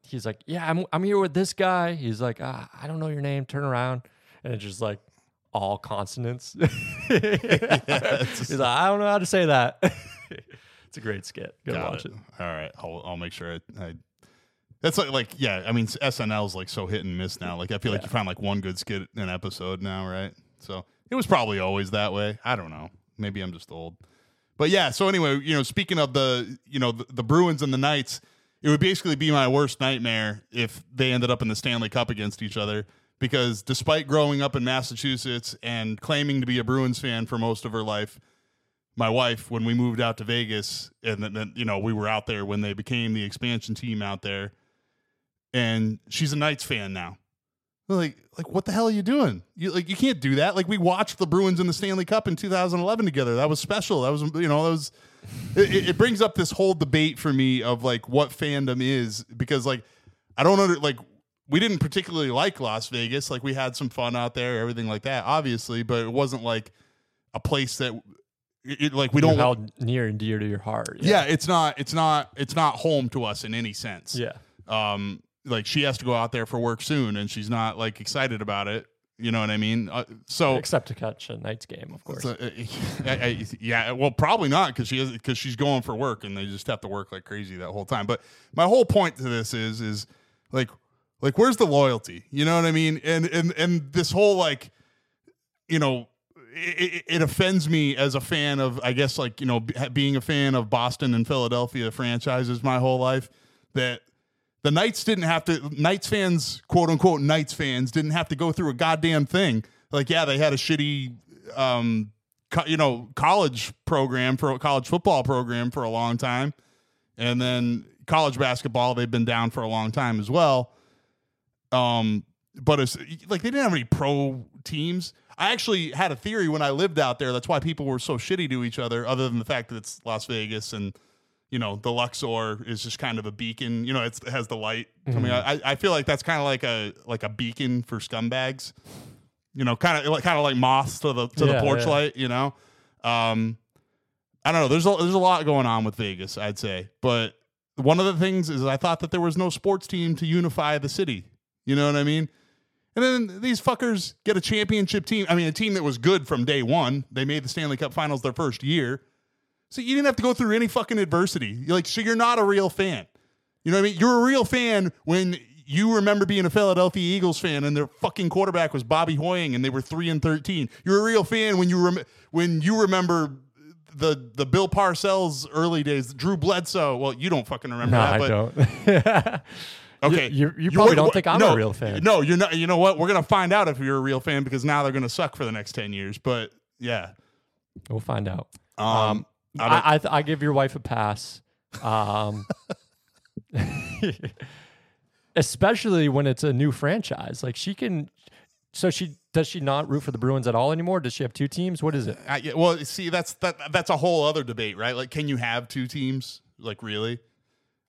he's like, "Yeah, I'm I'm here with this guy." He's like, ah, "I don't know your name. Turn around." And it's just like all consonants. he's like, "I don't know how to say that." it's a great skit. Go watch it. it. All right, I'll I'll make sure I. I that's like like yeah. I mean SNL's like so hit and miss now. Like I feel like you find like one good skit in an episode now, right? So it was probably always that way. I don't know. Maybe I'm just old. But yeah. So anyway, you know, speaking of the you know the, the Bruins and the Knights, it would basically be my worst nightmare if they ended up in the Stanley Cup against each other. Because despite growing up in Massachusetts and claiming to be a Bruins fan for most of her life, my wife when we moved out to Vegas and then, then you know we were out there when they became the expansion team out there and she's a Knights fan now. Like like what the hell are you doing? You like you can't do that. Like we watched the Bruins in the Stanley Cup in 2011 together. That was special. That was you know that was it, it- brings up this whole debate for me of like what fandom is because like I don't under like we didn't particularly like Las Vegas. Like we had some fun out there, everything like that, obviously, but it wasn't like a place that it, it- like we don't held near and dear to your heart. yeah, it's not it's not it's not home to us in any sense. Yeah. Um like she has to go out there for work soon and she's not like excited about it. You know what I mean? Uh, so Except to catch a Knights game, of course. uh, I- I- yeah, well, probably not because she is because she's going for work and they just have to work like crazy that whole time. But my whole point to this is is like like where's the loyalty? You know what I mean? And and and this whole like you know it, it- it offends me as a fan of I guess like you know being a fan of Boston and Philadelphia franchises my whole life that the Knights didn't have to Knights fans quote unquote Knights fans didn't have to go through a goddamn thing. Like yeah they had a shitty um co- you know college program for college football program for a long time. And then college basketball they've been down for a long time as well. Um but it's like they didn't have any pro teams. I actually had a theory when i lived out there. That's why people were so shitty to each other other than the fact that it's las vegas and you know the luxor is just kind of a beacon you know it's, it has the light coming out I, I feel like that's kind of like a like a beacon for scumbags you know kind of like kind of like moths to the to the porch yeah. light you know um i don't know there's a, there's a lot going on with vegas i'd say but one of the things is i thought that there was no sports team to unify the city you know what i mean and then these fuckers get a championship team. I mean, a team that was good from day one. They made the Stanley Cup Finals their first year. So you didn't have to go through any fucking adversity. You're like, so you're not a real fan. You know what I mean? You're a real fan when you remember being a Philadelphia Eagles fan and their fucking quarterback was Bobby Hoying and they were three and thirteen. You're a real fan when you rem- when you remember the the Bill Parcells early days, Drew Bledsoe. Well, you don't fucking remember no, that, I but don't. Okay, You- you- you probably don't think I'm a no, real fan. No, you're not. You know what? We're gonna find out if you're a real fan because now they're gonna suck for the next ten years. But yeah, we'll find out. um, I I I, th- I give your wife a pass, um, especially when it's a new franchise. Like she can, so she does she not root for the Bruins at all anymore? Does she have two teams? What is it? I, yeah, well, see, that's that. That's a whole other debate, right? Like, can you have two teams? Like, really?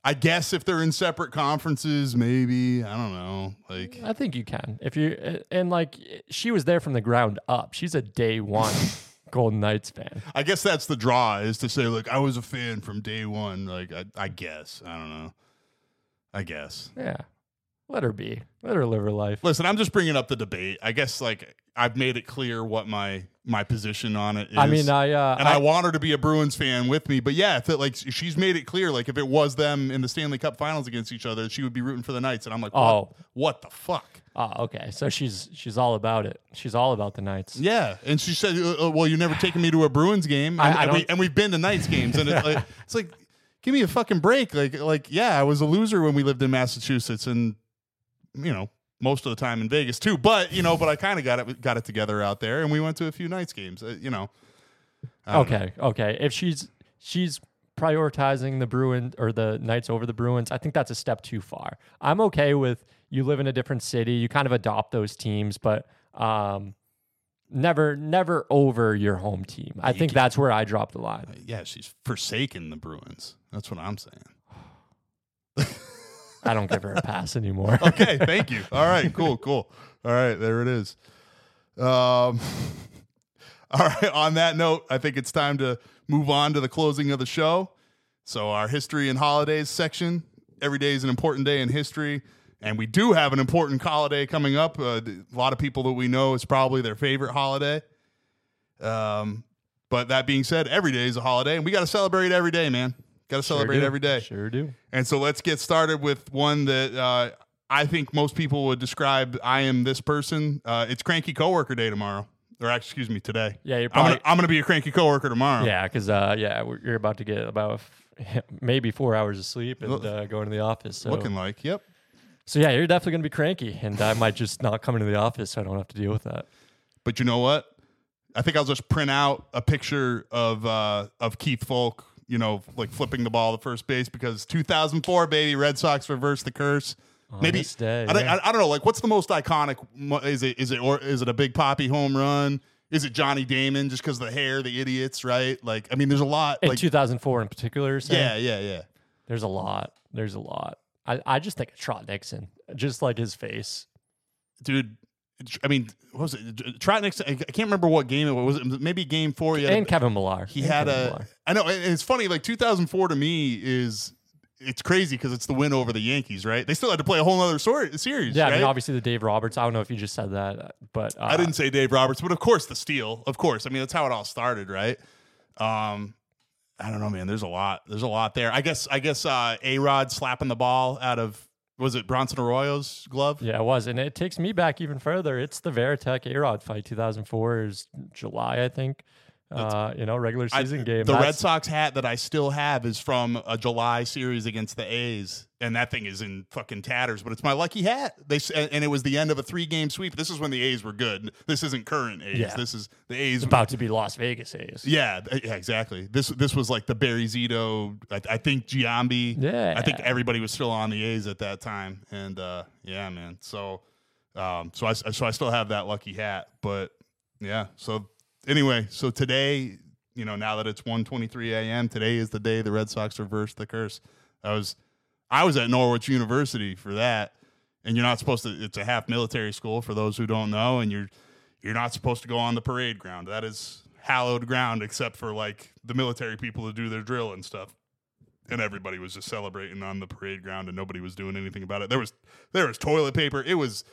I guess if they're in separate conferences, maybe. I don't know. Like, I think you can if you and like she was there from the ground up. She's a day one Golden Knights fan. I guess that's the draw is to say, look, I was a fan from day one. Like, I, I guess. I don't know. I guess. Yeah, Let her be. Let her live her life. Listen, I'm just bringing up the debate. I guess like I've made it clear what my my position on it is. I mean, I uh, and I, want her to be a Bruins fan with me. But yeah, if it, like she's made it clear, like if it was them in the Stanley Cup Finals against each other, she would be rooting for the Knights. And I'm like, what, Oh. what the fuck? oh, okay. So she's she's all about it. She's all about the Knights. Yeah, and she said, uh, uh, "Well, you never taken me to a Bruins game, I- and, I and we, and we've been to Knights games, and it's like, it's like, give me a fucking break. Like, like, yeah, I was a loser when we lived in Massachusetts, and you know, most of the time in Vegas too. But you know, but I kind of got it got it together out there, and we went to a few Knights games. Uh, you know, don't know. Okay, okay. If she's she's prioritizing the Bruins or the Knights over the Bruins, I think that's a step too far. I'm okay with you live in a different city, you kind of adopt those teams, but um, never never over your home team. I think that's where I drop the line. yeah, she's forsaken the Bruins. That's what I'm saying. I don't give her a pass anymore. okay, thank you. All right, cool, cool. All right, there it is. Um, all right, on that note, I think it's time to move on to the closing of the show. So, our history and holidays section. Every day is an important day in history, and we do have an important holiday coming up. Uh, a lot of people that we know is probably their favorite holiday. Um, but that being said, every day is a holiday, and we got to celebrate every day, man. Got to celebrate do. every day. Sure do. And so let's get started with one that uh, I think most people would describe. I am this person. Uh, it's cranky coworker day tomorrow, or excuse me, today. Yeah, you're I'm gonna, I'm gonna be a cranky coworker tomorrow. yeah, because uh, yeah, you're about to get about maybe four hours of sleep and uh, go into the office. So looking like. Yep. So yeah, you're definitely gonna be cranky, and I might just not come into the office, so I don't have to deal with that. But you know what? I think I'll just print out a picture of uh, of Keith Foulke. You know, like flipping the ball to first base because 2004, baby, Red Sox reversed the curse. On Maybe this day, I, don't- yeah. I, I don't know. Like, what's the most iconic? Is it is it or is it a Big Papi home run? Is it Johnny Damon just because the hair, the idiots, right? Like, I mean, there's a lot. in like, 2004 in particular. yeah, yeah, yeah. there's a lot. There's a lot. I, I just think of Trot Nixon, just like his face. Dude, I mean, what was it? Trot Nixon. I can't remember what game it was. Was it maybe game four? He and a, Kevin Millar. he And had Kevin a. Millar. I know. and It's funny. Like 2004 to me is. It's crazy because it's the win over the Yankees, right? They still had to play a whole other sor- series. Yeah, right? I mean, obviously the Dave Roberts. I don't know if you just said that, but uh, I didn't say Dave Roberts, but of course the steal. Of course. I mean, that's how it all started, right? Um, I don't know, man. There's a lot. There's a lot there. I guess. I guess. Uh, a Rod slapping the ball out of was it Bronson Arroyo's glove? Yeah, it was, and it takes me back even further. It's the Varitek A Rod fight, 2004 is July, I think. Uh, you know, regular I- season game. The Red Sox hat that I still have is from a July series against the A's, and that thing is in fucking tatters. But it's my lucky hat. They and it was the end of a three game sweep. This is when the A's were good. This isn't current A's. Yeah. This is the A's. were- about to be Las Vegas A's. Yeah, yeah, exactly. This this was like the Barry Zito. I, I think Giambi. Yeah. I think everybody was still on the A's at that time, and uh, yeah, man. So, um, so I so I still have that lucky hat, but yeah. So anyway, so today, you know, now that it's 1:23 a.m., today is the day the Red Sox reversed the curse. I was I was at Norwich University for that, and you're not supposed to. It's a half military school for those who don't know, and you're you're not supposed to go on the parade ground. That is hallowed ground, except for like the military people to do their drill and stuff. And everybody was just celebrating on the parade ground, and nobody was doing anything about it. There was there was toilet paper. It was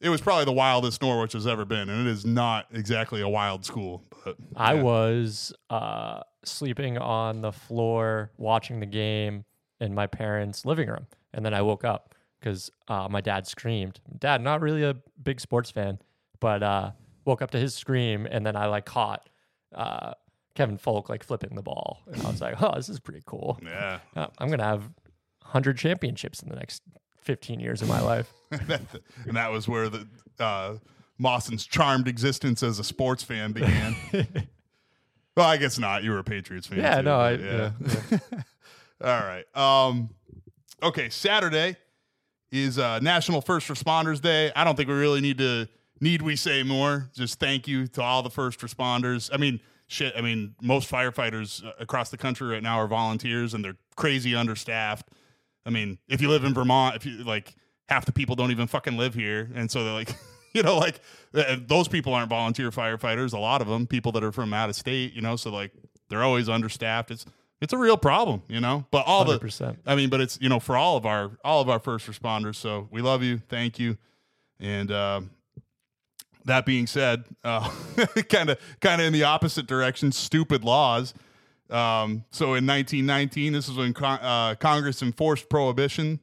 it was probably the wildest Norwich has ever been, and it is not exactly a wild school. But I was uh, sleeping on the floor watching the game in my parents' living room, and then I woke up because uh, my dad screamed. Dad, not really a big sports fan, but uh, woke up to his scream, and then I like caught uh, Kevin Foulke like flipping the ball, and I was like, "Oh, this is pretty cool. yeah. Uh, I'm gonna have hundred championships in the next 15 years of my life." and that was where the uh, Mawson's charmed existence as a sports fan began. well, I guess not. You were a Patriots fan. yeah, too, no, I but yeah. All right. Um, okay, Saturday is uh, National First Responders Day. I don't think we really need to need we say more. Just thank you to all the first responders. I mean, shit. I mean, most firefighters uh, across the country right now are volunteers, and they're crazy understaffed. I mean, if you live in Vermont, if you like, half the people don't even fucking live here, and so they're like. You know, like uh, those people aren't volunteer firefighters. A lot of them, people that are from out of state. You know, so like they're always understaffed. It's it's a real problem, you know. But all the 100%. I mean, but it's you know for all of our all of our first responders. So we love you, thank you, and uh, that being said, kind of kind of in the opposite direction, stupid laws. Um, so in 1919, this is when con- uh, Congress enforced prohibition.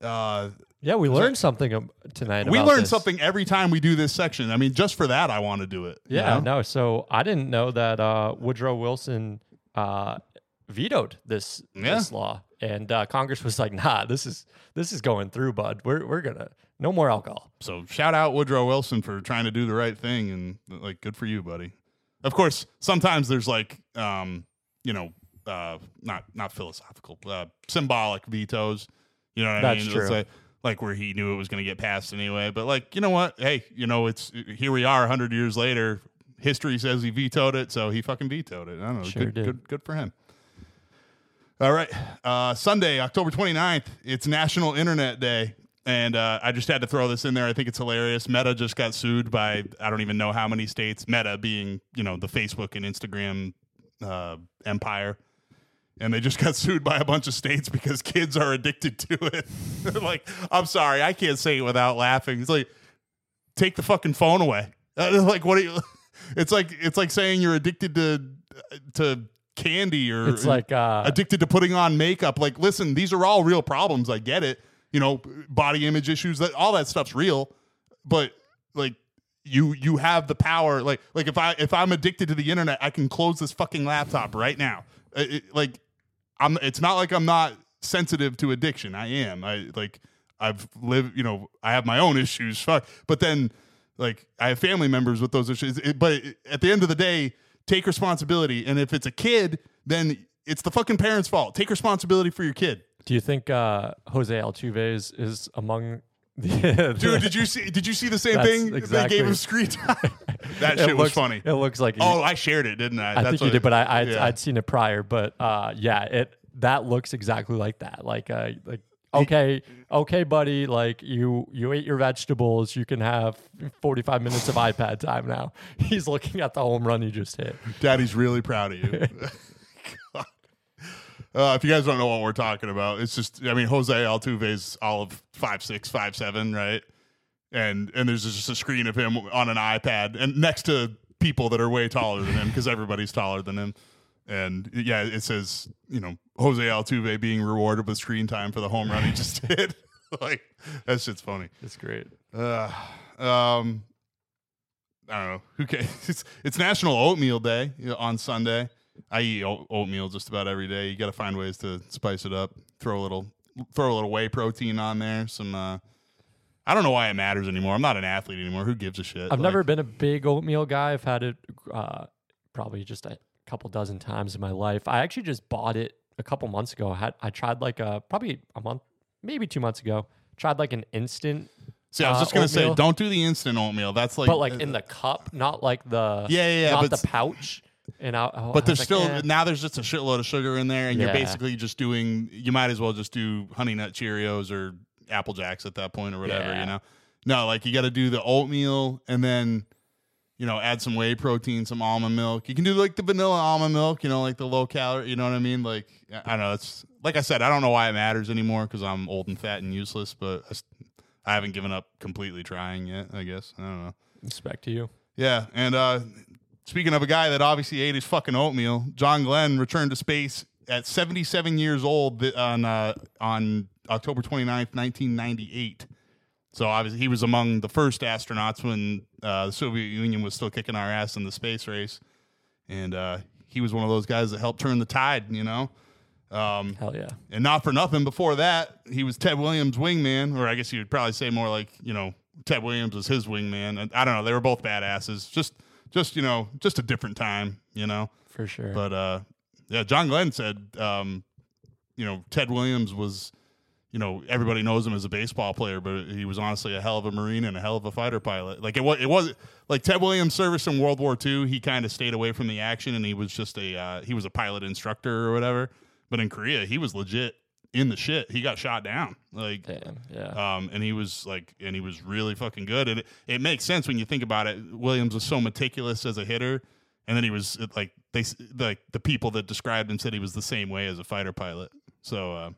Uh, Yeah, we learned something um, tonight. we about learn this. something every time we do this section. I mean, just for that, I want to do it. you Yeah, know? no. So I didn't know that uh, Woodrow Wilson uh, vetoed this Yeah. this law, and uh, Congress was like, "Nah, this is this is going through, bud. We're we're gonna no more alcohol." So shout out Woodrow Wilson for trying to do the right thing and like good for you, buddy. Of course, sometimes there's like um, you know, uh not not philosophical, uh symbolic vetoes. You know what I mean? true. Like like where he knew it was going to get passed anyway. But like, you know what? Hey, you know, it's here we are 100 years later. History says he vetoed it, so he fucking vetoed it. I don't know. Sure good, did. good good for him. All right. Uh, Sunday, October 29th, it's National Internet Day. And uh, I just had to throw this in there. I think it's hilarious. Meta just got sued by I don't even know how many states. Meta being, you know, the Facebook and Instagram uh, empire. And they just got sued by a bunch of states because kids are addicted to it. like, I'm sorry, I can't say it without laughing. It's like, take the fucking phone away. Uh, like, what are you? It's like it's like saying you're addicted to to candy or It's like uh, addicted to putting on makeup. Like, listen, these are all real problems. I get it. You know, body image issues. That all that stuff's real. But like, you you have the power. Like like if I if I'm addicted to the internet, I can close this fucking laptop right now. Uh, it- like, I'm. It's not like I'm not sensitive to addiction. I am. I like. I've lived. You know, I have my own issues. Fuck. But then, like, I have family members with those issues. It- but at the end of the day, take responsibility. And if it's a kid, then it's the fucking parents' fault. Take responsibility for your kid. do you think uh, Jose Altuve is, is among the Dude, did you see? Did you see the same That's thing? They gave him screen time. that It shit was looks- funny. It looks like Oh, I shared it, didn't I? I think you did, but I I'd, yeah. I'd seen it prior. But uh, yeah, it that looks exactly like that. Like uh, like okay, okay, buddy. Like you you ate your vegetables. You can have forty five minutes of iPad time now. He's looking at the home run he just hit. Daddy's really proud of you. Uh, if you guys don't know what we're talking about, it's just I mean Jose Altuve's all of five six, five seven, right? And and there's just a screen of him on an iPad and next to people that are way taller than him because everybody's taller than him. And yeah, it says you know Jose Altuve being rewarded with screen time for the home run he just hit. like that shit's funny. It's great. Uh, um, I don't know. Who cares? It's, it's National Oatmeal Day on Sunday. I eat oatmeal just about every day. You got to find ways to spice it up. Throw a little, throw a little whey protein on there. Some. Uh, I don't know why it matters anymore. I'm not an athlete anymore. Who gives a shit? I've Like, never been a big oatmeal guy. I've had it uh, probably just a couple dozen times in my life. I actually just bought it a couple months ago. I had I tried like a probably a month, maybe two months ago. Tried like an instant, See, I was uh, just gonna say, don't do the instant oatmeal. That's like, but like in the cup, not like the Yeah, yeah, yeah, not but the pouch. And I, oh, But there's was still like, eh. now there's just a shitload of sugar in there, and you're basically just doing. You might as well just do Honey Nut Cheerios or Apple Jacks at that point or whatever. Yeah. You know, no, like you got to do the oatmeal and then, you know, add some whey protein, some almond milk. You can do like the vanilla almond milk, you know, like the low calorie. You know what I mean? Like I I don't know. It's like I said, I don't know why it matters anymore because I'm old and fat and useless. But I haven't given up completely trying yet. I guess I don't know. respect to you. Yeah, and uh, speaking of a guy that obviously ate his fucking oatmeal, John Glenn returned to space at 77 years old on uh, on October 29th, 1998. So obviously he was among the first astronauts when uh, the Soviet Union was still kicking our ass in the space race, and uh, he was one of those guys that helped turn the tide. You know. Um, Hell yeah. and not for nothing, before that, he was Ted Williams' wingman, or I guess you would probably say more like, you know, Ted Williams was his wingman. I don't know, they were both badasses. Just just, you know, just a different time, you know. For sure. But uh yeah, John Glenn said um, you know, Ted Williams was you know, everybody knows him as a baseball player, but he was honestly a hell of a Marine and a hell of a fighter pilot. Like it was, it was like Ted Williams' service in World War II. He kind of stayed away from the action, and he was just a uh, he was a pilot instructor or whatever. But in Korea, he was legit in the shit. He got shot down, like, Damn. Yeah. um, and he was like, and he was really fucking good. And it, it makes sense when you think about it. Williams was so meticulous as a hitter, and then he was like they like the people that described him said he was the same way as a fighter pilot. So uh,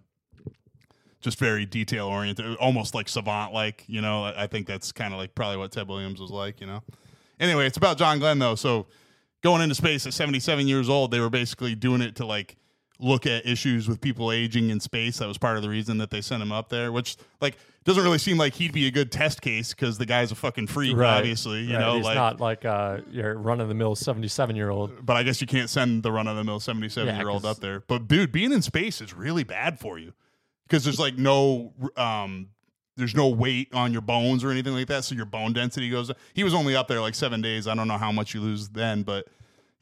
just very detail oriented, almost like savant like. You know, I I think that's kind of like probably what Ted Williams was like. You know. Anyway, it's about John Glenn though. So going into space at 77 years old, they were basically doing it to like look at issues with people aging in space. That was part of the reason that they sent him up there, which like doesn't really seem like he'd be a good test case because the guy's a fucking freak, obviously. You Right, know, he's like not like uh, your run of the mill seventy seven year old. but I guess you can't send the run of the mill 77 Yeah, year old up there. But dude, being in space is really bad for you because there's like no um there's no weight on your bones or anything like that, so your bone density goes. He was only up there like seven days. I don't know how much you lose then, but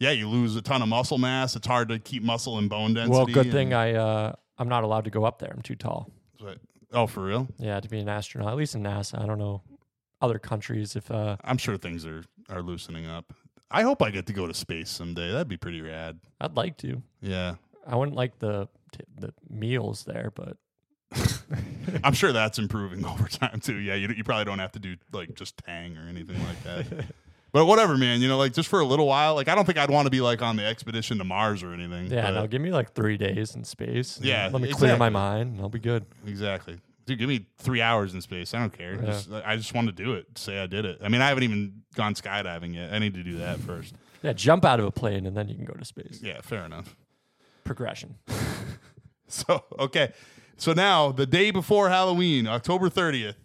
yeah, you lose a ton of muscle mass. It's hard to keep muscle and bone density. Well, good thing I uh, I'm not allowed to go up there. I'm too tall. but- oh, for real? Yeah, to be an astronaut, at least in NASA. I don't know other countries if uh, I'm sure things are are loosening up. I hope I get to go to space someday. That'd be pretty rad. I'd like to. Yeah. I wouldn't like the t- the meals there, but I'm sure that's improving over time too. Yeah, you, you probably don't have to do like just tang or anything like that. but whatever, man. You know, like just for a little while. Like I don't think I'd want to be like on the expedition to Mars or anything. yeah, but- no, give me like three days in space. Yeah, let me clear my mind. and I'll be good. exactly. Dude, give me three hours in space. I don't care. Yeah. Just, I just want to do it. Say I did it. I mean, I haven't even gone skydiving yet. I need to do that first. Yeah, jump out of a plane and then you can go to space. Yeah, fair enough. Progression. So okay, so now the day before Halloween, October 30th,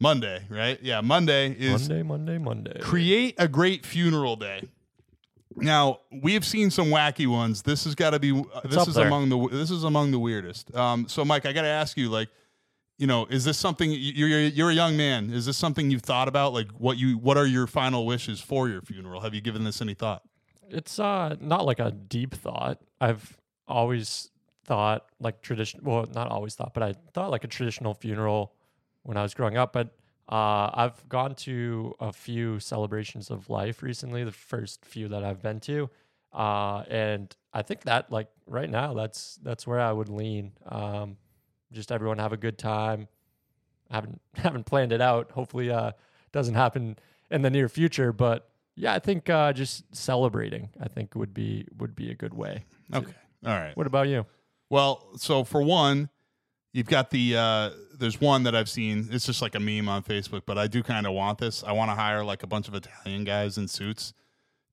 Monday, right? Yeah, Monday is Monday, Monday, Monday. create a great funeral day. Now we have seen some wacky ones. This has got to be. Uh, this is there. among the. This is among the weirdest. Um, so Mike, I got to ask you, like, you know, is this something you're, you're you're a young man? Is this something you've thought about? Like, what you what are your final wishes for your funeral? Have you given this any thought? It's uh not like a deep thought. I've always thought like tradition well, not always thought, but I thought like a traditional funeral when I was growing up. But uh I've gone to a few celebrations of life recently, the first few that I've been to. Uh and I think that like right now that's that's where I would lean. Um just everyone have a good time. I haven't haven't planned it out. Hopefully uh doesn't happen in the near future, but yeah, I think uh, just celebrating, I think would be would be a good way. Okay, all right. What about you? Well, so for one, you've got the uh there's one that I've seen. It's just like a meme on Facebook, but I do kind of want this. I want to hire like a bunch of Italian guys in suits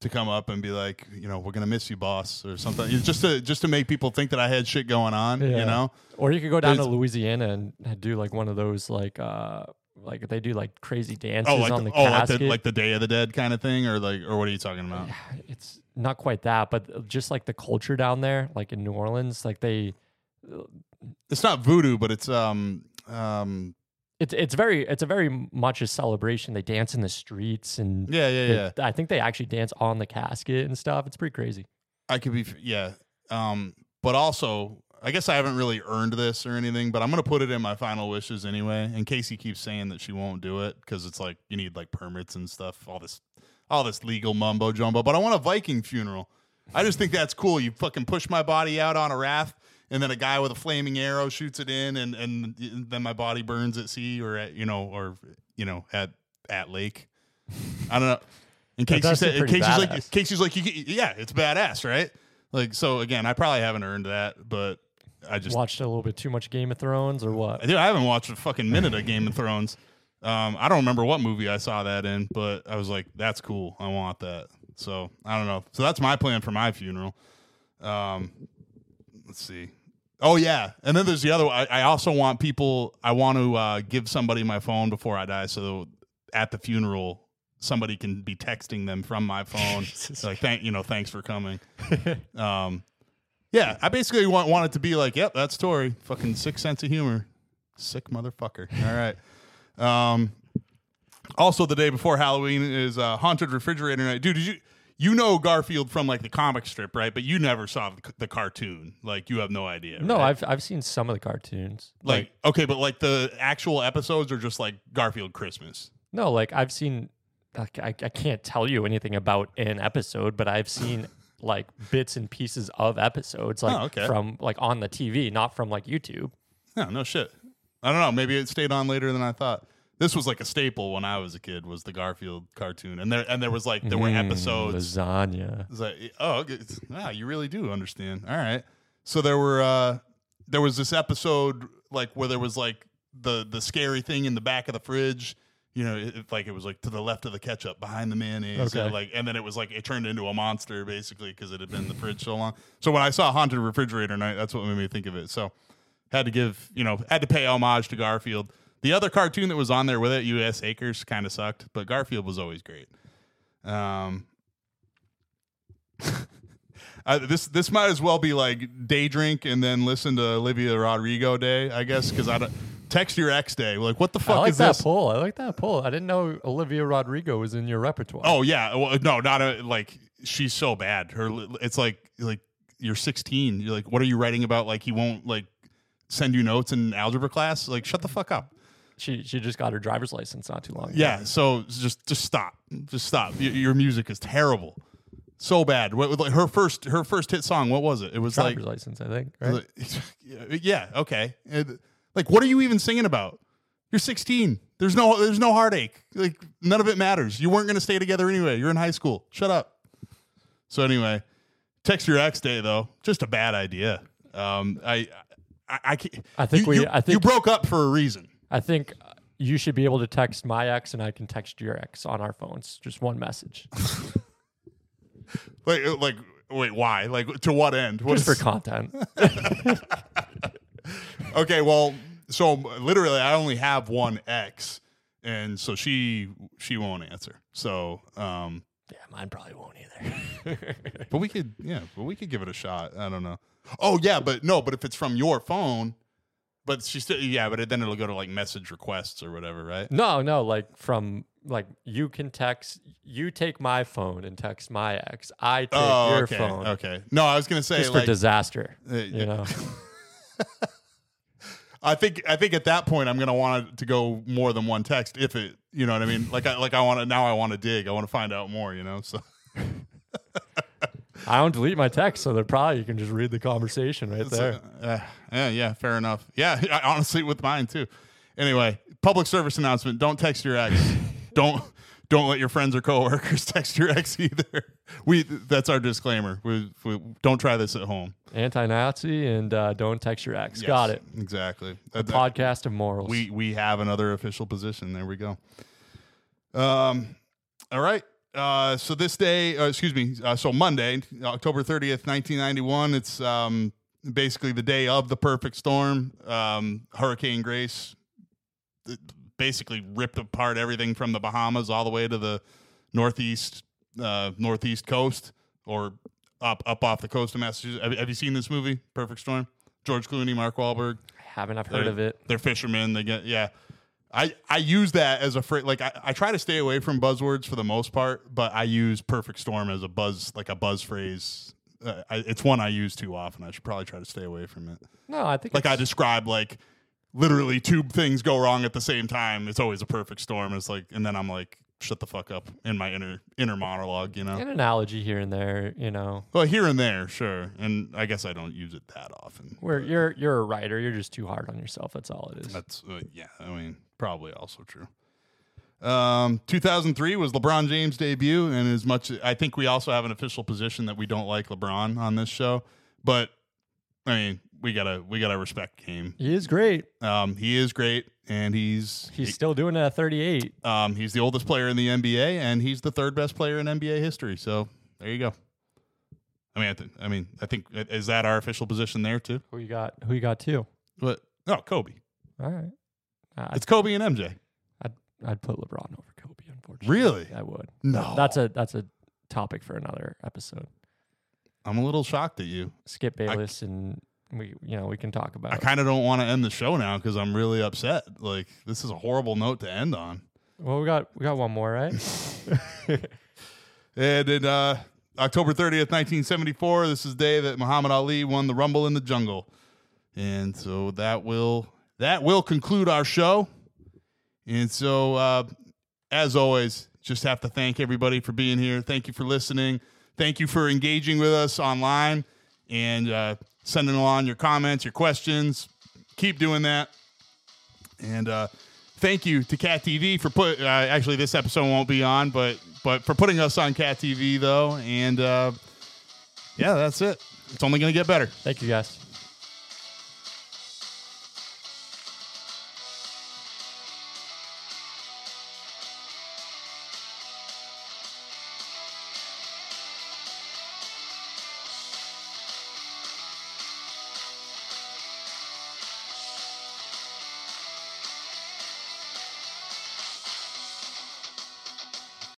to come up and be like, you know, we're gonna miss you, boss, or something. Just to just to make people think that I had shit going on. You know, Or you could go down to Louisiana and do like one of those like uh like they do like crazy dances oh, like on the, the, oh, like the, like the Day of the Dead kind of thing, or like, or what are you talking about? it's not quite that, but just like the culture down there, like in New Orleans, like they It's not voodoo, but it's um um it's it's very it's a very much a celebration. They dance in the streets and yeah yeah they- yeah. I think they actually dance on the casket and stuff. It's pretty crazy. I could be, yeah. Um, but also, I guess I haven't really earned this or anything, but I'm gonna put it in my final wishes anyway. And Casey keeps saying that she won't do it because it's like you need like permits and stuff, all this, all this legal mumbo jumbo. But I want a Viking funeral. I just think that's cool. You fucking push my body out on a raft, and then a guy with a flaming arrow shoots it in, and and then my body burns at sea or at you know or you know at at lake. I don't know. In case you said, seem pretty Casey's like, badass. Casey's like, you, yeah, it's badass, right? Like, so again, I probably haven't earned that, but I just, Watched a little bit too much Game of Thrones or what? dude, I haven't watched a fucking minute of Game of Thrones. Um, I don't remember what movie I saw that in, but I was like, that's cool. I want that. So I don't know. So that's my plan for my funeral. Um, let's see. Oh yeah, and then there's the other. one. I, I also want people. I want to uh, give somebody my phone before I die, so at the funeral, somebody can be texting them from my phone, like thank you know, thanks for coming. um, yeah, I basically want want it to be like, yep, that's Tori. Fucking sick sense of humor, sick motherfucker. All right. Um, also, the day before Halloween is uh, haunted refrigerator night. Dude, did you you know Garfield from like the comic strip, right? But you never saw the, the cartoon. Like you have no idea. No, right? I've I've seen some of the cartoons. like okay, but like the actual episodes are just like Garfield Christmas. no, like I've seen. Like, I I can't tell you anything about an episode, but I've seen like bits and pieces of episodes, like Oh, okay. from like on the TV, not from like YouTube. No, no shit. I don't know. Maybe it stayed on later than I thought. This was like a staple when I was a kid. Was the Garfield cartoon, and there and there was like there were Mm, episodes. Lasagna. It's like, oh, okay. Ah, you really do understand. All right. So there were uh there was this episode like where there was like the the scary thing in the back of the fridge. You know, it, it- like it was like to the left of the ketchup, behind the mayonnaise, Okay. and like, and then it was like it turned into a monster basically because it had been in the fridge so long. So when I saw haunted refrigerator night, that's what made me think of it. So had to give, you know, had to pay homage to Garfield. The other cartoon that was on there with it, U.S. Acres, kind of sucked, but Garfield was always great. Um, uh, this this might as well be like day drink and then listen to Olivia Rodrigo day, I guess, because I don't text your ex day. Like, what the I fuck like is that this? poll. I like that poll. I didn't know Olivia Rodrigo was in your repertoire. Oh yeah, well, no, not a, like she's so bad. Her it's like like you're 16. You're like, what are you writing about? Like he won't like send you notes in algebra class. Like, shut the fuck up. She she just got her driver's license not too long ago. Yeah, so just just stop, just stop. Y- Your music is terrible, so bad. What, like her first her first hit song? What was it? It was like driver's license, I think. Right? yeah, okay. And, like, what are you even singing about? You're 16. There's no there's no heartache. Like none of it matters. You weren't gonna stay together anyway. You're in high school. Shut up. So anyway, text your ex day though. Just a bad idea. Um, I I, I, can't, I think you, we- you- I you broke up for a reason. I think you should be able to text my ex and I can text your ex on our phones. Just one message. Like like wait why? Like to what end? What just for content. Okay, well, so literally, I only have one ex, and so she she won't answer. So, um, yeah, mine probably won't either. but we could, yeah, but we could give it a shot. I don't know. Oh yeah, but no, but if it's from your phone, but she still, yeah, but then it'll go to like message requests or whatever, right? no, no, like from like you can text you take my phone and text my ex. I take Oh, your okay, phone. okay. No, I was gonna say Just like for disaster. uh, You know. I think I think at that point I'm gonna want to go more than one text if it, you know what I mean? Like I like I want to now I want to dig. I want to find out more, you know. So. I don't delete my text, so they're probably you can just read the conversation right there. Uh, yeah, yeah, fair enough. Yeah, I, honestly, with mine too. Anyway, public service announcement: Don't text your ex. don't don't let your friends or coworkers text your ex either. We that's our disclaimer. We, we don't try this at home. Anti-Nazi and uh, don't text your ex. Got it. exactly. A that- podcast of morals. we we have another official position. There we go. Um, all right. Uh, so this day, uh, excuse me, uh, so Monday, October thirtieth, nineteen ninety one. It's um basically the day of the perfect storm. Um, Hurricane Grace uh, basically ripped apart everything from the Bahamas all the way to the northeast uh, northeast coast or up up off the coast of Massachusetts. Have, have you seen this movie, Perfect Storm? George Clooney, Mark Wahlberg. haven't I've heard They're- of it. They're fishermen. They get yeah. I I use that as a phrase. Like I, I try to stay away from buzzwords for the most part, but I use perfect storm as a buzz like a buzz phrase. Uh, I, it's one I use too often. I should probably try to stay away from it. No, I think Like I describe like literally two things go wrong at the same time. It's always a perfect storm. It's like and then I'm like shut the fuck up in my inner inner monologue. You know. an analogy here and there, you know. Well, here and there, sure. And I guess I don't use it that often. Where you're you're a writer, you're just too hard on yourself. That's all it is. That's uh, yeah. I mean, probably also true. Um, 2003 was LeBron James' debut, and as much I think we also have an official position that we don't like LeBron on this show, but I mean, we gotta we gotta respect Game. He is great. Um, he is great, and he's He's still doing it at 38. um, he's the oldest player in the NBA, and he's the third best player in NBA history. So there you go. I mean, I, th- I mean, I think is that our official position there too. Who you got? Who you got too? But no, Kobe. All right. I'd, It's Kobe and MJ. I'd, I'd put LeBron over Kobe, unfortunately. Really? I would. No. That's a that's a topic for another episode. I'm a little shocked at you. Skip Bayless and we you know we can talk about. I kind of don't want to end the show now because I'm really upset. Like this is a horrible note to end on. well, we got we got one more, right? And in uh, October 30th, 1974, this is the day that Muhammad Ali won the Rumble in the Jungle. And so that will that will conclude our show. And so, uh, as always, just have to thank everybody for being here. Thank you for listening. Thank you for engaging with us online and uh, sending along your comments, your questions. Keep doing that. And uh, thank you to Cat TV for put. Uh, actually, this episode won't be on, but but for putting us on Cat TV though, and uh, yeah, that's it. It's only going to get better. Thank you, guys.